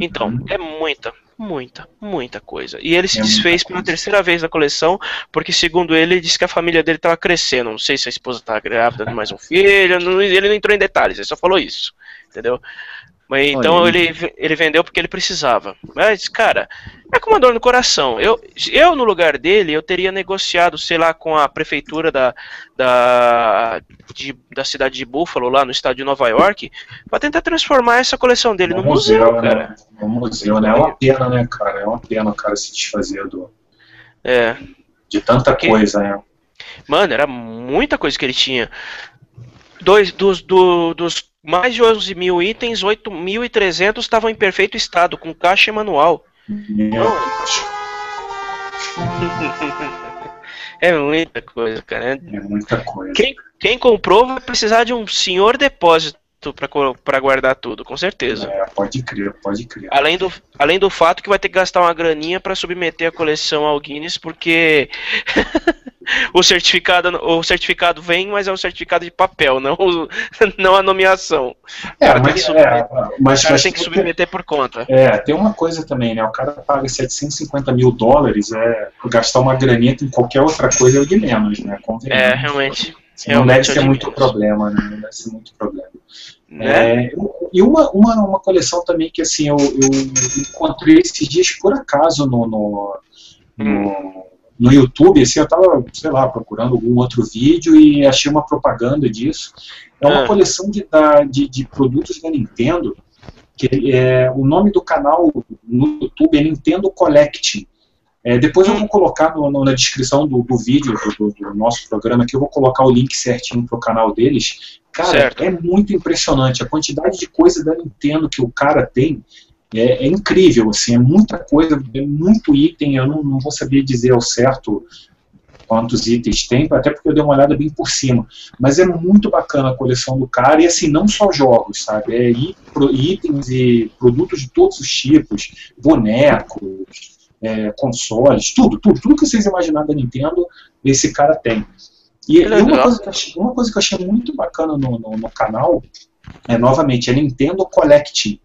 Então, uhum. é muita, muita, muita coisa. E ele se é desfez pela terceira vez na coleção, porque segundo ele, ele disse que a família dele estava crescendo. Não sei se a esposa estava grávida de mais um filho, não, ele não entrou em detalhes, ele só falou isso. Entendeu? Mas, então ele, ele vendeu porque ele precisava. Mas, cara, é com uma dor no coração. Eu, eu, no lugar dele, eu teria negociado, sei lá, com a prefeitura da, da, de, da cidade de Buffalo, lá no estado de Nova York, para tentar transformar essa coleção dele no, no museu, museu, né? cara. No museu, né? É uma pena, né, cara? É uma pena o cara se desfazer do. É. De tanta porque, coisa, né? Mano, era muita coisa que ele tinha. Dois dos, do, dos mais de 11 mil itens, 8.300 estavam em perfeito estado, com caixa e manual. [LAUGHS] é muita coisa, cara. É muita coisa. Quem, quem comprou vai precisar de um senhor depósito para guardar tudo, com certeza. É, pode crer, pode crer. Além do, além do fato que vai ter que gastar uma graninha para submeter a coleção ao Guinness, porque [LAUGHS] o certificado o certificado vem, mas é um certificado de papel, não, [LAUGHS] não a nomeação. É, mas, é, mas, o cara mas tem que submeter por conta. É, tem uma coisa também, né? O cara paga 750 mil dólares, é, gastar uma graninha em qualquer outra coisa é de menos, né? É, realmente. Não deve ser muito problema, né? Não deve ser muito problema. Né? É, e uma, uma, uma coleção também que assim eu, eu encontrei esses dias por acaso no, no, no, no YouTube, assim, eu estava, sei lá, procurando algum outro vídeo e achei uma propaganda disso. É uma é. coleção de, da, de, de produtos da Nintendo, que é, o nome do canal no YouTube é Nintendo Collecting. É, depois eu vou colocar no, no, na descrição do, do vídeo do, do, nosso programa aqui, eu vou colocar o link certinho pro canal deles. Cara, certo. é muito impressionante a quantidade de coisa da Nintendo que o cara tem. É, é, incrível, assim, é muita coisa, é muito item, eu não, não vou saber dizer ao certo quantos itens tem, até porque eu dei uma olhada bem por cima. Mas é muito bacana a coleção do cara, e assim, não só jogos, sabe? É itens e produtos de todos os tipos, bonecos, é, consoles, tudo, tudo, tudo que vocês imaginarem da Nintendo, esse cara tem. E, e uma, coisa que achei, uma coisa que eu achei muito bacana no, no, no canal é, novamente, a Nintendo Collecting.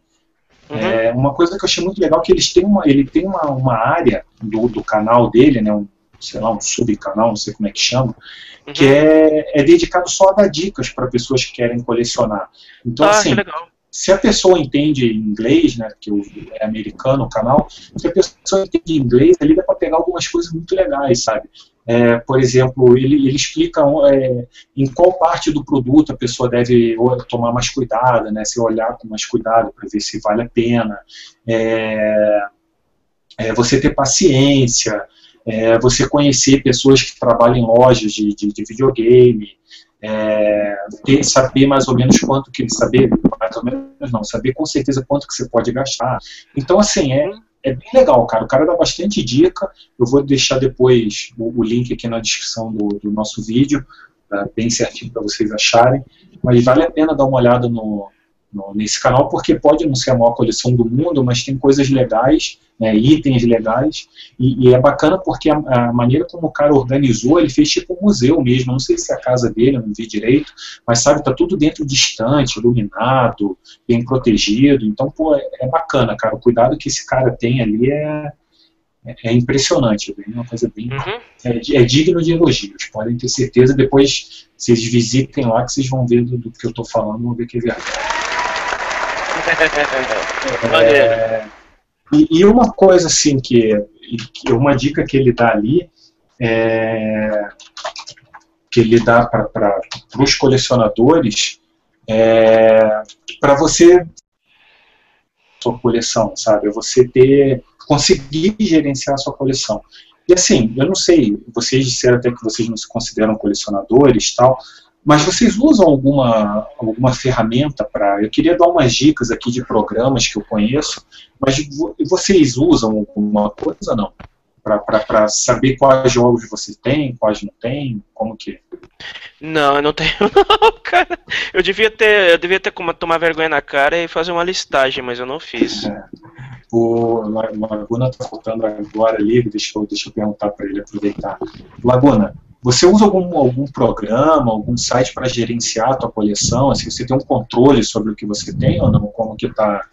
Uhum. É uma coisa que eu achei muito legal que eles têm uma, ele tem uma, uma área do, do canal dele, né, um, sei lá, um subcanal, não sei como é que chama, uhum. que é, é dedicado só a dar dicas para pessoas que querem colecionar. Então, ah, assim, se a pessoa entende inglês, né, que é americano o canal, se a pessoa entende inglês, ali dá para pegar algumas coisas muito legais, sabe? É, por exemplo, ele, ele explica é, em qual parte do produto a pessoa deve tomar mais cuidado, né, se olhar com mais cuidado para ver se vale a pena. É, é você ter paciência, é, você conhecer pessoas que trabalham em lojas de, de, de videogame, é, ter, saber mais ou menos quanto que saber mais ou menos não, saber com certeza quanto que você pode gastar. Então assim é é bem legal, cara. O cara dá bastante dica. Eu vou deixar depois o, o link aqui na descrição do, do nosso vídeo, tá? bem certinho para vocês acharem. Mas vale a pena dar uma olhada no, no, nesse canal, porque pode não ser a maior coleção do mundo, mas tem coisas legais, né, itens legais, e, e, é bacana porque a, a, maneira como o cara organizou, ele fez tipo um museu mesmo, não sei se é a casa dele, eu não vi direito, mas sabe, tá tudo dentro distante, iluminado, bem protegido, então, pô, é, é bacana, cara, o cuidado que esse cara tem ali é, é, é impressionante, é uma coisa bem. Uhum. É, é, digno de elogios, podem ter certeza. Depois vocês visitem lá que vocês vão ver do, do que eu estou falando, vão ver que é verdade. É, e, e, uma coisa assim que, uma dica que ele dá ali é, que ele dá para os colecionadores é, para você sua coleção, sabe? Você ter conseguir gerenciar a sua coleção. E assim, eu não sei, vocês disseram até que vocês não se consideram colecionadores tal, mas vocês usam alguma, alguma ferramenta para. Eu queria dar umas dicas aqui de programas que eu conheço, mas vocês usam alguma coisa não? Para saber quais jogos você tem, quais não tem, como que. Não, eu não tenho [LAUGHS] não, cara. Eu devia ter, eu devia ter como tomar vergonha na cara e fazer uma listagem, mas eu não fiz. É. O Laguna está faltando agora ali, deixa eu, deixa eu perguntar para ele aproveitar. Laguna, você usa algum, algum programa, algum site para gerenciar a tua coleção? Assim, você tem um controle sobre o que você tem ou não? Como que tá?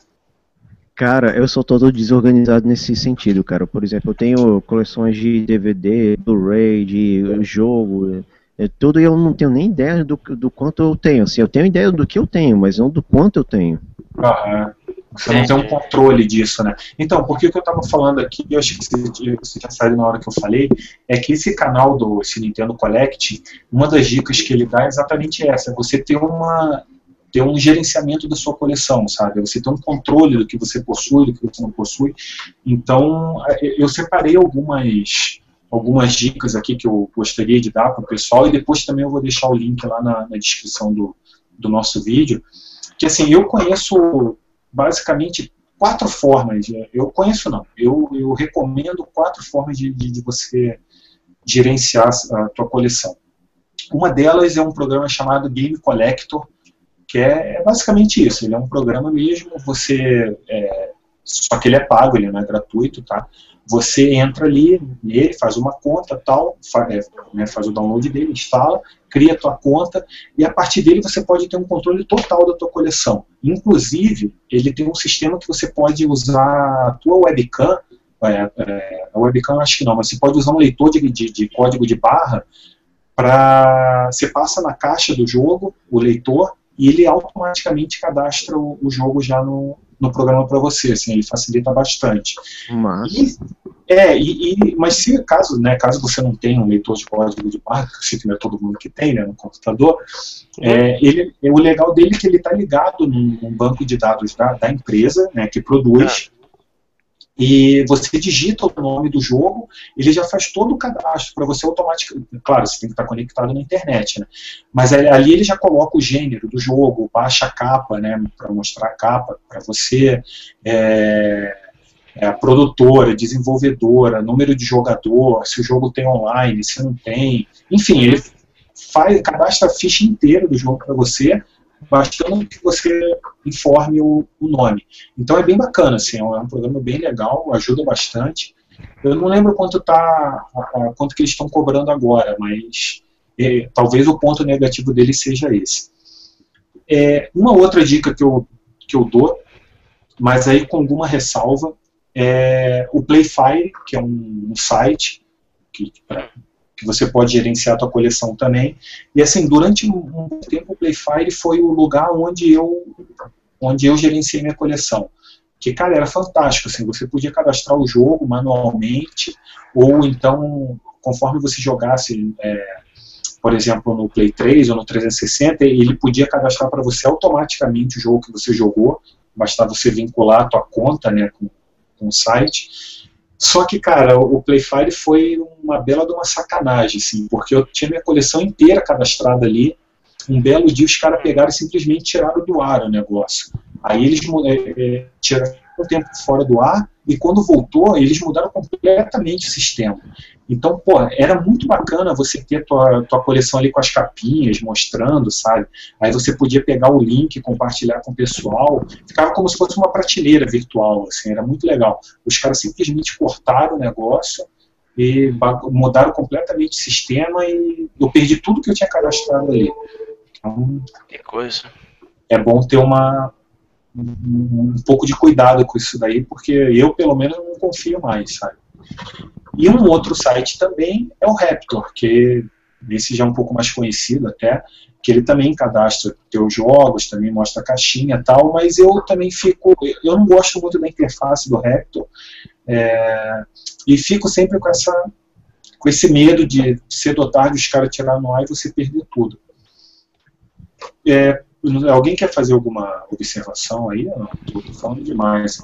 Cara, eu sou todo desorganizado nesse sentido, cara. Por exemplo, eu tenho coleções de DVD, Blu-ray, de jogo, é, tudo e eu não tenho nem ideia do, do quanto eu tenho. Assim, eu tenho ideia do que eu tenho, mas não do quanto eu tenho. Aham. Você não tem um controle disso, né? Então, por que, eu estava falando aqui, eu acho que você, tinha saído na hora que eu falei, é que esse canal do esse Nintendo Collect, uma das dicas que ele dá é exatamente essa, é você ter uma ter um gerenciamento da sua coleção, sabe? Você ter um controle do que você possui, do que você não possui. Então, eu separei algumas algumas dicas aqui que eu gostaria de dar para o pessoal e depois também eu vou deixar o link lá na, na descrição do, do nosso vídeo. Que assim, eu conheço basicamente quatro formas. Eu conheço não, eu, eu recomendo quatro formas de, de, de você gerenciar a tua coleção. Uma delas é um programa chamado Game Collector, que é, é basicamente isso. Ele é um programa mesmo, você é, só que ele é pago, ele não é gratuito, tá? Você entra ali nele, faz uma conta, tal, faz, é, né, faz o download dele, instala, cria a tua conta e a partir dele você pode ter um controle total da tua coleção. Inclusive, ele tem um sistema que você pode usar a tua webcam, é, é, a webcam acho que não, mas você pode usar um leitor de, de, de código de barra para você passa na caixa do jogo o leitor e ele automaticamente cadastra o, o jogo já no, no programa para você, assim, ele facilita bastante. Mas... E, é, e, e, mas se caso, né, caso você não tenha um leitor de código de barra, que não é todo mundo que tem, né, no computador, é, ele, é, o legal dele é que ele está ligado num, num, banco de dados da, da empresa, né, que produz, e você digita o nome do jogo, ele já faz todo o cadastro para você automaticamente. Claro, você tem que estar conectado na internet, né? Mas ali ele já coloca o gênero do jogo, baixa a capa, né? Para mostrar a capa para você. É, é, a produtora, desenvolvedora, número de jogador, se o jogo tem online, se não tem. Enfim, ele faz, cadastra a ficha inteira do jogo para você, bastando que você informe o, o, nome. Então é bem bacana, assim, é um, é programa bem legal, ajuda bastante. Eu não lembro quanto tá, quanto que eles estão cobrando agora, mas é, talvez o ponto negativo dele seja esse. É, uma outra dica que eu, que eu dou, mas aí com alguma ressalva, é o Playfire, que é um, um site que, que você pode gerenciar a tua coleção também. E assim, durante um, tempo o Playfire foi o lugar onde eu, onde eu gerenciei minha coleção que, cara, era fantástico, assim, você podia cadastrar o jogo manualmente, ou então, conforme você jogasse, é, por exemplo, no Play 3 ou no 360, ele podia cadastrar para você automaticamente o jogo que você jogou, bastava você vincular a tua conta, né, com, com o site. Só que, cara, o Playfire foi uma bela de uma sacanagem, assim, porque eu tinha minha coleção inteira cadastrada ali, um belo dia os caras pegaram e simplesmente tiraram do ar o negócio. Aí eles é, é, tiraram um tempo fora do ar e quando voltou, eles mudaram completamente o sistema. Então, pô, era muito bacana você ter tua, tua coleção ali com as capinhas, mostrando, sabe? Aí você podia pegar o link, compartilhar com o pessoal. Ficava como se fosse uma prateleira virtual, assim, era muito legal. Os caras simplesmente cortaram o negócio e mudaram completamente o sistema e eu perdi tudo que eu tinha cadastrado ali. Então, que coisa. É bom ter uma, um, pouco de cuidado com isso daí, porque eu, pelo menos, não confio mais, sabe? E um outro site também é o Raptor, que esse já é um pouco mais conhecido até, que ele também cadastra teus jogos, também mostra a caixinha e tal, mas eu também fico, eu não gosto muito da interface do Raptor, é, e fico sempre com essa com esse medo de cedo ou tarde os caras tirar no ar e você perder tudo. É, Alguém quer fazer alguma observação aí? Eu tô falando demais.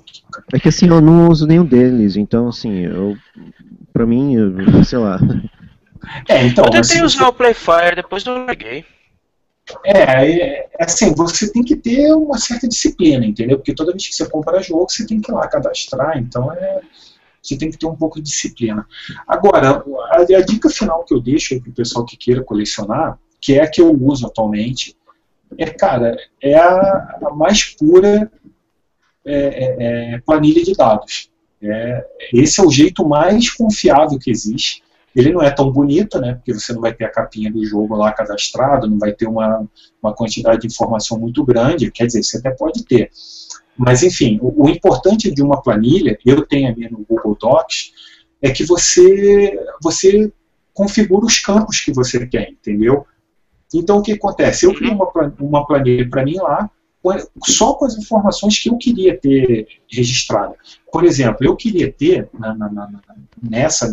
É que assim, eu não uso nenhum deles, então assim, eu. Pra mim, eu, sei lá. É, então. Eu tentei usar você... o Playfire, depois eu larguei. É, é, é, assim, você tem que ter uma certa disciplina, entendeu? Porque toda vez que você compra jogo, você tem que ir lá cadastrar, então é, você tem que ter um pouco de disciplina. Agora, a, a dica final que eu deixo para o pessoal que queira colecionar, que é a que eu uso atualmente, é, cara, é a, a mais pura é, é, é, planilha de dados. É, esse é o jeito mais confiável que existe. Ele não é tão bonito, né? Porque você não vai ter a capinha do jogo lá cadastrado, não vai ter uma, uma quantidade de informação muito grande. Quer dizer, você até pode ter. Mas, enfim, o, o importante de uma planilha, eu tenho a minha no Google Docs, é que você, você configura os campos que você quer, entendeu? Então, o que acontece? Eu criei uma, uma planilha para mim lá, só com as informações que eu queria ter registrada. Por exemplo, eu queria ter, na, na, na, nessa,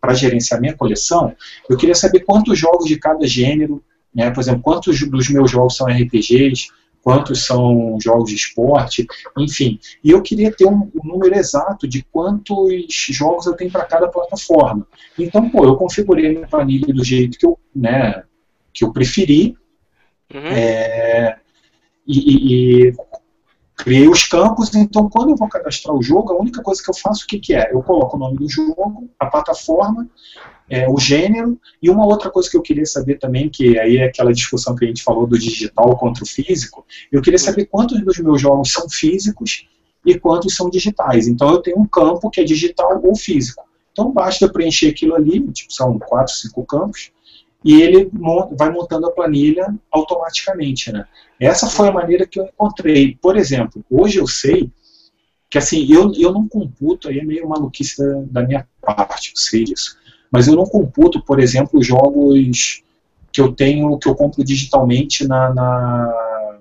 para gerenciar minha coleção, eu queria saber quantos jogos de cada gênero, né, por exemplo, quantos dos meus jogos são RPGs, quantos são jogos de esporte, enfim. E eu queria ter um, um número exato de quantos jogos eu tenho para cada plataforma. Então, pô, eu configurei minha planilha do jeito que eu, né, que eu preferi. Uhum. É, e, e, criei os campos, então quando eu vou cadastrar o jogo, a única coisa que eu faço, o que, que é? Eu coloco o nome do jogo, a plataforma, é, o gênero, e uma outra coisa que eu queria saber também, que aí é aquela discussão que a gente falou do digital contra o físico, eu queria saber quantos dos meus jogos são físicos e quantos são digitais. Então eu tenho um campo que é digital ou físico. Então basta preencher aquilo ali, tipo, são quatro, cinco campos, e ele vai montando a planilha automaticamente, né? Essa foi a maneira que eu encontrei. Por exemplo, hoje eu sei que assim, eu, eu não computo, aí é meio maluquice da, da minha parte, eu sei disso, mas eu não computo, por exemplo, jogos que eu tenho, que eu compro digitalmente na, na,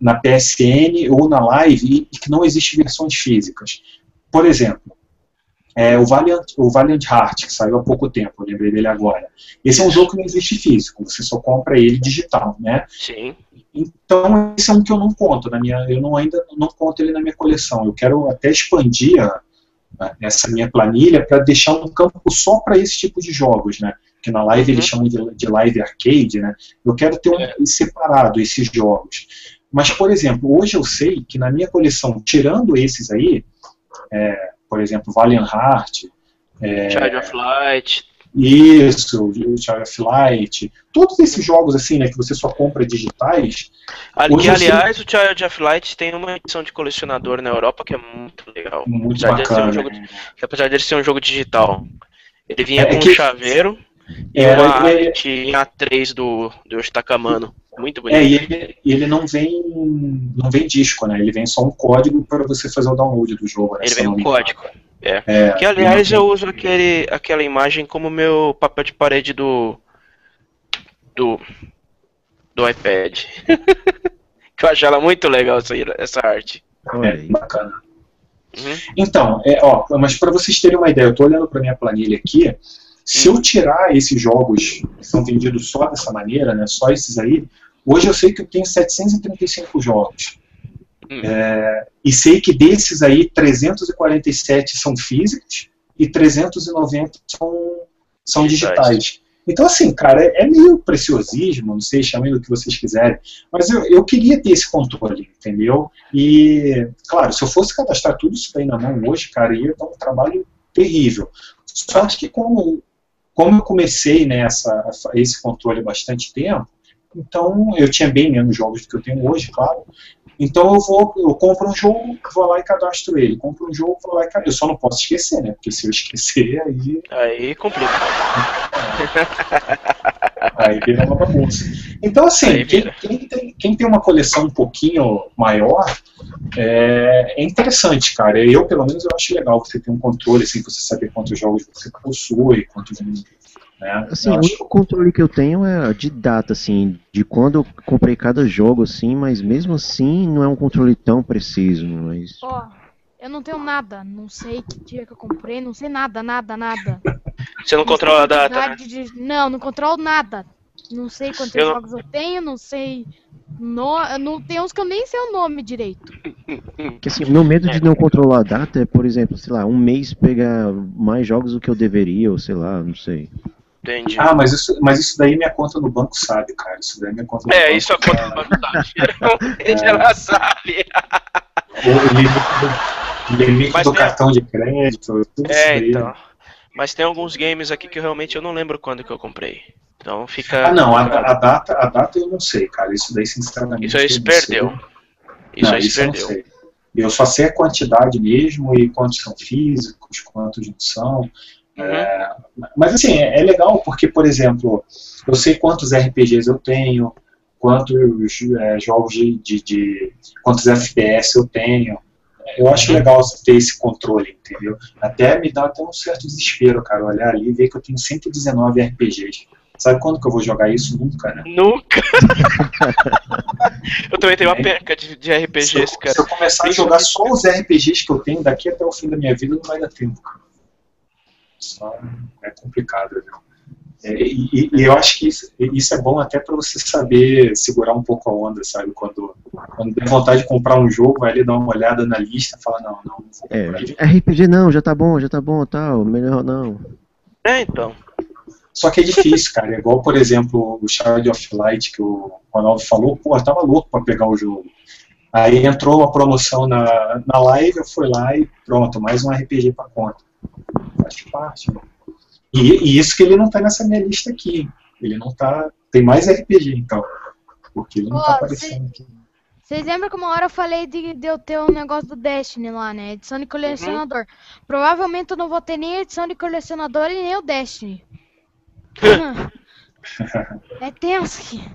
na PSN ou na Live e que não existem versões físicas. Por exemplo, é, o, Valiant, o Valiant Heart, que saiu há pouco tempo, eu lembrei dele agora. Esse é um jogo que não existe físico, você só compra ele digital, né? Sim. Então, esse é um que eu não conto, na minha, eu não, ainda não conto ele na minha coleção. Eu quero até expandir a, a, essa minha planilha para deixar um campo só para esse tipo de jogos, né? Que na live uhum. eles chamam de, de, live arcade, né? Eu quero ter um, é. separado esses jogos. Mas, por exemplo, hoje eu sei que na minha coleção, tirando esses aí, é, por exemplo, Valiant Heart. É, Child of Light. Isso, o Child of Light. Todos esses jogos assim, né, que você só compra digitais. Que, aliás, você... o Child of Light tem uma edição de colecionador na Europa que é muito legal. Muito apesar bacana. De um jogo, apesar dele ser um jogo digital. Ele vinha é, com que... um chaveiro e é, uma é, arte em A3 do, do Yoshitaka Mano. Muito bonito. É, e ele, ele não vem não vem disco, né? Ele vem só um código para você fazer o download do jogo. Né? Ele vem um código. É. é. Que aliás eu uso aquele, aquela imagem como meu papel de parede do do do iPad. [LAUGHS] que eu acho ela muito legal essa, essa arte. É, bacana. Uhum. Então, é, ó, mas para vocês terem uma ideia, eu estou olhando para minha planilha aqui. Se uhum. eu tirar esses jogos que são vendidos só dessa maneira, né, só esses aí, Hoje eu sei que eu tenho 735 jogos. Hum. É, e sei que desses aí, 347 são físicos e 390 são, são digitais. Então, assim, cara, é, é meio preciosismo, não sei, chamem do que vocês quiserem, mas eu, eu queria ter esse controle, entendeu? E, claro, se eu fosse cadastrar tudo isso aí na mão hoje, cara, ia dar um trabalho terrível. Só que como, como eu comecei nessa, né, esse controle há bastante tempo, então, eu tinha bem menos jogos do que eu tenho hoje, claro. Então eu vou, eu compro um jogo, vou lá e cadastro ele. Compro um jogo, vou lá e cadastro. Eu só não posso esquecer, né? Porque se eu esquecer, [LAUGHS] aí. Aí complica. [LAUGHS] aí vira uma bagunça. Então, assim, quem, quem, tem, quem tem uma coleção um pouquinho maior, é, é, interessante, cara. Eu, pelo menos, eu acho legal você ter um controle, assim, você saber quantos jogos você possui, quantos né? Assim, o único controle que eu tenho é de data, assim, de quando eu comprei cada jogo, assim, mas mesmo assim não é um controle tão preciso, mas... Ó, oh, eu não tenho nada, não sei que dia que eu comprei, não sei nada, nada, nada. [LAUGHS] Você não, não controla a data, né? de... Não, não controlo nada. Não sei quantos eu jogos eu tenho, não sei... No... Não, tem uns que eu nem sei o nome direito. [LAUGHS] Que assim, meu medo de não controlar a data é, por exemplo, sei lá, um mês pegar mais jogos do que eu deveria, ou sei lá, não sei. Entendi. Ah, mas isso, mas isso daí minha conta no banco sabe, cara. Isso daí minha conta no é, banco. isso a conta no banco sabe. [LAUGHS] Geralmente é. ela sabe. O limite do, limite do cartão de crédito, tudo é, isso então. Mas tem alguns games aqui que realmente eu não lembro quando que eu comprei. Então fica. Ah, não, a, a, data, a data eu não sei, cara. Isso daí, sinceramente. Isso aí se perdeu. Isso não, aí se perdeu. Eu, eu só sei a quantidade mesmo e quantos são físicos, quantos não são. Uhum. É, mas assim, é, é, legal porque, por exemplo, eu sei quantos RPGs eu tenho, quantos é, jogos de, de, de, quantos FPS eu tenho. Eu acho uhum. legal ter esse controle, entendeu? Até me dá até um certo desespero, cara, olhar ali e ver que eu tenho 119 RPGs. Sabe quando que eu vou jogar isso? Nunca, né? Nunca! [LAUGHS] eu também tenho uma perca de, de RPGs, se eu, cara. Se eu começar a jogar só os RPGs que eu tenho daqui até o fim da minha vida, não vai dar tempo, cara é complicado, viu? É, e, e, eu acho que isso, isso é bom até para você saber segurar um pouco a onda, sabe? Quando, quando tem vontade de comprar um jogo, vai ali dar uma olhada na lista e fala, não, não. não é, RPG não, já tá bom, já tá bom, tal, melhor não. É, então. Só que é difícil, cara. É igual, por exemplo, o Child of Light que o Ronaldo falou, pô, eu tava louco para pegar o jogo. Aí entrou uma promoção na, na live, eu fui lá e pronto, mais um RPG para conta faz parte. E, e, isso que ele não tá nessa minha lista aqui. Ele não tá. Tem mais RPG, então. Porque ele não oh, tá aparecendo aqui. Vocês lembram que uma hora eu falei de, de eu ter um negócio do Destiny lá, né? Edição de colecionador. Uhum. Provavelmente eu não vou ter nem a edição de colecionador e nem o Destiny. [LAUGHS] é tenso aqui.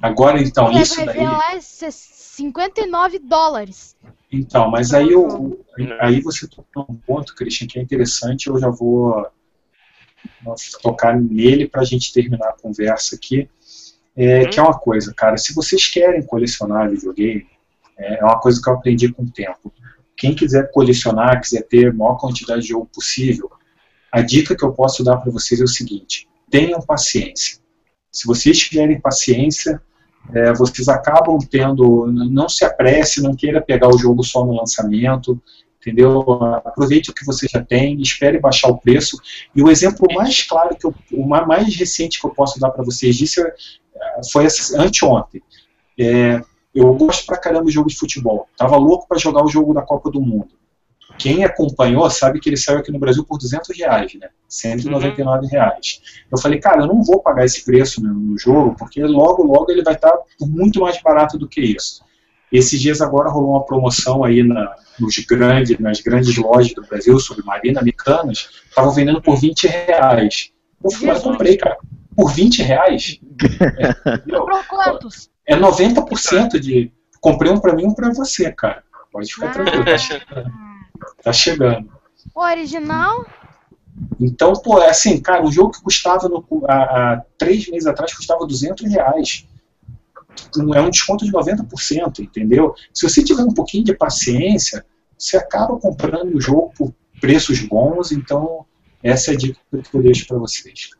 Agora então, isso daí. Lá é 59 dólares. Então, mas aí, eu, aí você tocou um ponto, Christian, que é interessante, eu já vou tocar nele para a gente terminar a conversa aqui, é, uhum. que é uma coisa, cara, se vocês querem colecionar videogame, é, é uma coisa que eu aprendi com o tempo. Quem quiser colecionar, quiser ter a maior quantidade de jogo possível, a dica que eu posso dar para vocês é o seguinte: tenham paciência. Se vocês tiverem paciência, é, vocês acabam tendo, não se apresse, não queira pegar o jogo só no lançamento, entendeu? Aproveite o que você já tem, espere baixar o preço. E o exemplo mais claro, que eu, o mais recente que eu posso dar para vocês disso é, foi anteontem. É, eu gosto pra caramba de jogo de futebol. Tava louco para jogar o jogo da Copa do Mundo. Quem acompanhou sabe que ele saiu aqui no Brasil por 200 reais, né? 199 reais. Eu falei, cara, eu não vou pagar esse preço no, no jogo, porque logo, logo ele vai estar muito mais barato do que isso. Esses dias agora rolou uma promoção aí na, nos grandes, nas grandes lojas do Brasil, Submarina, Americanas, estavam vendendo por 20 reais. Eu fui lá comprei, cara. Por 20 reais? [LAUGHS] É, Comprou quantos? É 90% de. Comprei um pra mim e um pra você, cara. Pode ficar Ah. tranquilo. [LAUGHS] Tá chegando. O original? Então, pô, é assim, cara, um jogo que custava no, há, há três meses atrás custava 200 reais. É um desconto de 90%, entendeu? Se você tiver um pouquinho de paciência, você acaba comprando o jogo por preços bons, então essa é a dica que eu deixo pra vocês.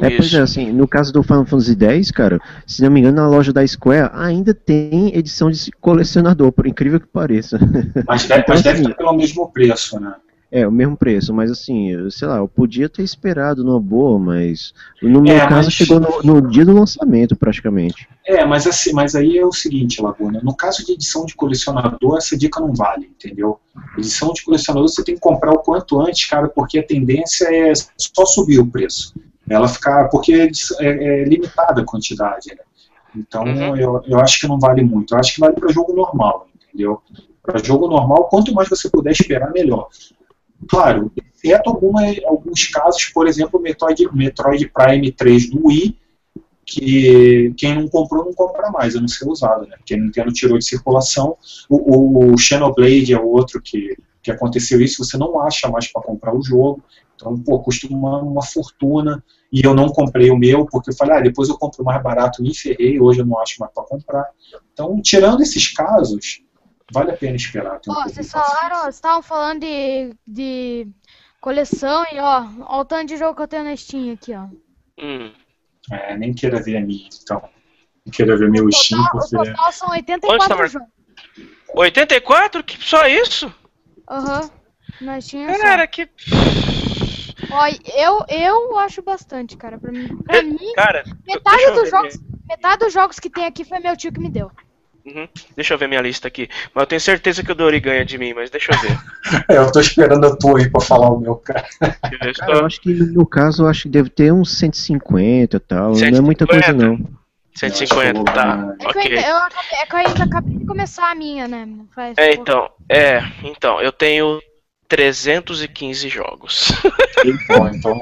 É, pois é, assim, no caso do Final Fantasy X, cara, se não me engano, na loja da Square ainda tem edição de colecionador, por incrível que pareça. [LAUGHS] Mas deve, Então, mas deve assim, estar pelo mesmo preço, né? É, o mesmo preço, mas assim, eu- sei lá, eu podia ter esperado numa boa, mas no meu É, caso mas- chegou no, no dia do lançamento, praticamente. É, mas, assim, mas aí é o seguinte, Laguna, no caso de edição de colecionador, essa dica não vale, entendeu? Edição de colecionador você tem que comprar o quanto antes, cara, porque a tendência é só subir o preço. Ela ficar, porque é, é- é limitada a quantidade, né? Então Uhum. eu, eu acho que não vale muito. Eu acho que vale para jogo normal, entendeu? Para jogo normal, quanto mais você puder esperar, melhor. Claro, exceto alguma, alguns casos, por exemplo, o Metroid, Metroid Prime 3 do Wii, que quem não comprou não compra mais, a não ser usado, né? Porque a Nintendo tirou de circulação. O, o Xenoblade é o outro que, que aconteceu isso, você não acha mais para comprar o jogo. Então, pô, custa uma, uma fortuna. E eu não comprei o meu, porque eu falei, ah, depois eu compro mais barato, me ferrei, hoje eu não acho mais para comprar. Então, tirando esses casos, vale a pena esperar. um Ó, pouco vocês falaram, vocês estavam falando de, de coleção e ó, ó o tanto de jogo que eu tenho na Steam aqui, ó. Hum. É, nem queira ver a minha, então. Nem queira ver meu Steam, Total, o porque... total são Onde 84 tá jogos. 84? Que só isso? Aham. Na Steam é só. Cara, que. Ó, eu, eu acho bastante, cara. Pra mim, pra mim Cara, metade dos jogos, metade dos jogos que tem aqui foi meu tio que me deu. Uhum. Deixa eu ver minha lista aqui. Mas eu tenho certeza que o Dori ganha de mim, mas deixa eu ver. É, [LAUGHS] eu tô esperando a tua aí pra falar o meu, cara. Eu estou- Cara, eu acho que no meu caso, eu acho que deve ter uns 150 e tal, não é muita coisa 150? não. 150, tá. É que, eu ainda, eu acabei, é que eu ainda acabei de começar a minha, né? Faz É, pouco. então, é, então, eu tenho 315 jogos. Bom, então,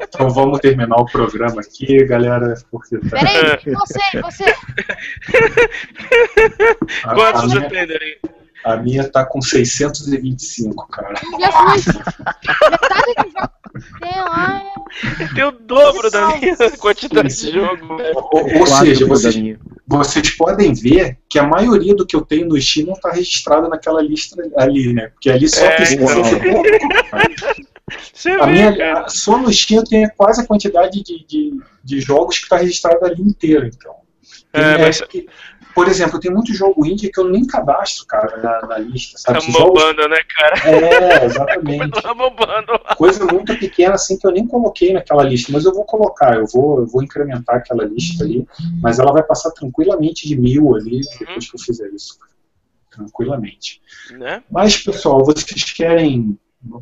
então vamos terminar o programa aqui, galera, porque tá, Pera aí, você, você. a, a Quantos você tem, Dori? a minha tá com 625, cara. Jesus! Metade dos jogos que tem lá. Tem o dobro da minha quantidade de jogo, velho. Ou, ou Quatro seja, vocês, minha. Vocês podem ver que a maioria do que eu tenho no Steam não está registrada naquela lista ali, né? Porque ali só É, então. [LAUGHS] Você A vê, minha, cara. só no Steam eu tenho quase a quantidade de, de, de jogos que está registrado ali inteiro, então. É, é, mas- que- por exemplo, tem muito jogo indie que eu nem cadastro, cara, na, na lista, Tá sabe? Jogos, bobando, né, cara? é, exatamente. [LAUGHS] Tá. Coisa muito pequena assim que eu nem coloquei naquela lista, mas eu vou colocar, eu vou, eu vou incrementar aquela lista ali, mas ela vai passar tranquilamente de mil ali depois que eu fizer isso. Tranquilamente. Né? Mas, pessoal, vocês querem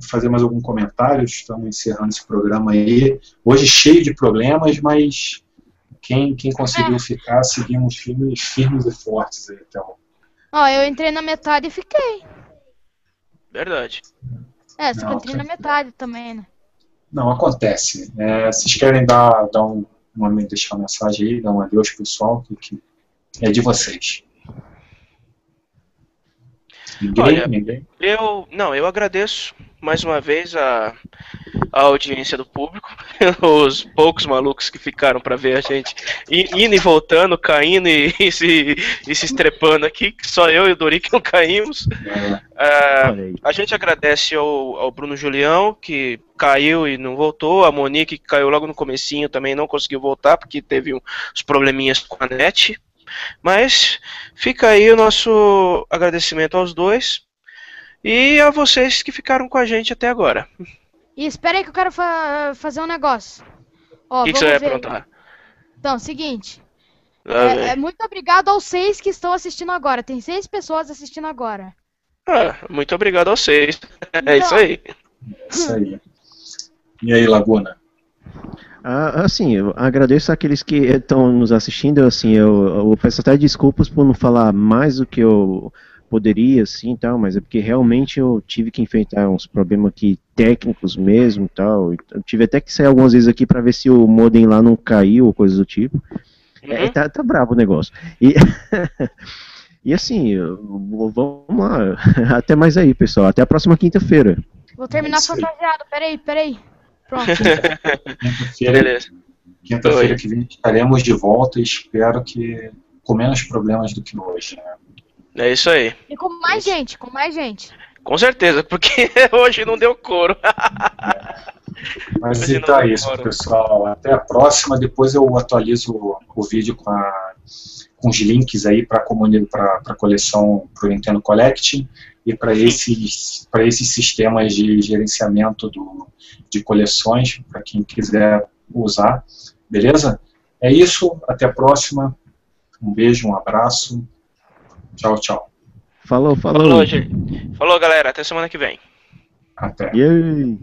fazer mais algum comentário? Estamos encerrando esse programa aí. Hoje cheio de problemas, mas quem, quem conseguiu ficar, seguimos firmes, firmes e fortes aí, então. Ó, eu entrei na metade e fiquei. Verdade. É, só que eu entrei na metade também, né? Não, acontece. É, vocês querem dar, dar um, uma, deixar uma mensagem aí, dar um adeus pessoal, que, que é de vocês. Ninguém? Olha, ninguém? Eu, não, eu agradeço mais uma vez a, a audiência do público, [LAUGHS] os poucos malucos que ficaram pra ver a gente indo e voltando, caindo e, [LAUGHS] e se, e se estrepando aqui, que só eu e o Dori que não caímos. Aí. a gente agradece ao, ao Bruno Julião, que caiu e não voltou, a Monique, que caiu logo no comecinho, também não conseguiu voltar, porque teve uns probleminhas com a net. Mas fica aí o nosso agradecimento aos dois e a vocês que ficaram com a gente até agora. E espera aí que eu quero fa- fazer um negócio. Ó, O que, que você vai ver. perguntar? Então, seguinte. É, é muito obrigado aos seis que estão assistindo agora. Tem seis pessoas assistindo agora. Ah, muito obrigado a vocês. É isso aí. É isso aí. E aí, Laguna? Ah, assim, eu agradeço àqueles que estão nos assistindo, assim, eu, eu peço até desculpas por não falar mais do que eu poderia, assim, tal, mas é porque realmente eu tive que enfrentar uns problemas aqui técnicos mesmo, tal, eu tive até que sair algumas vezes aqui para ver se o modem lá não caiu ou coisa do tipo. É, Uhum. tá, tá bravo o negócio. E, [LAUGHS] e assim, vamos lá, [LAUGHS] até mais aí, pessoal, até a próxima quinta-feira. Vou terminar fantasiado, peraí, peraí. Pronto. [LAUGHS] Quinta-feira Beleza. quinta-feira Oi. que vem estaremos de volta e espero que com menos problemas do que hoje. Né? É isso aí. E com mais gente, com mais gente. Com certeza, porque [LAUGHS] hoje não deu couro. [LAUGHS] Mas Hoje então é isso, couro. pessoal. Até a próxima. Depois eu atualizo o, o vídeo com, a- com os links aí para a coleção para o Nintendo Collect e para esses, pra esses sistemas de gerenciamento do, de coleções, para quem quiser usar. Beleza? É isso. Até a próxima. Um beijo, um abraço. Tchau, tchau. Falou, falou. Falou, gente. Falou, galera. Até semana que vem. Até. E aí?